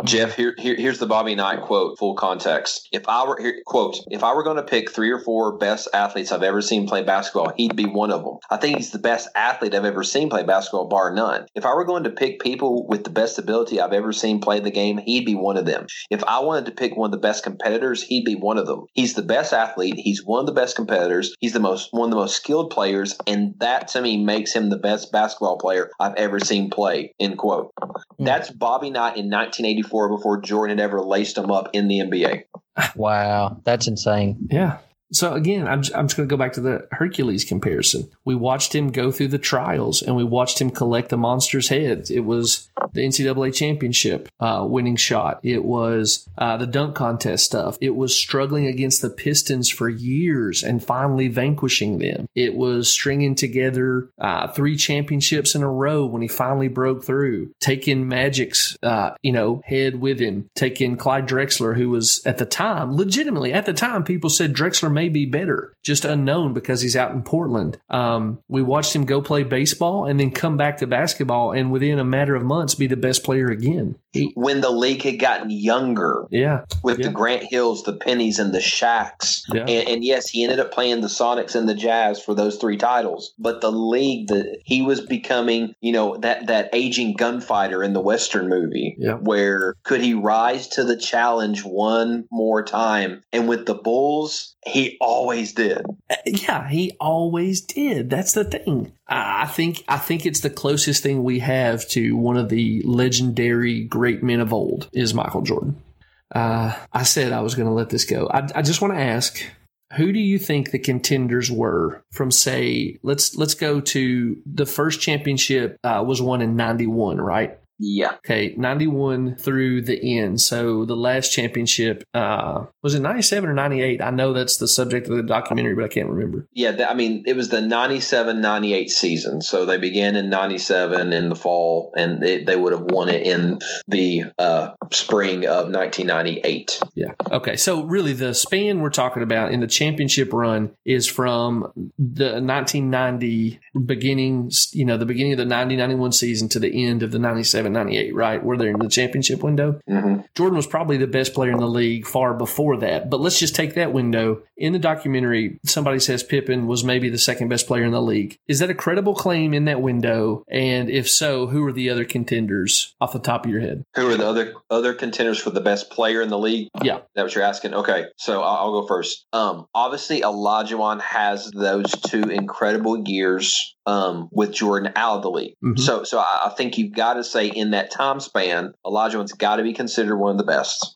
Jeff, here, here here's the Bobby Knight quote, full context. If I were here, quote, if I were going to pick three or four best athletes I've ever seen play basketball, he'd be one of them. I think he's the best athlete I've ever seen play basketball, bar none. If I were going to pick people with the best ability I've ever seen play the game, he'd be one of them. If I wanted to pick one of the best competitors, he'd be one of them. He's the best athlete. He's one of the best competitors. He's the most one of the most skilled players, and that to me makes him the best basketball player I've ever seen play. End quote. That's Bobby Knight in 1984 before Jordan had ever laced him up in the NBA. Wow, that's insane. Yeah. So again, I'm just, I'm just going to go back to the Hercules comparison. We watched him go through the trials, and we watched him collect the monsters' heads. It was the NCAA championship uh, winning shot. It was uh, the dunk contest stuff. It was struggling against the Pistons for years and finally vanquishing them. It was stringing together uh, three championships in a row when he finally broke through. Taking Magic's uh, you know head with him. Taking Clyde Drexler, who was at the time legitimately at the time people said Drexler may be better, just unknown because he's out in Portland. Um, we watched him go play baseball and then come back to basketball, and within a matter of months, be the best player again. He, When the league had gotten younger yeah, with Yeah. the Grant Hills, the Pennies, and the Shaqs. Yeah. And, and yes, he ended up playing the Sonics and the Jazz for those three titles. But the league that he was becoming, you know, that, that aging gunfighter in the Western movie, Yeah. where could he rise to the challenge one more time? And with the Bulls, he always did. Uh, yeah, he always did. That's the thing. I I think I think it's the closest thing we have to one of the legendary great men of old is Michael Jordan. Uh, I said I was going to let this go. I, I just want to ask, who do you think the contenders were from? Say, let's let's go to the first championship uh, was won in '91, right? Yeah. Okay, 91 through the end. So the last championship, uh, was it 97 or 98? I know that's the subject of the documentary, but I can't remember. Yeah, I mean, it was the 97 98 season. So they began in 97 in the fall, and they, they would have won it in the uh, spring of 1998. Yeah. Okay. So really, the span we're talking about in the championship run is from the 1990 beginning, you know, the beginning of the 90 91 season to the end of the 97 98, right? Where they're in the championship window. hmm Jordan was probably the best player in the league far before that. But let's just take that window. In the documentary, somebody says Pippen was maybe the second best player in the league. Is that a credible claim in that window? And if so, who are the other contenders off the top of your head? Who are the other other contenders for the best player in the league? Yeah. That what you're asking? Okay, so I'll, I'll go first. Um, obviously, Olajuwon has those two incredible years um, with Jordan out of the league. Mhm. So, so I, I think you've got to say in that time span, Olajuwon's got to be considered one of the best.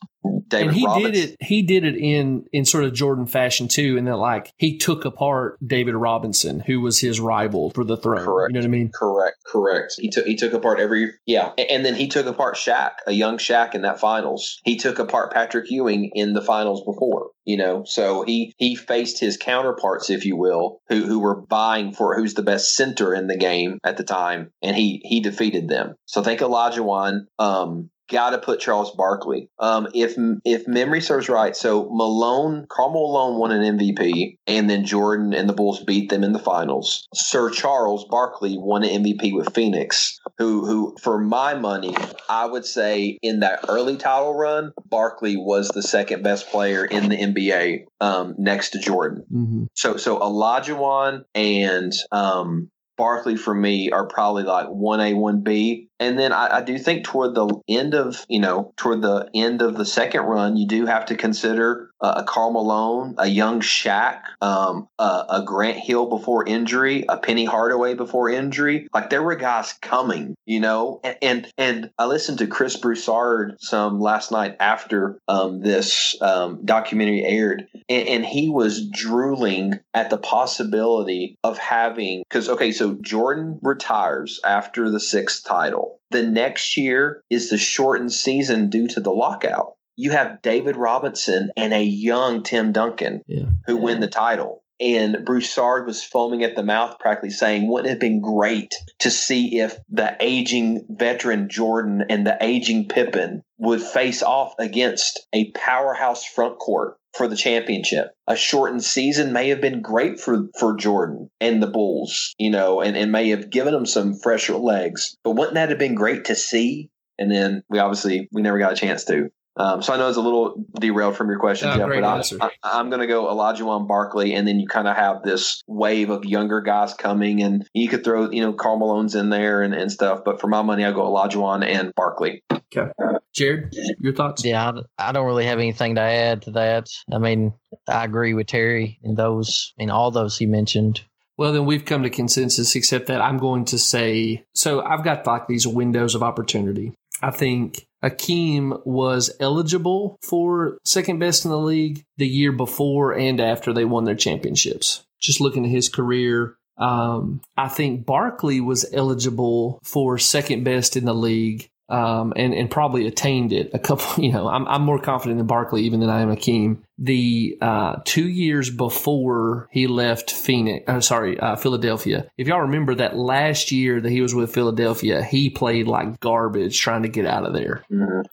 David and he Robinson. did it. He did it in in sort of Jordan fashion too, and that like he took apart David Robinson, who was his rival for the throne. Correct. You know what I mean? Correct, correct. He took he took apart every yeah, and then he took apart Shaq, a young Shaq in that finals. He took apart Patrick Ewing in the finals before. You know, so he he faced his counterparts, if you will, who who were vying for who's the best center in the game at the time, and he he defeated them. So think Olajuwon, um, got to put Charles Barkley. Um, if if memory serves right, so Malone, Carmelo Malone won an MVP, and then Jordan and the Bulls beat them in the finals. Sir Charles Barkley won an MVP with Phoenix, who who for my money, I would say in that early title run, Barkley was the second best player in the NBA, um, next to Jordan. Mm-hmm. So so Olajuwon and um, Barkley for me are probably like one A, one B. And then I, I do think toward the end of you know toward the end of the second run, you do have to consider uh, a Karl Malone, a young Shaq, um, a, a Grant Hill before injury, a Penny Hardaway before injury. Like there were guys coming, you know. And and, and I listened to Chris Broussard some last night after um, this um, documentary aired, and, and he was drooling at the possibility of having because okay, so Jordan retires after the sixth title. The next year is the shortened season due to the lockout. You have David Robinson and a young Tim Duncan Yeah. who win the title. And Broussard was foaming at the mouth, practically saying, Wouldn't it have been great to see if the aging veteran Jordan and the aging Pippen would face off against a powerhouse front court for the championship? A shortened season may have been great for, for Jordan and the Bulls, you know, and, and may have given them some fresher legs. But wouldn't that have been great to see? And then we obviously we never got a chance to. Um, so I know it's a little derailed from your question, No, Jeff, but answer. I, I, I'm going to go Olajuwon Barkley, and then you kind of have this wave of younger guys coming, and you could throw you know Karl Malone's in there and, and stuff. But for my money, I go Olajuwon and Barkley. Jared, your thoughts? Yeah, I, I don't really have anything to add to that. I mean, I agree with Terry in those, in all those he mentioned. Well, then we've come to consensus, except that I'm going to say so. I've got like these windows of opportunity. I think Akeem was eligible for second best in the league the year before and after they won their championships. Just looking at his career, um, I think Barkley was eligible for second best in the league um, and and probably attained it a couple. You know, I'm I'm more confident in Barkley even than I am Akeem. The uh, two years before he left Phoenix, uh, sorry, uh, Philadelphia. If y'all remember that last year that he was with Philadelphia, he played like garbage trying to get out of there.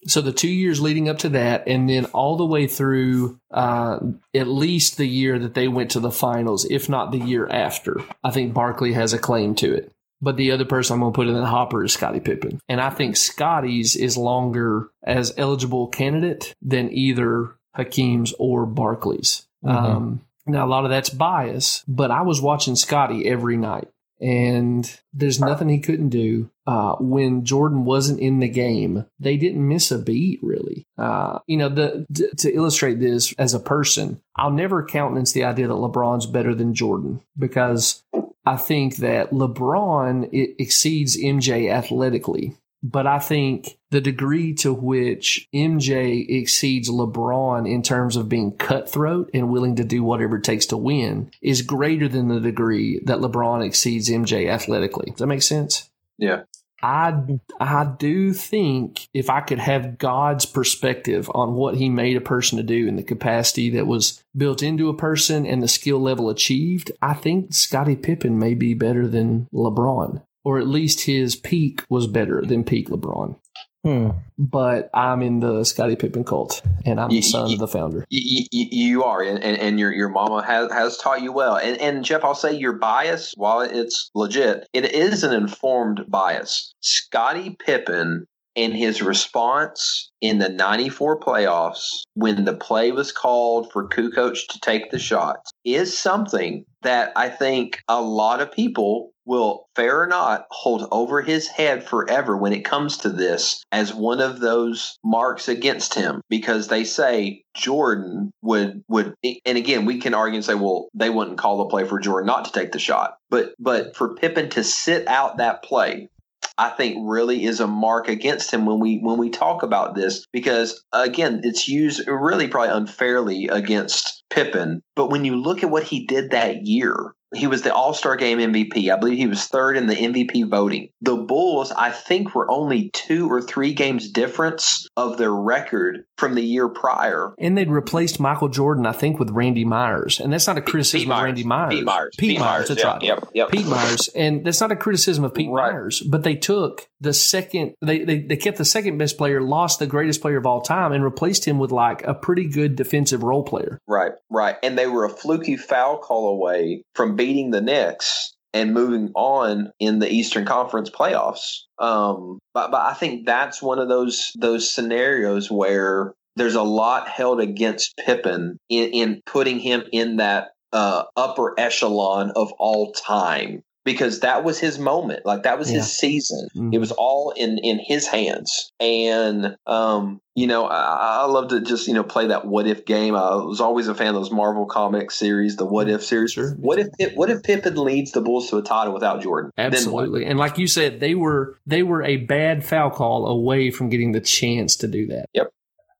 So the two years leading up to that, and then all the way through uh, at least the year that they went to the finals, if not the year after, I think Barkley has a claim to it. But the other person I'm going to put in the hopper is Scottie Pippen. And I think Scottie's is longer as eligible candidate than either Hakeem's or Barkley's. Um, now, a lot of that's bias, but I was watching Scottie every night. And there's nothing he couldn't do. Uh, when Jordan wasn't in the game, they didn't miss a beat, really. Uh, you know, the, d- to illustrate this as a person, I'll never countenance the idea that LeBron's better than Jordan because I think that LeBron it exceeds MJ athletically, but I think the degree to which MJ exceeds LeBron in terms of being cutthroat and willing to do whatever it takes to win is greater than the degree that LeBron exceeds MJ athletically. Does that make sense? Yeah. I I do think if I could have God's perspective on what he made a person to do and the capacity that was built into a person and the skill level achieved, I think Scottie Pippen may be better than LeBron. Or at least his peak was better than peak LeBron. Hmm. But I'm in the Scottie Pippen cult and I'm the son you- of the founder. You, you, you are, and, and, and your your mama has, has taught you well. And and Jeff, I'll say your bias, while it's legit, it is an informed bias. Scottie Pippen and his response in the 94 playoffs when the play was called for Kukoc to take the shot is something that I think a lot of people will, fair or not, hold over his head forever when it comes to this as one of those marks against him. Because they say Jordan would would and again we can argue and say well they wouldn't call the play for Jordan not to take the shot. But but for Pippen to sit out that play I think really is a mark against him when we when we talk about this. Because again, it's used really probably unfairly against Pippen. But when you look at what he did that year, he was the All Star Game MVP. I believe he was third in the MVP voting. The Bulls, I think, were only two or three games difference of their record from the year prior. And they'd replaced Michael Jordan, I think, with Randy Myers. And that's not a criticism Pete of Randy Myers. Pete Myers. Pete, Pete Myers, Myers, that's yeah, right. yep, yep. Pete Myers. And that's not a criticism of Pete Right. Myers, but they took the second, they, they, they kept the second best player, lost the greatest player of all time, and replaced him with like a pretty good defensive role player. Right, right. And they were a fluky foul call away from beating the Knicks and moving on in the Eastern Conference playoffs. Um, but, but I think that's one of those those scenarios where there's a lot held against Pippen in, in putting him in that uh, upper echelon of all time because that was his moment like that was Yeah. his season Mhm. it was all in in his hands and um you know I, I love to just you know play that what if game i was always a fan of those marvel comic series the what if series Sure. what if Pip, what if pippen leads the bulls to a title without jordan Absolutely. And like you said, they were they were a bad foul call away from getting the chance to do that. Yep.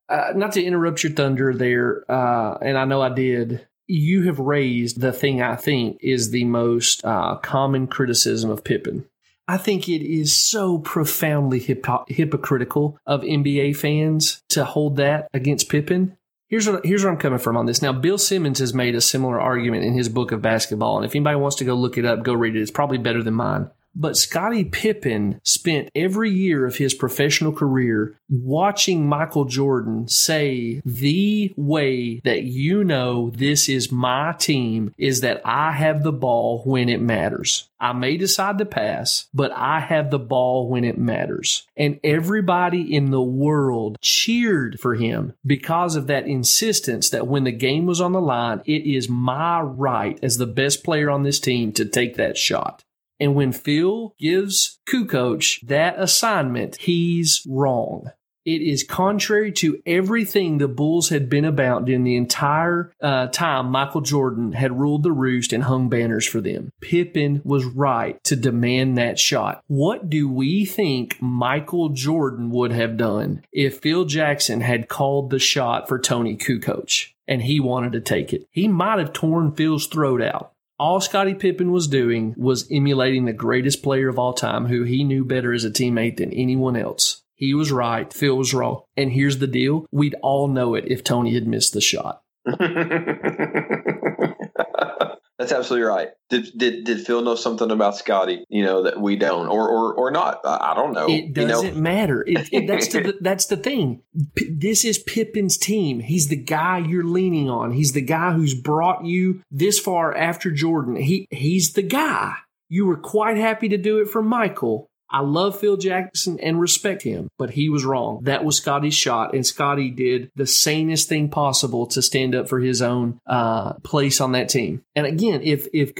Uh, not to interrupt your thunder there, uh, and I know I did. You have raised the thing I think is the most uh, common criticism of Pippen. I think it is so profoundly hypo- hypocritical of NBA fans to hold that against Pippen. Here's what here's where I'm coming from on this. Now, Bill Simmons has made a similar argument in his book of basketball, and if anybody wants to go look it up, go read it. It's probably better than mine. But Scottie Pippen spent every year of his professional career watching Michael Jordan say the way that you know this is my team is that I have the ball when it matters. I may decide to pass, but I have the ball when it matters. And everybody in the world cheered for him because of that insistence that when the game was on the line, it is my right as the best player on this team to take that shot. And when Phil gives Kukoc that assignment, he's wrong. It is contrary to everything the Bulls had been about during the entire uh, time Michael Jordan had ruled the roost and hung banners for them. Pippen was right to demand that shot. What do we think Michael Jordan would have done if Phil Jackson had called the shot for Toni Kukoc and he wanted to take it? He might have torn Phil's throat out. All Scottie Pippen was doing was emulating the greatest player of all time, who he knew better as a teammate than anyone else. He was right, Phil was wrong. And here's the deal we'd all know it if Toni had missed the shot. That's absolutely right. Did did did Phil know something about Scottie? You know that we don't, or or or not? I, I don't know. It you know? doesn't matter. It, it, that's the that's the thing. P- this is Pippen's team. He's the guy you're leaning on. He's the guy who's brought you this far after Jordan. He he's the guy. You were quite happy to do it for Michael. I love Phil Jackson and respect him, but he was wrong. That was Scottie's shot, and Scottie did the sanest thing possible to stand up for his own uh, place on that team. And again, if if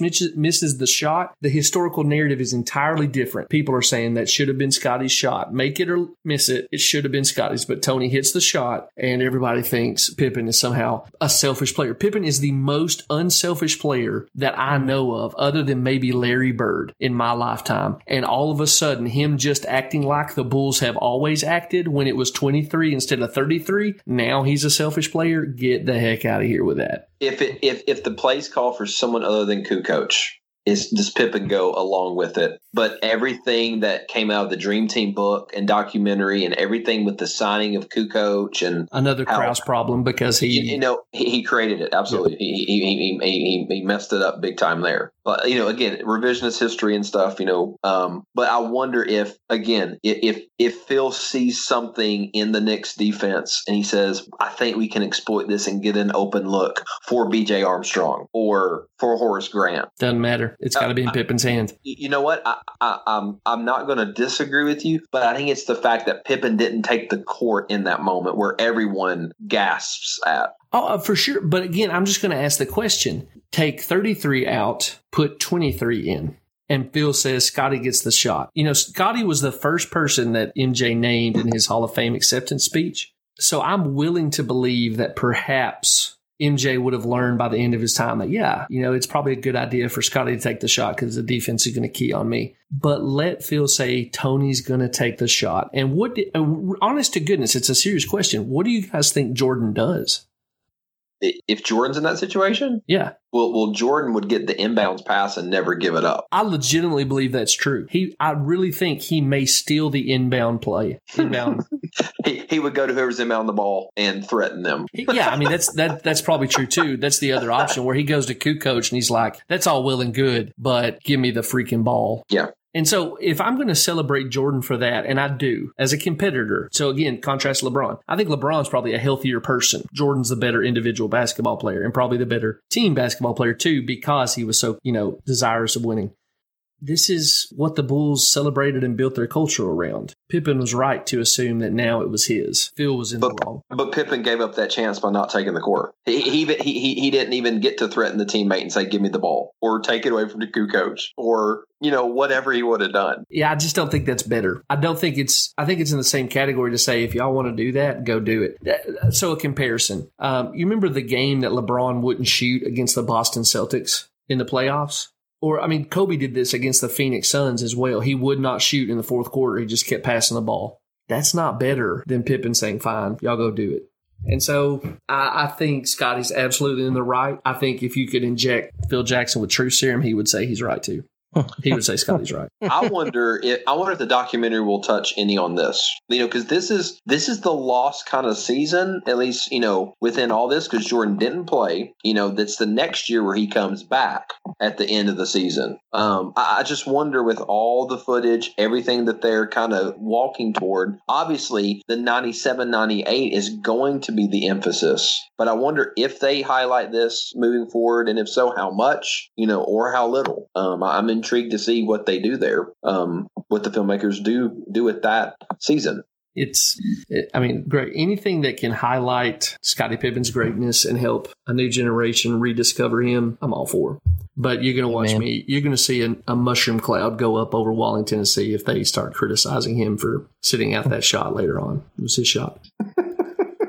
misses, misses the shot, the historical narrative is entirely different. People are saying that should have been Scottie's shot. Make it or miss it, it should have been Scottie's. But Toni hits the shot, and everybody thinks Pippen is somehow a selfish player. Pippen is the most unselfish player that I know of, other than maybe Larry Bird in my lifetime. And all of a sudden, him just acting like the Bulls have always acted when it was 23 instead of 33, now he's a selfish player. Get the heck out of here with that. if it if if the plays call for someone other than Kukoc, is does Pippen go along with it? But everything that came out of the Dream Team book and documentary, and everything with the signing of Kukoc, and Another How- Krause problem because he. you, you know he, he created it absolutely. He, he, he, he he he messed it up big time there. But you know, again, revisionist history and stuff. You know, um, but I wonder if again, if if Phil sees something in the Knicks defense and he says, "I think we can exploit this and get an open look for B.J. Armstrong or for Horace Grant." Doesn't matter. It's got to be in Pippen's hands. You know what? I, I, I'm I'm not going to disagree with you, but I think it's the fact that Pippen didn't take the court in that moment where everyone gasps at. Oh, uh, for sure. But again, I'm just going to ask the question take 33 out, put 23 in. And Phil says Scottie gets the shot. You know, Scottie was the first person that MJ named in his Hall of Fame acceptance speech. So I'm willing to believe that perhaps MJ would have learned by the end of his time that, yeah, you know, it's probably a good idea for Scottie to take the shot because the defense is going to key on me. But let Phil say Toni's going to take the shot. And what, did, uh, honest to goodness, it's a serious question. What do you guys think Jordan does? If Jordan's in that situation, yeah, well, well, Jordan would get the inbounds pass and never give it up. I legitimately believe that's true. He, I really think he may steal the inbound play. Inbound. he, he would go to whoever's inbound the ball and threaten them. yeah, I mean that's that that's probably true too. That's the other option where he goes to coach and he's like, "That's all well and good, but give me the freaking ball." Yeah. And so if I'm going to celebrate Jordan for that, and I do as a competitor, so again, contrast LeBron. I think LeBron's probably a healthier person. Jordan's the better individual basketball player and probably the better team basketball player too, because he was so, you know, desirous of winning this is what the Bulls celebrated and built their culture around. Pippen was right to assume that now it was his. Phil was in but, the wrong. But Pippen gave up that chance by not taking the court. He, he, he, he didn't even get to threaten the teammate and say, give me the ball or take it away from the coach or, you know, whatever he would have done. Yeah, I just don't think that's better. I don't think it's, I think it's in the same category to say, if y'all want to do that, go do it. So a comparison. Um, you remember the game that LeBron wouldn't shoot against the Boston Celtics in the playoffs? Or, I mean, Kobe did this against the Phoenix Suns as well. He would not shoot in the fourth quarter. He just kept passing the ball. That's not better than Pippen saying, fine, y'all go do it. And so I, I, think Scottie's absolutely in the right. I think if you could inject Phil Jackson with truth serum, he would say he's right too he would say Scottie's right. I wonder if I wonder if the documentary will touch any on this. You know, because this is this is the lost kind of season, at least you know within all this, because Jordan didn't play. You know, that's the next year where he comes back at the end of the season. Um, I, I just wonder with all the footage, everything that they're kind of walking toward. Obviously, the 97, 98 is going to be the emphasis, but I wonder if they highlight this moving forward, and if so, how much, you know, or how little. Um, I'm in intrigued to see what they do there, um, what the filmmakers do do with that season. It's, I mean, great. Anything that can highlight Scottie Pippen's greatness and help a new generation rediscover him, I'm all for. But you're going to watch me. You're going to see a, a, mushroom cloud go up over Walling, Tennessee if they start criticizing him for sitting out that shot later on. It was his shot.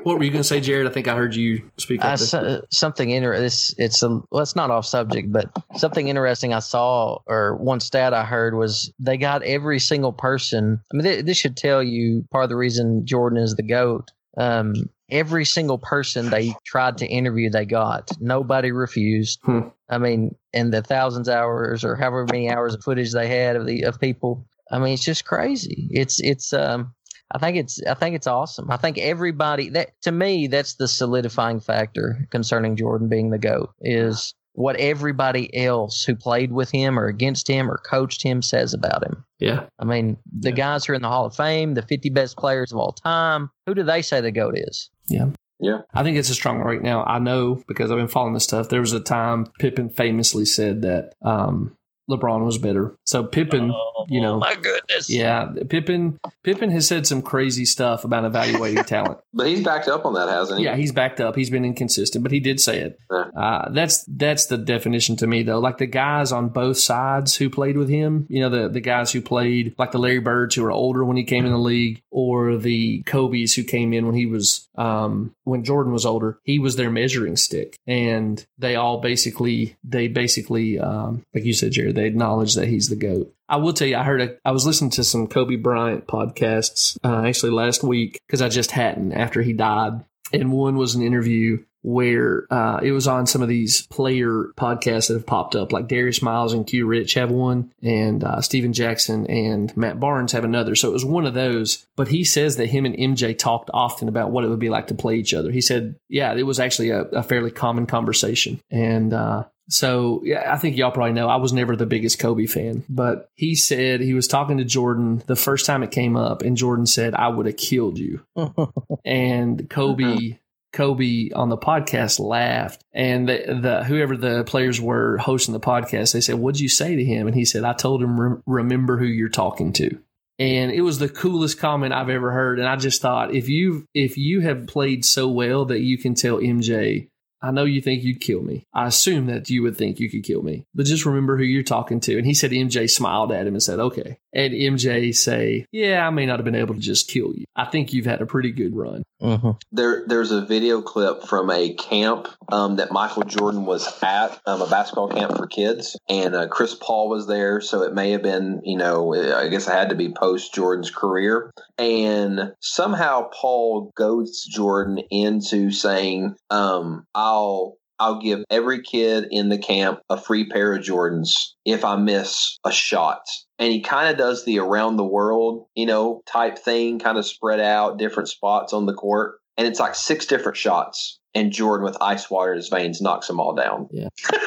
what were you going to say, Jared? I think I heard you speak. So, something interesting. It's, it's a, well, it's not off subject, but something interesting I saw or one stat I heard was they got every single person. I mean, th- this should tell you part of the reason Jordan is the goat. Um, every single person they tried to interview, they got. Nobody refused. Hmm. I mean, in the thousands of hours or however many hours of footage they had of the of people. I mean, it's just crazy. It's it's um I think it's I think it's awesome. I think everybody that to me that's the solidifying factor concerning Jordan being the goat is what everybody else who played with him or against him or coached him says about him. Yeah. I mean, the yeah. guys who are in the Hall of Fame, the 50 best players of all time, who do they say the GOAT is? Yeah. Yeah. I think it's a strong right now. I know because I've been following this stuff. There was a time Pippen famously said that um, LeBron was better. So Pippen, oh, you know, my goodness, yeah, Pippen, Pippen has said some crazy stuff about evaluating talent, but he's backed up on that, hasn't he? Yeah, he's backed up. He's been inconsistent, but he did say it. Yeah. Uh, that's that's the definition to me, though. Like the guys on both sides who played with him, you know, the the guys who played like the Larry Birds who were older when he came in the league, or the Kobe's who came in when he was um, when Jordan was older. He was their measuring stick, and they all basically they basically um, like you said, Jared they acknowledge that he's the GOAT. I will tell you, I heard, a, I was listening to some Kobe Bryant podcasts uh, actually last week because I just hadn't after he died. And one was an interview where uh, it was on some of these player podcasts that have popped up, like Darius Miles and Q Rich have one, and uh, Stephen Jackson and Matt Barnes have another. So it was one of those. But he says that him and MJ talked often about what it would be like to play each other. He said, yeah, it was actually a, a fairly common conversation. And uh, so yeah, I think y'all probably know I was never the biggest Kobe fan, but he said he was talking to Jordan the first time it came up, and Jordan said, "I would have killed you." and Kobe, uh-huh. Kobe on the podcast laughed, and the, the, whoever the players were hosting the podcast, they said, "What'd you say to him?" And he said, "I told him remember who you're talking to." and it was the coolest comment I've ever heard. And I just thought, if you if you have played so well that you can tell MJ I know you think you'd kill me. I assume that you would think you could kill me, but just remember who you're talking to. And he said MJ smiled at him and said, okay. And MJ say, "Yeah, I may not have been able to just kill you. I think you've had a pretty good run." Mm-hmm. There, there's a video clip from a camp um, that Michael Jordan was at, um, a basketball camp for kids, and uh, Chris Paul was there. So it may have been, you know, I guess it had to be post Jordan's career. And somehow Paul goads Jordan into saying, um, "I'll." I'll give every kid in the camp a free pair of Jordans if I miss a shot and he kind of does the around the world, you know, type thing, kind of spread out different spots on the court. And it's like six different shots. And Jordan with ice water in his veins knocks them all down. Yeah.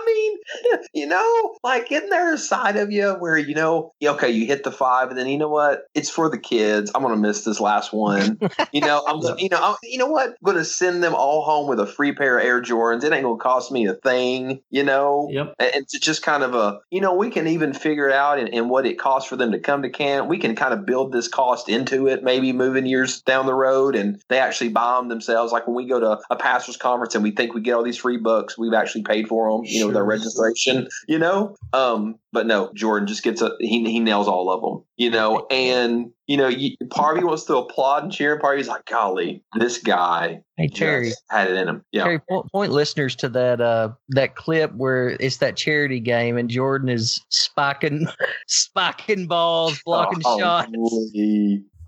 I mean, you know, like isn't there a side of you where you know, okay, you hit the five, and then you know what? It's for the kids. I'm gonna miss this last one. you know, I'm you know, I'm, you know what? I'm gonna send them all home with a free pair of Air Jordans. It ain't gonna cost me a thing. You know, Yep. and it's just kind of a you know we can even figure it out and, and what it costs for them to come to camp. We can kind of build this cost into it, maybe moving years down the road, and they actually buy them themselves. Like when we go to a pastors conference and we think we get all these free books, we've actually paid for them. You know, their Sure. registration. You know, um, but no, Jordan just gets a he he nails all of them. You know, and you know, you, me wants to applaud and cheer, and part of me's like, golly, this guy Hey Terry, had it in him. Yeah. Terry, point, point listeners to that uh that clip where it's that charity game and Jordan is spiking spiking balls, blocking Oh, shots.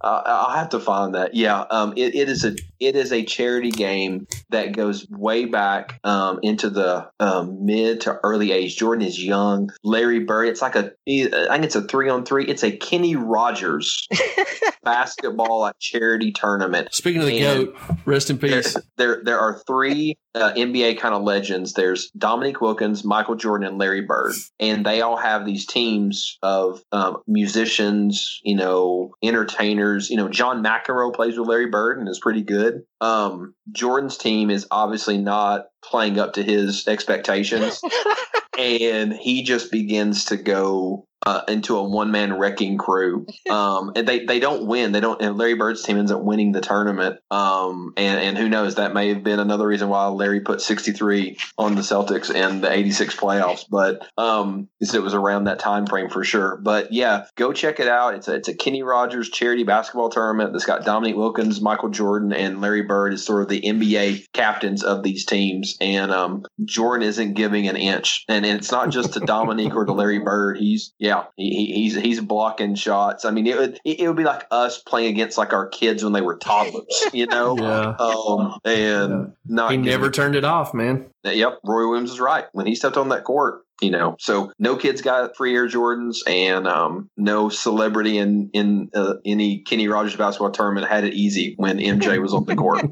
Uh, I'll have to find that. Yeah, um, it, it is a it is a charity game that goes way back um, into the um, mid to early age. Jordan is young. Larry Bird. It's like a I think it's a three on three. It's a Kenny Rogers basketball like charity tournament. Speaking of the And- goat, rest in There, peace. there, there are three uh, NBA kind of legends. There's Dominique Wilkins, Michael Jordan, and Larry Bird, and they all have these teams of um, musicians, you know, entertainers. You know, John McEnroe plays with Larry Bird and is pretty good. Um, Jordan's team is obviously not playing up to his expectations, and he just begins to go. Uh, into a one man wrecking crew, um, and they, they don't win. They don't. And Larry Bird's team ends up winning the tournament. Um, and and who knows? That may have been another reason why Larry put 63 on the Celtics in the 86 playoffs. But um, it was around that time frame for sure. But yeah, go check it out. It's a it's a Kenny Rogers charity basketball tournament that's got Dominique Wilkins, Michael Jordan, and Larry Bird is sort of the NBA captains of these teams. And um, Jordan isn't giving an inch. And it's not just to Dominique or to Larry Bird. He's yeah, he, he- he's he's blocking shots. I mean, it would it, it would be like us playing against like our kids when they were toddlers, you know. Yeah. Um, and not He giving- never turned it off, man. Yep, Roy Williams is right. When he stepped on that court, you know, so no kids got free Air Jordans, and um, no celebrity in in uh, any Kenny Rogers basketball tournament had it easy when MJ was on the court.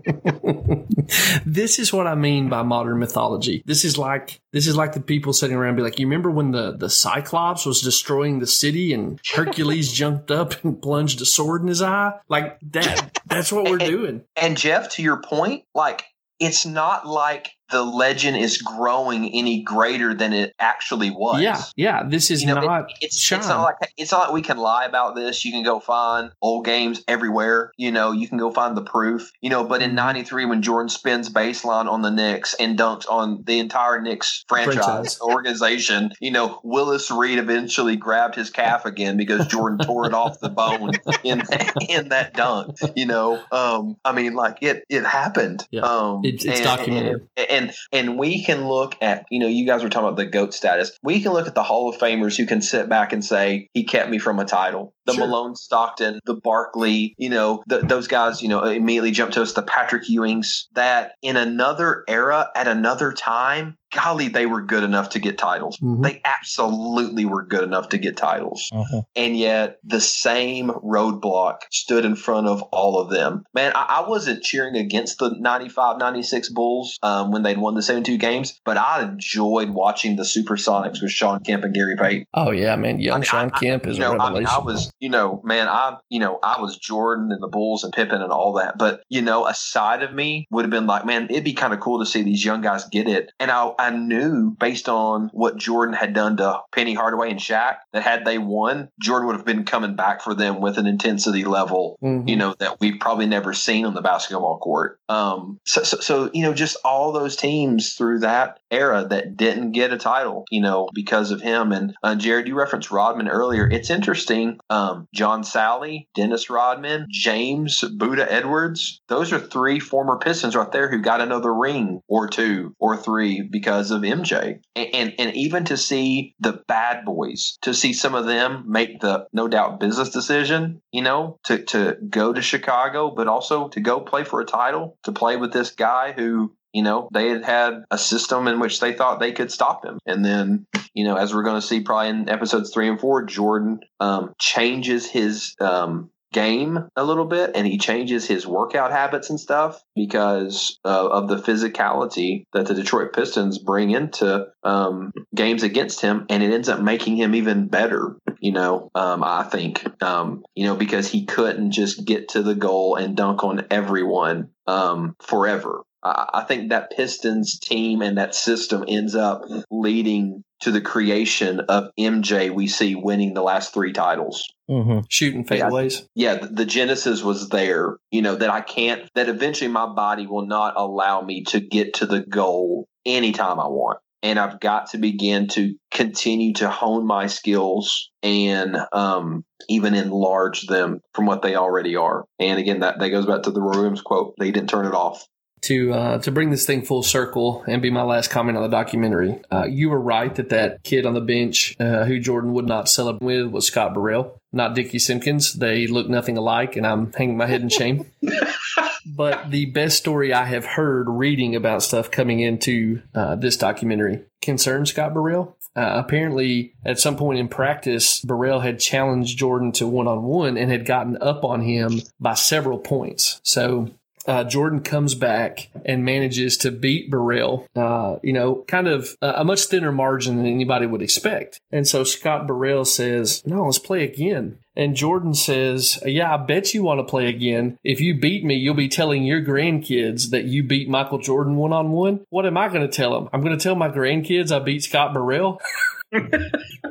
this is what I mean by modern mythology. This is like this is like the people sitting around and be like, you remember when the the Cyclops was destroying the city and Hercules jumped up and plunged a sword in his eye? Like that. That's what we're doing. And Jeff, to your point, like it's not like the legend is growing any greater than it actually was. Yeah, yeah. This is You know, it- not it's it's not like it's not like we can lie about this. You can go find old games everywhere. You know, you can go find the proof. You know, but in '93 when Jordan spins baseline on the Knicks and dunks on the entire Knicks franchise, Franchise. organization, you know, Willis Reed eventually grabbed his calf again because Jordan tore it off the bone in in that dunk. You know, um, I mean, like it it happened. Yeah. Um, It's- it's and- documented. and, and and we can look at you know you guys were talking about the goat status. We can look at the hall of famers who can sit back and say he kept me from a title the Sure. malone stockton the barkley you know the, those guys you know immediately jumped to us the patrick ewings that in another era at another time golly they were good enough to get titles Mhm. they absolutely were good enough to get titles Mhm. and yet the same roadblock stood in front of all of them. Man, I, I wasn't cheering against the 95 96 Bulls um, when they'd won the 72 games, but I enjoyed watching the SuperSonics with Shawn Kemp and Gary Payton. Oh yeah, man. Young I mean, Shawn I- Kemp is know, a revelation. I was, you know, man, I, you know, I was Jordan and the Bulls and Pippen and all that. But, you know, a side of me would have been like, man, it'd be kind of cool to see these young guys get it. And I, I knew based on what Jordan had done to Penny Hardaway and Shaq that had they won, Jordan would have been coming back for them with an intensity level, mm-hmm. you know, that we've probably never seen on the basketball court. Um, so, so, so, you know, just all those teams through that era that didn't get a title, you know, because of him. And uh, Jared, you referenced Rodman earlier. It's interesting. Um, Um, John Salley, Dennis Rodman, James Buddha Edwards, those are three former Pistons right there who got another ring or two or three because of MJ. And, and, and even to see the bad boys, to see some of them make the no doubt business decision, you know, to, to go to Chicago, but also to go play for a title, to play with this guy who you know, they had had a system in which they thought they could stop him. And then, you know, as we're going to see probably in episodes three and four, Jordan um, changes his um, game a little bit and he changes his workout habits and stuff because uh, of the physicality that the Detroit Pistons bring into um, games against him. And it ends up making him even better, you know, um, I think, um, you know, because he couldn't just get to the goal and dunk on everyone um, forever. I think that Pistons team and that system ends up leading to the creation of MJ. We see winning the last three titles, mm-hmm. shooting fadeaways. Yeah, the, the genesis was there. You know that I can't. That eventually my body will not allow me to get to the goal anytime I want and I've got to begin to continue to hone my skills and um, even enlarge them from what they already are. And again, that, that goes back to the Roy Williams quote: "They didn't turn it off." To uh, to bring this thing full circle and be my last comment on the documentary. Uh, you were right that that kid on the bench uh, who Jordan would not celebrate with was Scott Burrell, not Dickey Simpkins. They look nothing alike, and I'm hanging my head in shame. but the best story I have heard reading about stuff coming into uh, this documentary concerns Scott Burrell. Uh, apparently, at some point in practice, Burrell had challenged Jordan to one on one and had gotten up on him by several points. So uh, Jordan comes back and manages to beat Burrell, uh, you know, kind of a much thinner margin than anybody would expect. And so Scott Burrell says, no, let's play again. And Jordan says, Yeah, I bet you want to play again. If you beat me, you'll be telling your grandkids that you beat Michael Jordan one on one. What am I going to tell them? I'm going to tell my grandkids I beat Scott Burrell.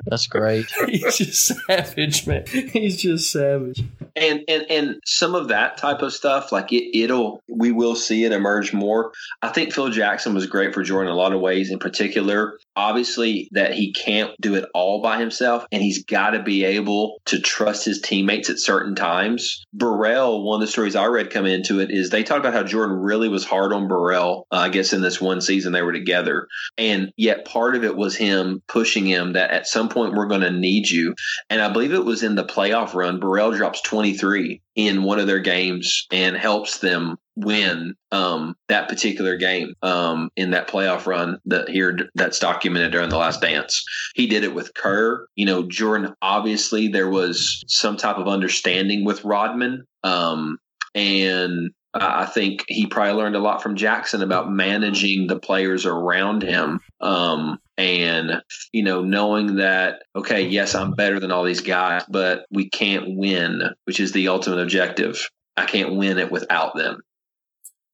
That's great. He's just savage, man. He's just savage. And and and some of that type of stuff, like it, it'll we will see it emerge more. I think Phil Jackson was great for Jordan in a lot of ways. In particular, obviously that he can't do it all by himself, and he's got to be able to trust his teammates at certain times. Burrell, one of the stories I read come into it is they talk about how Jordan really was hard on Burrell. Uh, I guess in this one season they were together, and yet part of it was him pushing him that at some point we're going to need you. And I believe it was in the playoff run, Burrell drops 23 in one of their games and helps them win um, that particular game um, in that playoff run that here that's documented during the last dance. He did it with Kerr. You know, Jordan. Obviously, there was some type of understanding with Rodman, um, and I think he probably learned a lot from Jackson about managing the players around him. Um, and, you know, knowing that, okay, yes, I'm better than all these guys, but we can't win, which is the ultimate objective. I can't win it without them.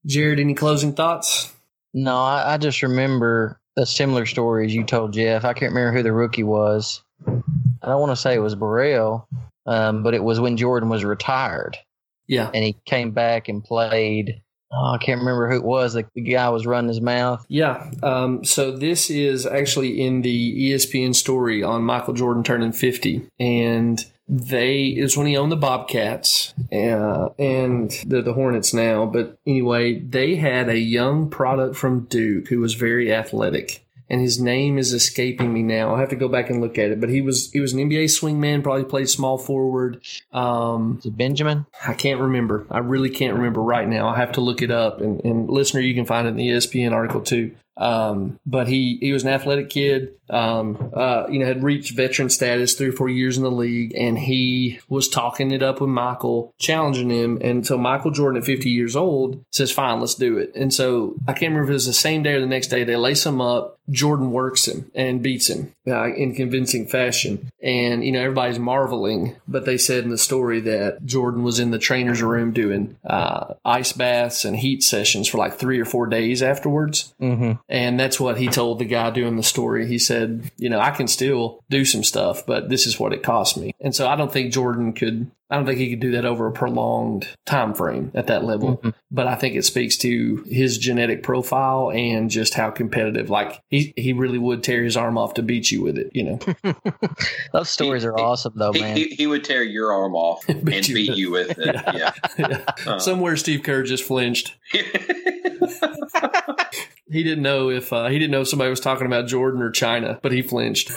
Jared, any closing thoughts? No, I, I just remember a similar story as you told Jeff. I can't remember who the rookie was. I don't want to say it was Burrell, um, but it was when Jordan was retired. Yeah. And he came back and played. Oh, I can't remember who it was. The, the guy was running his mouth. Yeah. Um, so this is actually in the ESPN story on Michael Jordan turning 50. And they is when he owned the Bobcats uh, and the the Hornets now. But anyway, they had a young product from Duke who was very athletic and his name is escaping me now. I have to go back and look at it. But he was he was an NBA swingman, probably played small forward. Um, is it Benjamin? I can't remember. I really can't remember right now. I have to look it up. And, and listener, you can find it in the ESPN article too. Um, but he, he was an athletic kid, um, uh, you know, had reached veteran status three or four years in the league, and he was talking it up with Michael, challenging him. And so Michael Jordan at 50 years old says, fine, let's do it. And so I can't remember if it was the same day or the next day. They lace him up. Jordan works him and beats him uh, in convincing fashion. And, you know, everybody's marveling, but they said in the story that Jordan was in the trainer's room doing uh, ice baths and heat sessions for like three or four days afterwards. Mm-hmm And that's what he told the guy doing the story. He said, you know, I can still do some stuff, but this is what it cost me. And so I don't think Jordan could I don't think he could do that over a prolonged time frame at that level. Mm-hmm. But I think it speaks to his genetic profile and just how competitive. Like he he really would tear his arm off to beat you with it. You know, those stories he, are awesome though, he, man. He, he, would tear your arm off and beat, you, beat you, with it. yeah. yeah. yeah. Uh, Somewhere Steve Kerr just flinched. he didn't know if uh, he didn't know if somebody was talking about Jordan or China, but he flinched.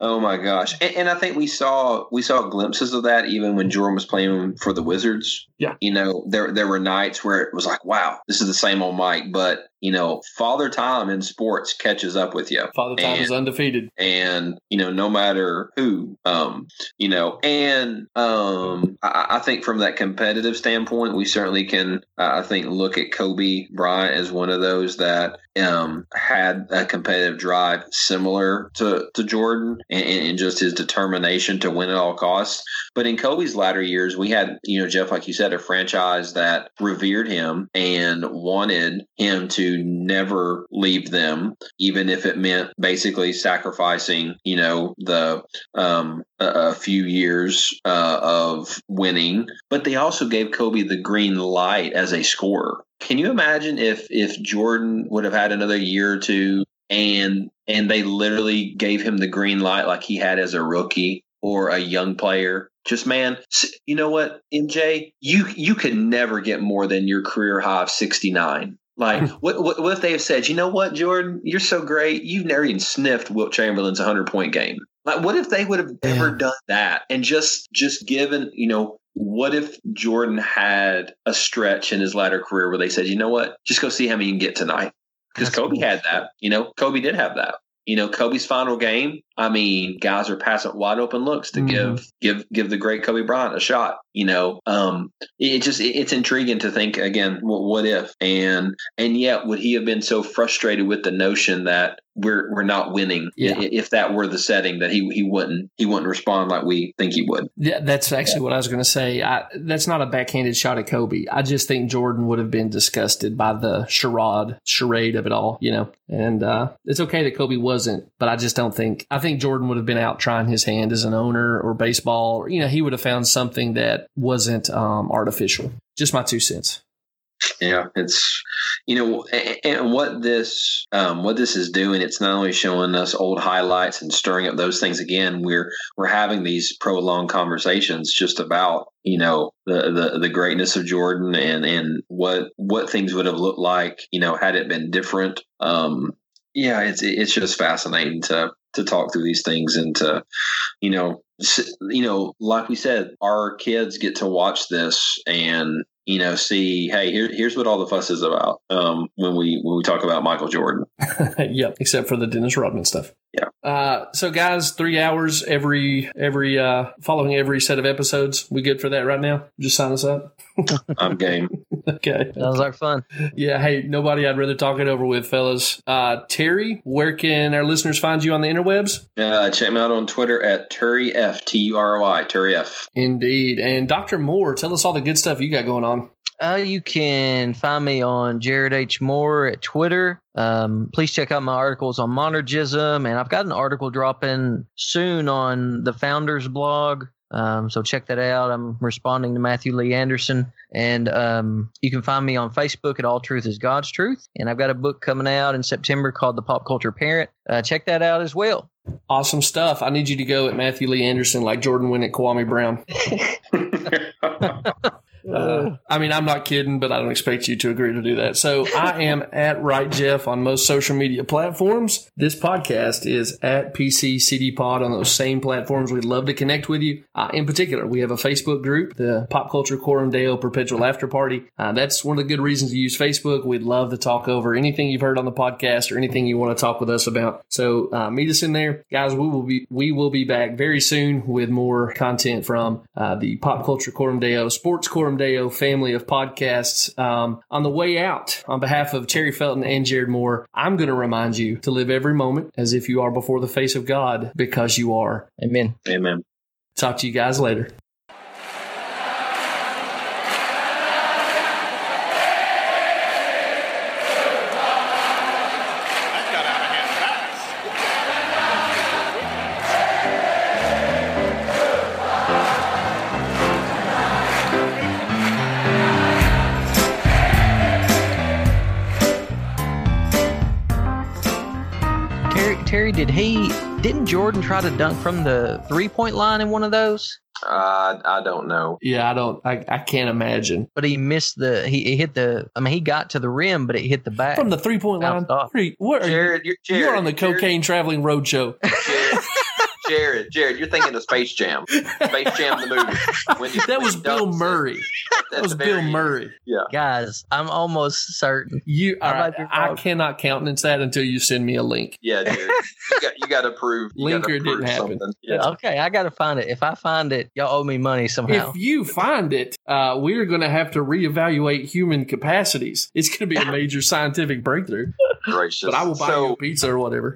Oh my gosh! And, and, I think we saw we saw glimpses of that even when Jordan was playing for the Wizards. Yeah, you know there there were nights where it was like, wow, this is the same old Mike, but you know, father time in sports catches up with you. Father time and, is undefeated. And, you know, no matter who, um, you know, and um, I, I think from that competitive standpoint, we certainly can, uh, I think, look at Kobe Bryant as one of those that um, had a competitive drive similar to, to Jordan and, and, just his determination to win at all costs. But in Kobe's latter years, we had, you know, Jeff, like you said, a franchise that revered him and wanted him to never leave them, even if it meant basically sacrificing, you know, the um, a, a few years uh, of winning. But they also gave Kobe the green light as a scorer. Can you imagine if if Jordan would have had another year or two and and they literally gave him the green light like he had as a rookie or a young player. Just man you know what mj you you could never get more than your career high of 69 like, hmm. what, what, what if they have said, you know what, Jordan, you're so great, you've never even sniffed Wilt Chamberlain's 100 point game. Like, what if they would have yeah. ever done that and just just given, you know, what if Jordan had a stretch in his latter career where they said, you know what, just go see how many you can get tonight? Because Kobe cool. had that. You know, Kobe did have that. You know, Kobe's final game. I mean, guys are passing wide open looks to mm-hmm. give give give the great Kobe Bryant a shot. You know, um, it just it's intriguing to think again. What, what if? And and yet, would he have been so frustrated with the notion that we're we're not winning. Yeah. If that were the setting, that he he wouldn't he wouldn't respond like we think he would. Yeah, that's actually what I was going to say. I, that's not a backhanded shot at Kobe. I just think Jordan would have been disgusted by the charade charade of it all, you know. And uh, it's okay that Kobe wasn't, but I just don't think I think Jordan would have been out trying his hand as an owner or baseball. Or, you know, he would have found something that wasn't um, artificial. Just my two cents. Yeah, it's you know, and, what this um, what this is doing, it's not only showing us old highlights and stirring up those things again. We're we're having these prolonged conversations just about you know the, the the greatness of Jordan and and what what things would have looked like you know had it been different. Um, yeah, it's it's just fascinating to to talk through these things and to you know you know like we said our kids get to watch this and you know, see, hey, here, here's what all the fuss is about um, when we when we talk about Michael Jordan. yep, except for the Dennis Rodman stuff. Yeah. Uh, so, guys, three hours every every uh, following every set of episodes. We good for that right now? Just sign us up. I'm game. okay. Sounds like fun. Yeah. Hey, nobody I'd rather talk it over with, fellas. Uh, Terry, where can our listeners find you on the interwebs? Uh, check me out on Twitter at Turry F T U R O I Turry F. Indeed. And Dr. Moore, tell us all the good stuff you got going on. Uh, you can find me on Jared H. Moore at Twitter. Um, please check out my articles on monergism, and I've got an article dropping soon on the Founders blog. Um, so check that out. I'm responding to Matthew Lee Anderson, and um, you can find me on Facebook at All Truth Is God's Truth. And I've got a book coming out in September called The Pop Culture Parent. Uh, check that out as well. Awesome stuff. I need you to go at Matthew Lee Anderson like Jordan went at Kwame Brown. Uh, I mean, I'm not kidding, but I don't expect you to agree to do that. So I am at Right Jeff on most social media platforms. This podcast is at PC CD Pod on those same platforms. We'd love to connect with you. Uh, in particular, we have a Facebook group, the Pop Culture Coram Deo Perpetual After Party. Uh, that's one of the good reasons to use Facebook. We'd love to talk over anything you've heard on the podcast or anything you want to talk with us about. So uh, meet us in there, guys. We will be we will be back very soon with more content from uh, the Pop Culture Coram Deo Sports Coram Deo family of podcasts. Um, on the way out, on behalf of Terry Felton and Jared Moore, I'm going to remind you to live every moment as if you are before the face of God because you are. Amen. Amen. Talk to you guys later. Did he? Didn't Jordan try to dunk from the three point line in one of those? Uh, I don't know. Yeah, I don't. I, I can't imagine But he missed the. He, he hit the. I mean, he got to the rim, but it hit the back. from the three point line. Bounced off. What are you're you, Jared, you're, Jared, you're on the Jared- cocaine traveling roadshow. Jared, Jared, Jared, you're thinking of Space Jam. Space Jam the movie. When he- That was Bill Murray. That was Bill very end. Murray. Guys, I'm almost certain. You, How all right, I cannot countenance that until you send me a link. Yeah, Jared. You got, you got to prove. You Link gotta or it didn't prove happen. Yeah. Okay, I got to find it. If I find it, y'all owe me money somehow. If you find it, uh, we're going to have to reevaluate human capacities. It's going to be a major scientific breakthrough. Gracious. But I will buy you a pizza or whatever.